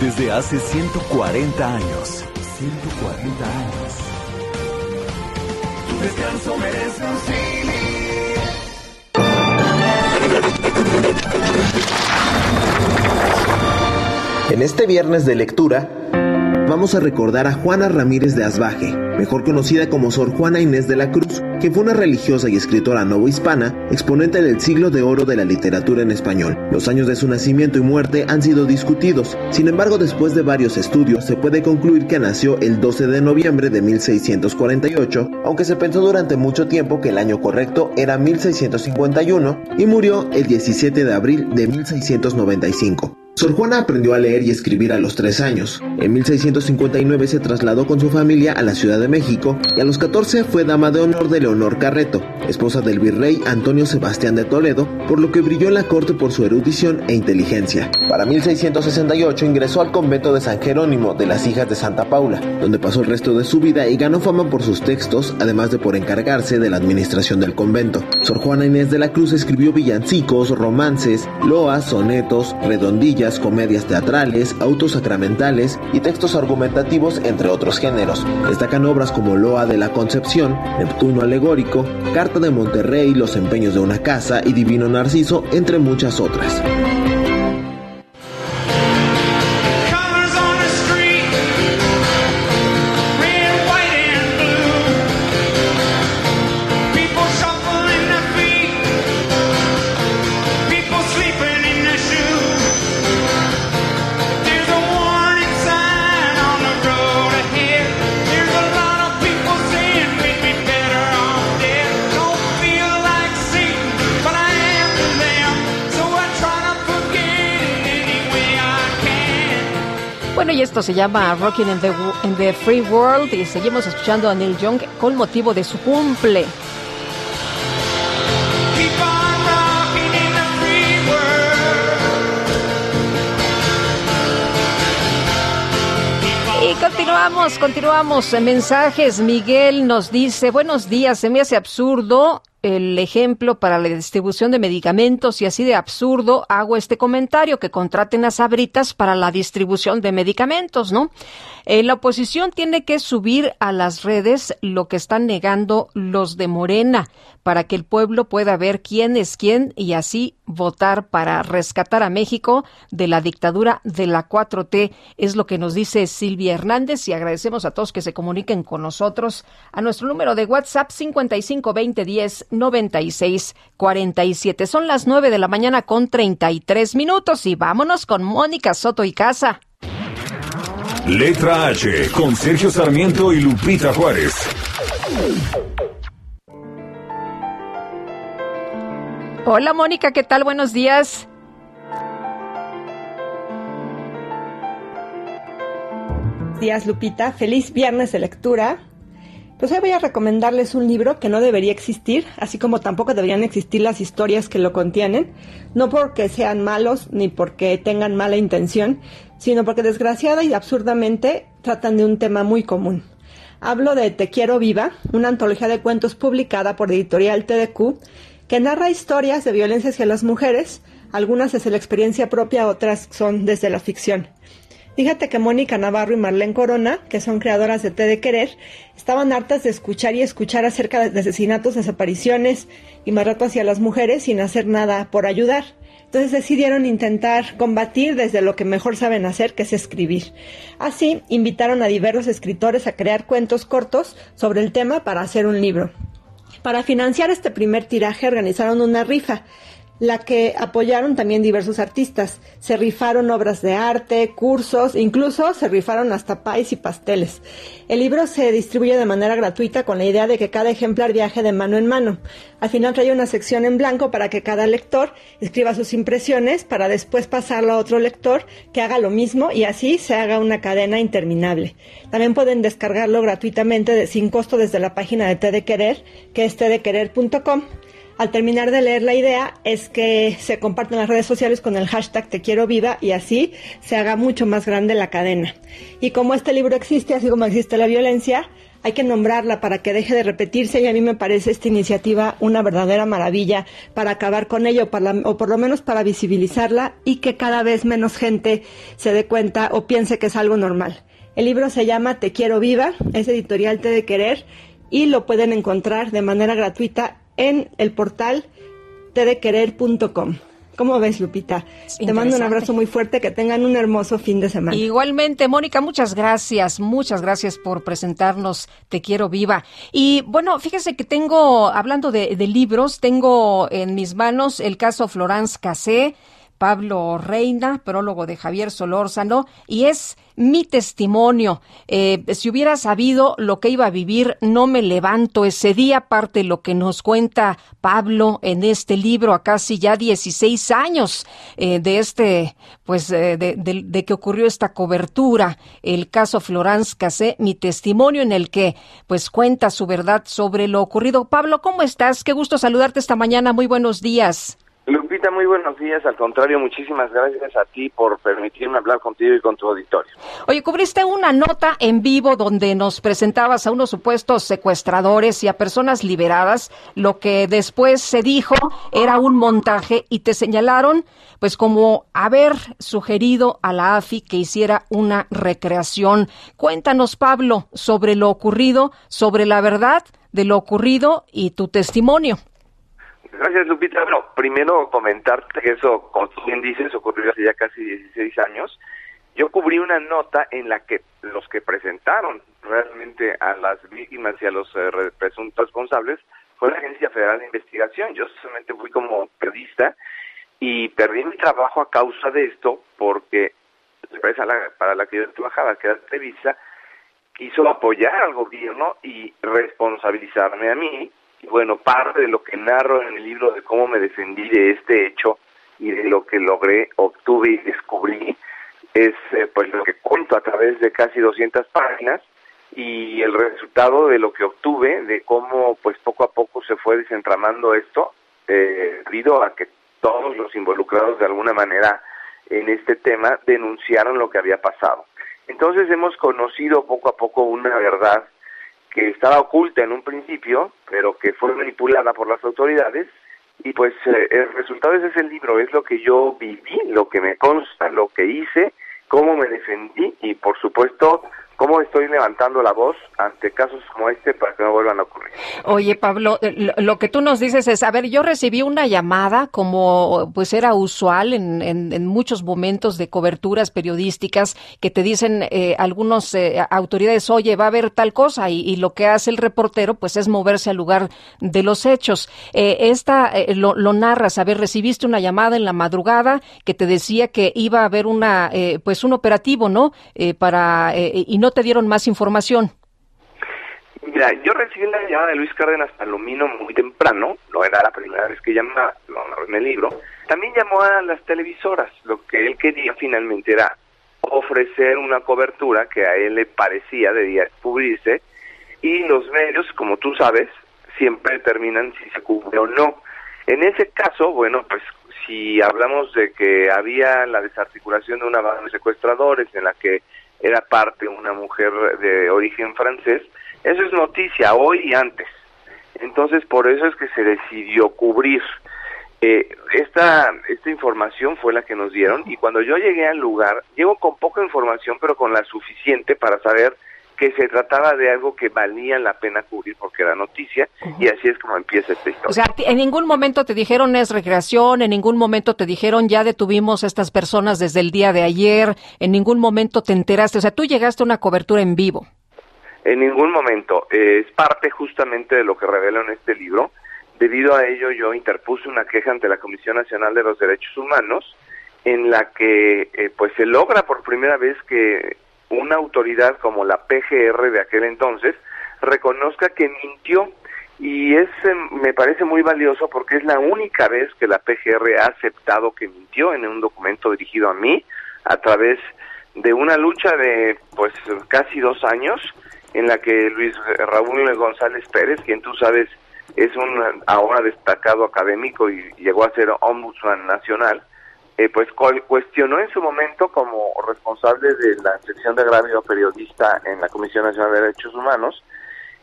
Desde hace 140 años. 140 años. Tu descanso merece un En este viernes de lectura, vamos a recordar a Juana Ramírez de Asbaje, mejor conocida como Sor Juana Inés de la Cruz, que fue una religiosa y escritora novohispana, exponente del siglo de oro de la literatura en español. Los años de su nacimiento y muerte han sido discutidos, sin embargo después de varios estudios se puede concluir que nació el 12 de noviembre de 1648, aunque se pensó durante mucho tiempo que el año correcto era 1651 y murió el 17 de abril de 1695. Sor Juana aprendió a leer y escribir a los tres años. En 1659 se trasladó con su familia a la Ciudad de México y a los 14 fue dama de honor de Leonor Carreto, esposa del virrey Antonio Sebastián de Toledo, por lo que brilló en la corte por su erudición e inteligencia. Para 1668 ingresó al convento de San Jerónimo de las Hijas de Santa Paula, donde pasó el resto de su vida y ganó fama por sus textos, además de por encargarse de la administración del convento. Sor Juana Inés de la Cruz escribió villancicos, romances, loas, sonetos, redondillas, comedias teatrales, autos sacramentales y textos argumentativos, entre otros géneros. Destacan obras como Loa de la Concepción, Neptuno alegórico, Carta de Monterrey, Los empeños de una casa y Divino Narciso, entre muchas otras. Bueno, y esto se llama Rocking in the, Wo- in the Free World y seguimos escuchando a Neil Young con motivo de su cumple. Y continuamos, continuamos. En mensajes, Miguel nos dice, buenos días, se me hace absurdo el ejemplo para la distribución de medicamentos y así de absurdo hago este comentario, que contraten a Sabritas para la distribución de medicamentos, ¿no? Eh, la oposición tiene que subir a las redes lo que están negando los de Morena para que el pueblo pueda ver quién es quién y así votar para rescatar a México de la dictadura de la 4T. Es lo que nos dice Silvia Hernández y agradecemos a todos que se comuniquen con nosotros a nuestro número de WhatsApp 552010 9647. Son las 9 de la mañana con 33 minutos y vámonos con Mónica Soto y Casa. Letra H con Sergio Sarmiento y Lupita Juárez. Hola Mónica, ¿qué tal? Buenos días. días, Lupita. Feliz viernes de lectura. Pues hoy voy a recomendarles un libro que no debería existir, así como tampoco deberían existir las historias que lo contienen, no porque sean malos ni porque tengan mala intención, sino porque desgraciada y absurdamente tratan de un tema muy común. Hablo de Te quiero viva, una antología de cuentos publicada por editorial TDQ, que narra historias de violencia hacia las mujeres, algunas desde la experiencia propia, otras son desde la ficción. Fíjate que Mónica Navarro y Marlene Corona, que son creadoras de Té de Querer, estaban hartas de escuchar y escuchar acerca de asesinatos, desapariciones y maltrato hacia las mujeres sin hacer nada por ayudar. Entonces decidieron intentar combatir desde lo que mejor saben hacer, que es escribir. Así, invitaron a diversos escritores a crear cuentos cortos sobre el tema para hacer un libro. Para financiar este primer tiraje organizaron una rifa la que apoyaron también diversos artistas. Se rifaron obras de arte, cursos, incluso se rifaron hasta pais y pasteles. El libro se distribuye de manera gratuita con la idea de que cada ejemplar viaje de mano en mano. Al final trae una sección en blanco para que cada lector escriba sus impresiones para después pasarlo a otro lector que haga lo mismo y así se haga una cadena interminable. También pueden descargarlo gratuitamente sin costo desde la página de Té de Querer, que es tedequerer.com. Al terminar de leer la idea es que se comparten las redes sociales con el hashtag Te quiero viva y así se haga mucho más grande la cadena. Y como este libro existe, así como existe la violencia, hay que nombrarla para que deje de repetirse y a mí me parece esta iniciativa una verdadera maravilla para acabar con ello para- o por lo menos para visibilizarla y que cada vez menos gente se dé cuenta o piense que es algo normal. El libro se llama Te quiero viva, es editorial Te de Querer y lo pueden encontrar de manera gratuita en el portal tedequerer.com. ¿Cómo ves, Lupita? Te mando un abrazo muy fuerte, que tengan un hermoso fin de semana. Igualmente, Mónica, muchas gracias, muchas gracias por presentarnos Te Quiero Viva. Y bueno, fíjese que tengo, hablando de, de libros, tengo en mis manos el caso Florence Cassé, Pablo Reina, prólogo de Javier Solórzano, y es mi testimonio. Eh, si hubiera sabido lo que iba a vivir, no me levanto ese día, aparte lo que nos cuenta Pablo en este libro a casi ya 16 años eh, de este, pues, eh, de, de- que ocurrió esta cobertura, el caso Florence Cassé, mi testimonio en el que, pues, cuenta su verdad sobre lo ocurrido. Pablo, ¿cómo estás? Qué gusto saludarte esta mañana. Muy buenos días. Lupita, muy buenos días. Al contrario, muchísimas gracias a ti por permitirme hablar contigo y con tu auditorio. Oye, cubriste una nota en vivo donde nos presentabas a unos supuestos secuestradores y a personas liberadas. Lo que después se dijo era un montaje y te señalaron, pues, como haber sugerido a la AFI que hiciera una recreación. Cuéntanos, Pablo, sobre lo ocurrido, sobre la verdad de lo ocurrido y tu testimonio. Gracias, Lupita. Bueno, primero comentarte que eso, como tú bien dices, ocurrió hace ya casi 16 años. Yo cubrí una nota en la que los que presentaron realmente a las víctimas y a los eh, re- presuntos responsables fue la Agencia Federal de Investigación. Yo solamente fui como periodista y perdí mi trabajo a causa de esto porque la empresa para la que yo trabajaba, que era Televisa, quiso apoyar al gobierno y responsabilizarme a mí. Y bueno, parte de lo que narro en el libro de cómo me defendí de este hecho y de lo que logré, obtuve y descubrí es eh, pues lo que cuento a través de casi 200 páginas y el resultado de lo que obtuve, de cómo pues poco a poco se fue desentramando esto, eh, debido a que todos los involucrados de alguna manera en este tema denunciaron lo que había pasado. Entonces hemos conocido poco a poco una verdad que estaba oculta en un principio, pero que fue manipulada por las autoridades y pues eh, el resultado ese es el libro, es lo que yo viví, lo que me consta, lo que hice, cómo me defendí y por supuesto cómo estoy levantando la voz ante casos como este para que no vuelvan a ocurrir. Oye, Pablo, eh, lo, que tú nos dices es, a ver, yo recibí una llamada como pues era usual en, en, muchos momentos de coberturas periodísticas que te dicen eh, algunos eh, autoridades, oye, va a haber tal cosa y, lo que hace el reportero pues es moverse al lugar de los hechos. Eh, esta eh, lo, lo narras, a ver, recibiste una llamada en la madrugada que te decía que iba a haber una pues un operativo, ¿no? Para y no te dieron más información. Mira, yo recibí la llamada de Luis Cárdenas Palomino muy temprano, no era la primera vez que llamaba, lo narré en el libro. También llamó a las televisoras, lo que él quería finalmente era ofrecer una cobertura que a él le parecía debía cubrirse y los medios, como tú sabes, siempre determinan si se cubre o no. En ese caso, bueno, pues si hablamos de que había la desarticulación de una banda de secuestradores en la que era parte una mujer de origen francés, eso es noticia hoy y antes. Entonces, por eso es que se decidió cubrir. Eh, esta, esta información fue la que nos dieron y cuando yo llegué al lugar, llego con poca información, pero con la suficiente para saber que se trataba de algo que valía la pena cubrir porque era noticia y así es como empieza esta historia. O sea, en ningún momento te dijeron es recreación, en ningún momento te dijeron ya detuvimos a estas personas desde el día de ayer, en ningún momento te enteraste, o sea, tú llegaste a una cobertura en vivo. En ningún momento. Eh, es parte justamente de lo que revelo en este libro. Debido a ello, yo interpuse una queja ante la Comisión Nacional de los Derechos Humanos, en la que eh, pues se logra por primera vez que una autoridad como la PGR de aquel entonces reconozca que mintió. Y es eh, me parece muy valioso porque es la única vez que la PGR ha aceptado que mintió en un documento dirigido a mí a través de una lucha de pues casi dos años en la que Luis Raúl González Pérez, quien tú sabes es un ahora destacado académico y llegó a ser ombudsman nacional, eh, pues cuestionó en su momento como responsable de la sección de agravio periodista en la Comisión Nacional de Derechos Humanos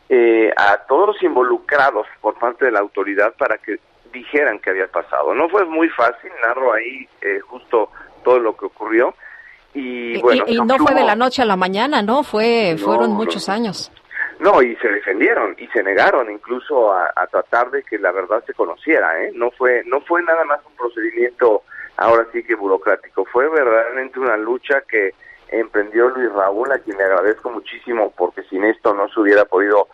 eh, a todos los involucrados por parte de la autoridad para que dijeran que había pasado. No fue muy fácil, narro ahí eh, justo todo lo que ocurrió y bueno, y, no fue de la noche a la mañana, ¿no? Fue, No, fueron muchos años. no, y se defendieron y se negaron incluso a, a tratar de que la verdad se conociera, ¿eh? No fue, no fue nada más un procedimiento ahora sí que burocrático, fue verdaderamente una lucha que emprendió Luis Raúl, a quien le agradezco muchísimo porque sin esto no se hubiera podido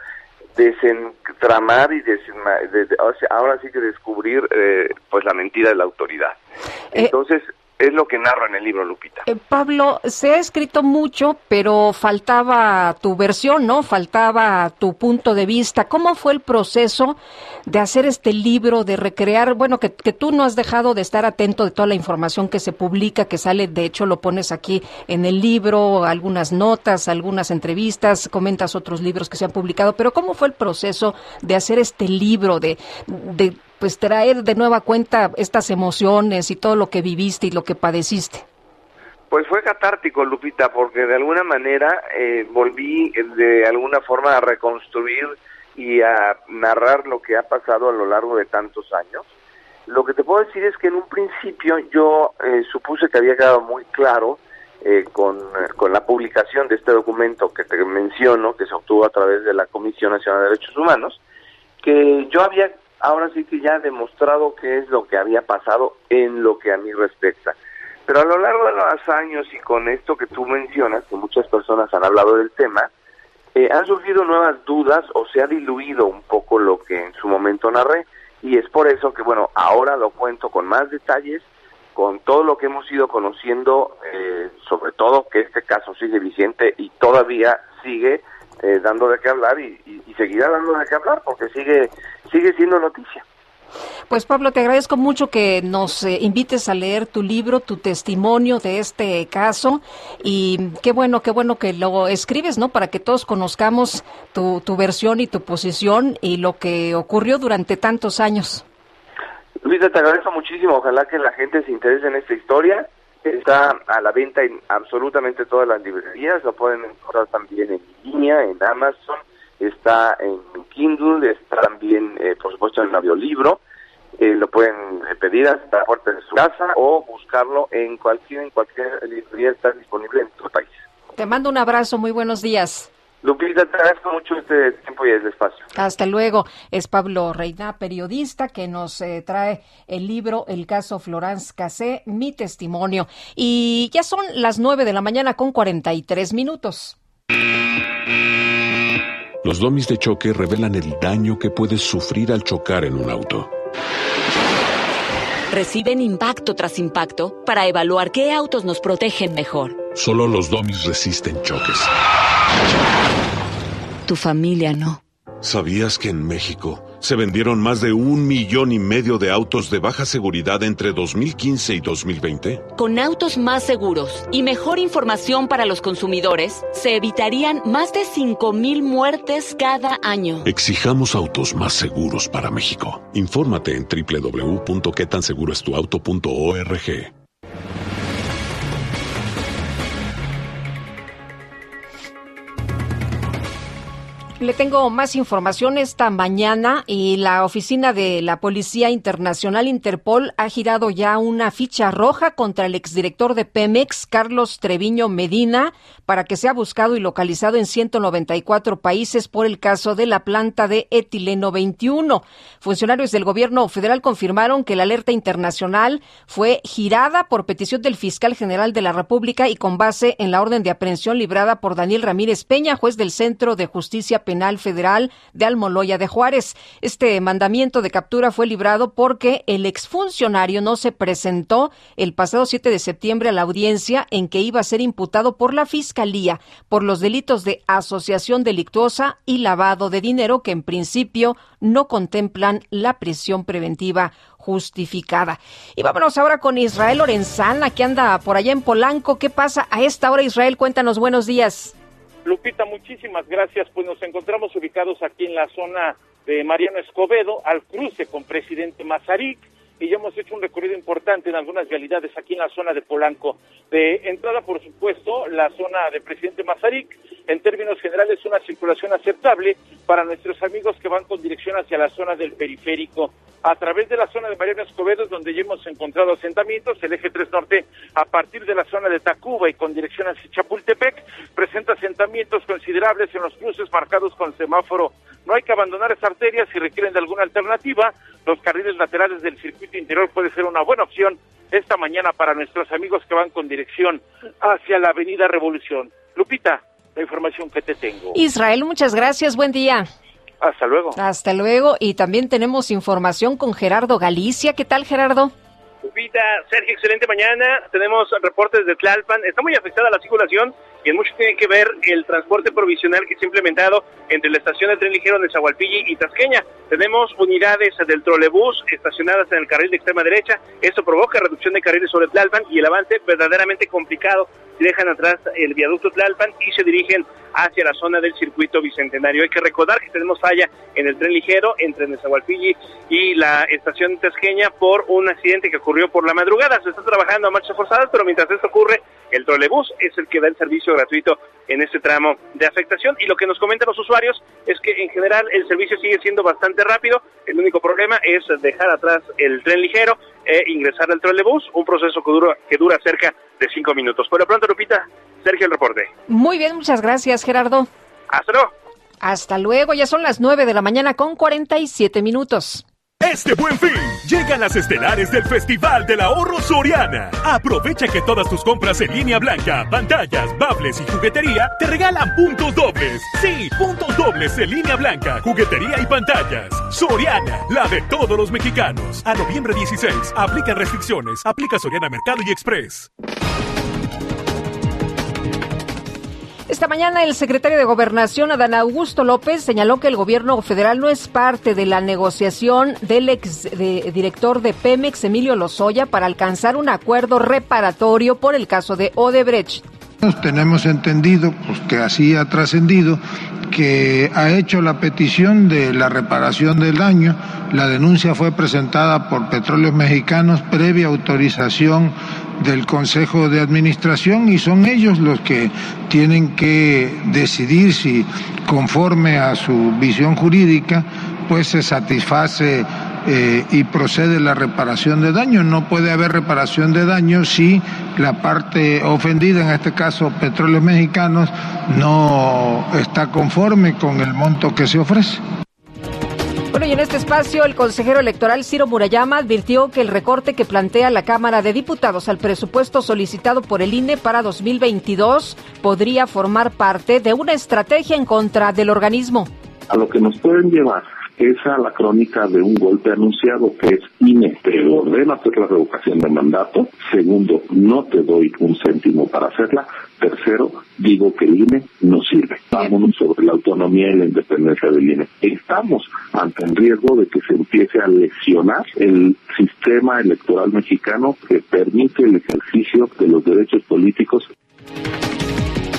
desentramar y desenma- de- ahora sí que descubrir eh, pues la mentira de la autoridad. Entonces, es lo que narro en el libro, Lupita. Eh, Pablo, se ha escrito mucho, pero faltaba tu versión, ¿no? Faltaba tu punto de vista. ¿Cómo fue el proceso de hacer este libro, de recrear, bueno, que, que tú no has dejado de estar atento de toda la información que se publica, que sale, de hecho lo pones aquí en el libro, algunas notas, algunas entrevistas, comentas otros libros que se han publicado, pero ¿cómo fue el proceso de hacer este libro, de, de pues traer de nueva cuenta estas emociones y todo lo que viviste y lo que padeciste? Pues fue catártico, Lupita, porque de alguna manera eh, volví eh, de alguna forma a reconstruir y a narrar lo que ha pasado a lo largo de tantos años. Lo que te puedo decir es que en un principio yo eh, supuse que había quedado muy claro eh, con, con la publicación de este documento que te menciono, que se obtuvo a través de la Comisión Nacional de Derechos Humanos, que yo había ahora sí que ya demostrado qué es lo que había pasado en lo que a mí respecta. Pero a lo largo de los años y con esto que tú mencionas, que muchas personas han hablado del tema, eh, han surgido nuevas dudas o se ha diluido un poco lo que en su momento narré y es por eso que, bueno, ahora lo cuento con más detalles, con todo lo que hemos ido conociendo, eh, sobre todo que este caso sigue vigente y todavía sigue eh, dando de qué hablar y- y seguirá dando de qué hablar porque sigue sigue siendo noticia. Pues Pablo, te agradezco mucho que nos eh, invites a leer tu libro, tu testimonio de este caso y qué bueno, qué bueno que lo escribes, ¿no? Para que todos conozcamos tu, tu versión y tu posición y lo que ocurrió durante tantos años. Luisa, te agradezco muchísimo. Ojalá que la gente se interese en esta historia. Está a la venta en absolutamente todas las librerías. Lo pueden encontrar también en línea, en Amazon. Está en Kindle. Está también, eh, por supuesto, en el audiolibro. Eh, lo pueden eh, pedir hasta la puerta de su casa o buscarlo en cualquier en cualquier librería. Está disponible en todo el país. Te mando un abrazo, muy buenos días. Lupita, te agradezco mucho este tiempo y el espacio. Hasta luego. Es Pablo Reina, periodista, que nos eh, trae el libro El caso Florence Cassé, mi testimonio. Y ya son las nueve de la mañana con 43 minutos. Los domis de choque revelan el daño que puedes sufrir al chocar en un auto. Reciben impacto tras impacto para evaluar qué autos nos protegen mejor. Solo los domis resisten choques. Tu familia no. ¿Sabías que en México se vendieron más de un millón y medio de autos de baja seguridad entre 2015 y 2020? Con autos más seguros y mejor información para los consumidores, se evitarían más de 5.000 muertes cada año. Exijamos autos más seguros para México. Infórmate en www.quetanseguroestuauto.org. Le tengo más información esta mañana y la oficina de la Policía Internacional Interpol ha girado ya una ficha roja contra el exdirector de Pemex, Carlos Treviño Medina, para que sea buscado y localizado en 194 países por el caso de la planta de etileno 21. Funcionarios del gobierno federal confirmaron que la alerta internacional fue girada por petición del fiscal general de la República y con base en la orden de aprehensión librada por Daniel Ramírez Peña, juez del Centro de Justicia Penal Federal de Almoloya de Juárez. Este mandamiento de captura fue librado porque el exfuncionario no se presentó el pasado 7 de septiembre a la audiencia en que iba a ser imputado por la Fiscalía por los delitos de asociación delictuosa y lavado de dinero que en principio no contemplan la prisión preventiva justificada. Y vámonos ahora con Israel Lorenzana, que anda por allá en Polanco. ¿Qué pasa a esta hora, Israel? Cuéntanos, buenos días. Lupita, muchísimas gracias. Pues nos encontramos ubicados aquí en la zona de Mariano Escobedo, al cruce con Presidente Mazarik, y ya hemos hecho un recorrido importante en algunas vialidades aquí en la zona de Polanco. De entrada, por supuesto, la zona de Presidente Mazarik, en términos generales, una circulación aceptable para nuestros amigos que van con dirección hacia la zona del periférico. A través de la zona de Mariano Escobedo, es donde ya hemos encontrado asentamientos, el eje 3 Norte, a partir de la zona de Tacuba y con dirección hacia Chapultepec, presenta asentamientos considerables en los cruces marcados con semáforo. No hay que abandonar esa arteria si requieren de alguna alternativa. Los carriles laterales del circuito interior puede ser una buena opción esta mañana para nuestros amigos que van con dirección hacia la Avenida Revolución. Lupita, la información que te tengo. Israel, muchas gracias. Buen día. Hasta luego. Hasta luego. Y también tenemos información con Gerardo Galicia. ¿Qué tal, Gerardo? Lupita, Sergio, excelente mañana. Tenemos reportes de Tlalpan. Está muy afectada la circulación y en mucho tiene que ver el transporte provisional que se ha implementado entre la estación de tren ligero de Zahualpilli y Tasqueña. Tenemos unidades del trolebús estacionadas en el carril de extrema derecha. Esto provoca reducción de carriles sobre Tlalpan y el avance verdaderamente complicado. Dejan atrás el viaducto Tlalpan y se dirigen hacia la zona del circuito bicentenario. Hay que recordar que tenemos falla en el tren ligero entre Nezahualpilli y la estación Tasqueña por un accidente que ocurrió por la madrugada. Se está trabajando a marchas forzadas, pero mientras esto ocurre, el trolebús es el que da el servicio gratuito en este tramo de afectación. Y lo que nos comentan los usuarios es que en general el servicio sigue siendo bastante rápido. El único problema es dejar atrás el tren ligero e ingresar al trolebús, un proceso que dura, que dura cerca de cinco minutos. Por lo pronto, Lupita, Sergio, el reporte. Muy bien, muchas gracias, Gerardo. Hasta luego. Hasta luego, ya son las 9 de la mañana con 47 minutos. Este buen fin, llegan las estelares del Festival del Ahorro Soriana. Aprovecha que todas tus compras en línea blanca, pantallas, bables y juguetería te regalan puntos dobles. Sí, puntos dobles en línea blanca, juguetería y pantallas. Soriana, la de todos los mexicanos. A noviembre 16, aplica restricciones. Aplica Soriana Mercado y Express. Esta mañana el secretario de Gobernación, Adán Augusto López, señaló que el gobierno federal no es parte de la negociación del ex de- director de Pemex, Emilio Lozoya, para alcanzar un acuerdo reparatorio por el caso de Odebrecht. Tenemos entendido, pues que así ha trascendido, que ha hecho la petición de la reparación del daño. La denuncia fue presentada por Petróleos Mexicanos previa autorización del Consejo de Administración y son ellos los que tienen que decidir si conforme a su visión jurídica pues se satisface eh, y procede la reparación de daño. No puede haber reparación de daño si la parte ofendida, en este caso Petróleos Mexicanos, no está conforme con el monto que se ofrece. Bueno, y en este espacio, el consejero electoral Ciro Murayama advirtió que el recorte que plantea la Cámara de Diputados al presupuesto solicitado por el INE para 2022 podría formar parte de una estrategia en contra del organismo. a lo que nos pueden llevar es a la crónica de un golpe anunciado que es INE, te ordeno hacer la revocación de mandato. Segundo, no te doy un céntimo para hacerla. Tercero, digo que el INE no sirve. Vámonos sobre la autonomía y la independencia del INE. Estamos ante el riesgo de que se empiece a lesionar el sistema electoral mexicano que permite el ejercicio de los derechos políticos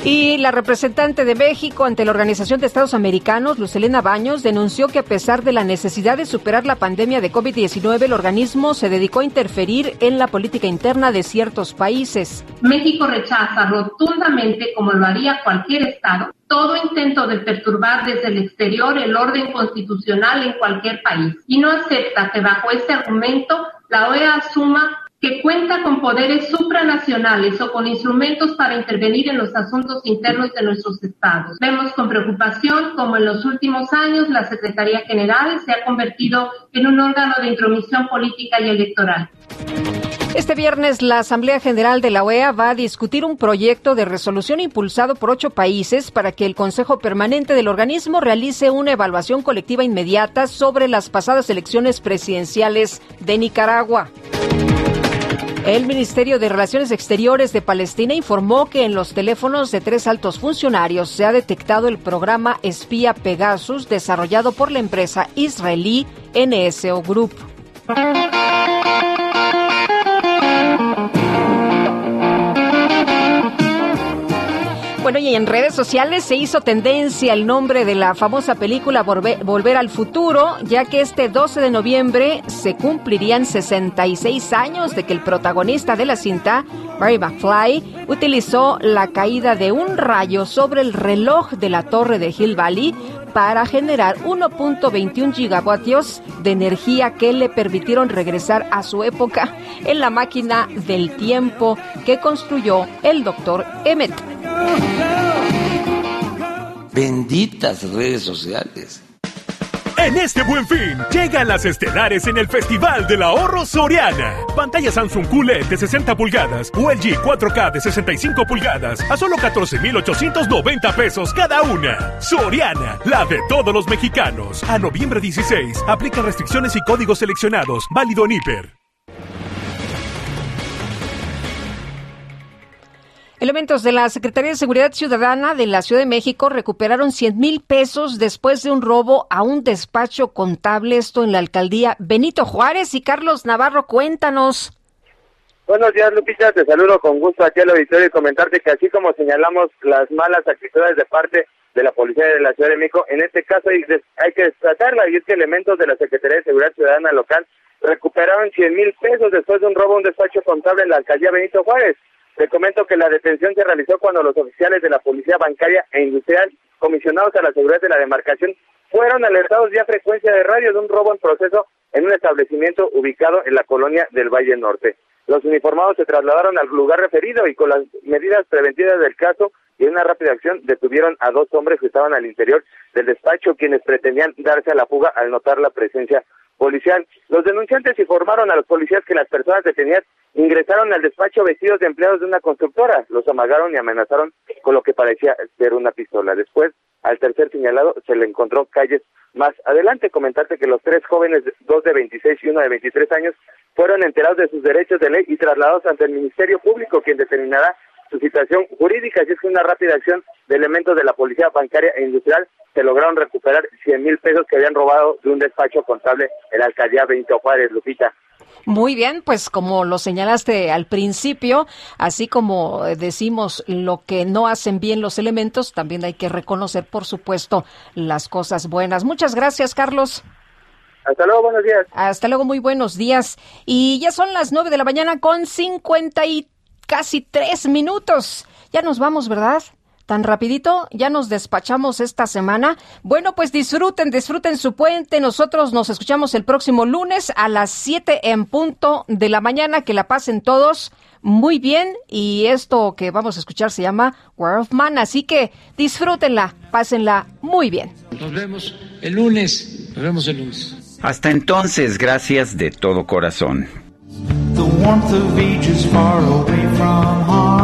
Y la representante de México ante la Organización de Estados Americanos, Lucelena Baños, denunció que a pesar de la necesidad de superar la pandemia de COVID-19, el organismo se dedicó a interferir en la política interna de ciertos países. México rechaza rotundamente, como lo haría cualquier Estado, todo intento de perturbar desde el exterior el orden constitucional en cualquier país y no acepta que bajo este argumento la OEA asuma que cuenta con poderes supranacionales o con instrumentos para intervenir en los asuntos internos de nuestros estados. Vemos con preocupación cómo en los últimos años la Secretaría General se ha convertido en un órgano de intromisión política y electoral. Este viernes, la Asamblea General de la OEA va a discutir un proyecto de resolución impulsado por ocho países para que el Consejo Permanente del organismo realice una evaluación colectiva inmediata sobre las pasadas elecciones presidenciales de Nicaragua. El Ministerio de Relaciones Exteriores de Palestina informó que en los teléfonos de tres altos funcionarios se ha detectado el programa espía Pegasus desarrollado por la empresa israelí NSO Group. Bueno, y en redes sociales se hizo tendencia el nombre de la famosa película Volver, al Futuro, ya que este 12 de noviembre se cumplirían 66 años de que el protagonista de la cinta, Barry McFly, utilizó la caída de un rayo sobre el reloj de la torre de Hill Valley para generar 1.21 gigavatios de energía que le permitieron regresar a su época en la máquina del tiempo que construyó el doctor Emmett. Benditas redes sociales. En este buen fin, llegan las estelares en el Festival del Ahorro Soriana. Pantalla Samsung QLED de 60 pulgadas o LG 4K de 65 pulgadas a solo 14,890 pesos cada una. Soriana, la de todos los mexicanos. A noviembre 16, aplica restricciones y códigos seleccionados. Válido en Hiper. Elementos de la Secretaría de Seguridad Ciudadana de la Ciudad de México recuperaron 100 mil pesos después de un robo a un despacho contable, esto en la alcaldía Benito Juárez. Y Carlos Navarro, cuéntanos. Buenos días, Lupita. Te saludo con gusto aquí al auditorio y comentarte que así como señalamos las malas actitudes de parte de la Policía de la Ciudad de México, en este caso hay, hay que destacarla y es que elementos de la Secretaría de Seguridad Ciudadana local recuperaron 100 mil pesos después de un robo a un despacho contable en la alcaldía Benito Juárez. Te comento que la detención se realizó cuando los oficiales de la Policía Bancaria e Industrial, comisionados a la seguridad de la demarcación, fueron alertados vía frecuencia de radio de un robo en proceso en un establecimiento ubicado en la colonia del Valle Norte. Los uniformados se trasladaron al lugar referido y con las medidas preventivas del caso y una rápida acción detuvieron a dos hombres que estaban al interior del despacho quienes pretendían darse a la fuga al notar la presencia policial. Los denunciantes informaron a los policías que las personas detenidas ingresaron al despacho vestidos de empleados de una constructora, los amagaron y amenazaron con lo que parecía ser una pistola. Después, al tercer señalado, se le encontró calles más adelante. Comentarte que los tres jóvenes, dos de 26 y uno de 23 años, fueron enterados de sus derechos de ley y trasladados ante el Ministerio Público, quien determinará su situación jurídica. Así es que una rápida acción de elementos de la Policía Bancaria e Industrial se lograron recuperar 100 mil pesos que habían robado de un despacho contable en la alcaldía Benito Juárez, Lupita. Muy bien, pues como lo señalaste al principio, así como decimos lo que no hacen bien los elementos, también hay que reconocer, por supuesto, las cosas buenas. Muchas gracias, Carlos. Hasta luego, buenos días. Hasta luego, muy buenos días. Y ya son las nueve de la mañana con cincuenta y casi tres minutos. Ya nos vamos, ¿verdad? Tan rapidito, ya nos despachamos esta semana. Bueno, pues disfruten, disfruten su puente. Nosotros nos escuchamos el próximo lunes a las 7 en punto de la mañana. Que la pasen todos muy bien. Y esto que vamos a escuchar se llama War of Man. Así que disfrútenla, pásenla muy bien. Nos vemos el lunes. Nos vemos el lunes. Hasta entonces, gracias de todo corazón. The warmth of ages far away from harm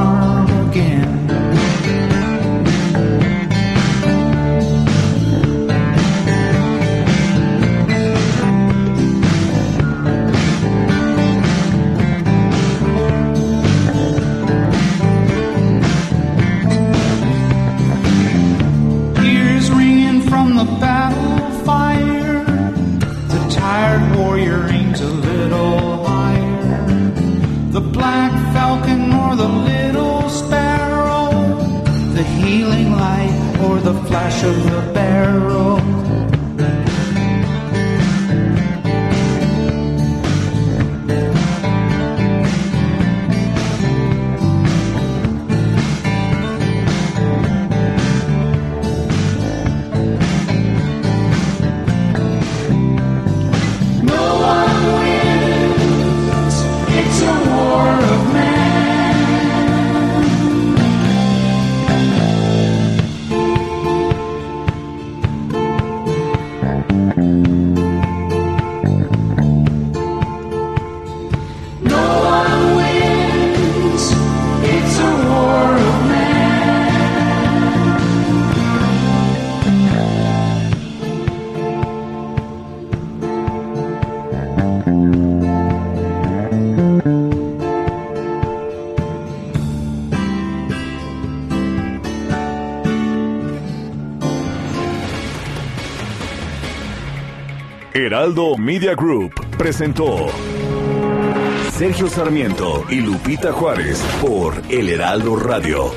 Media Group presentó Sergio Sarmiento y Lupita Juárez por El Heraldo Radio.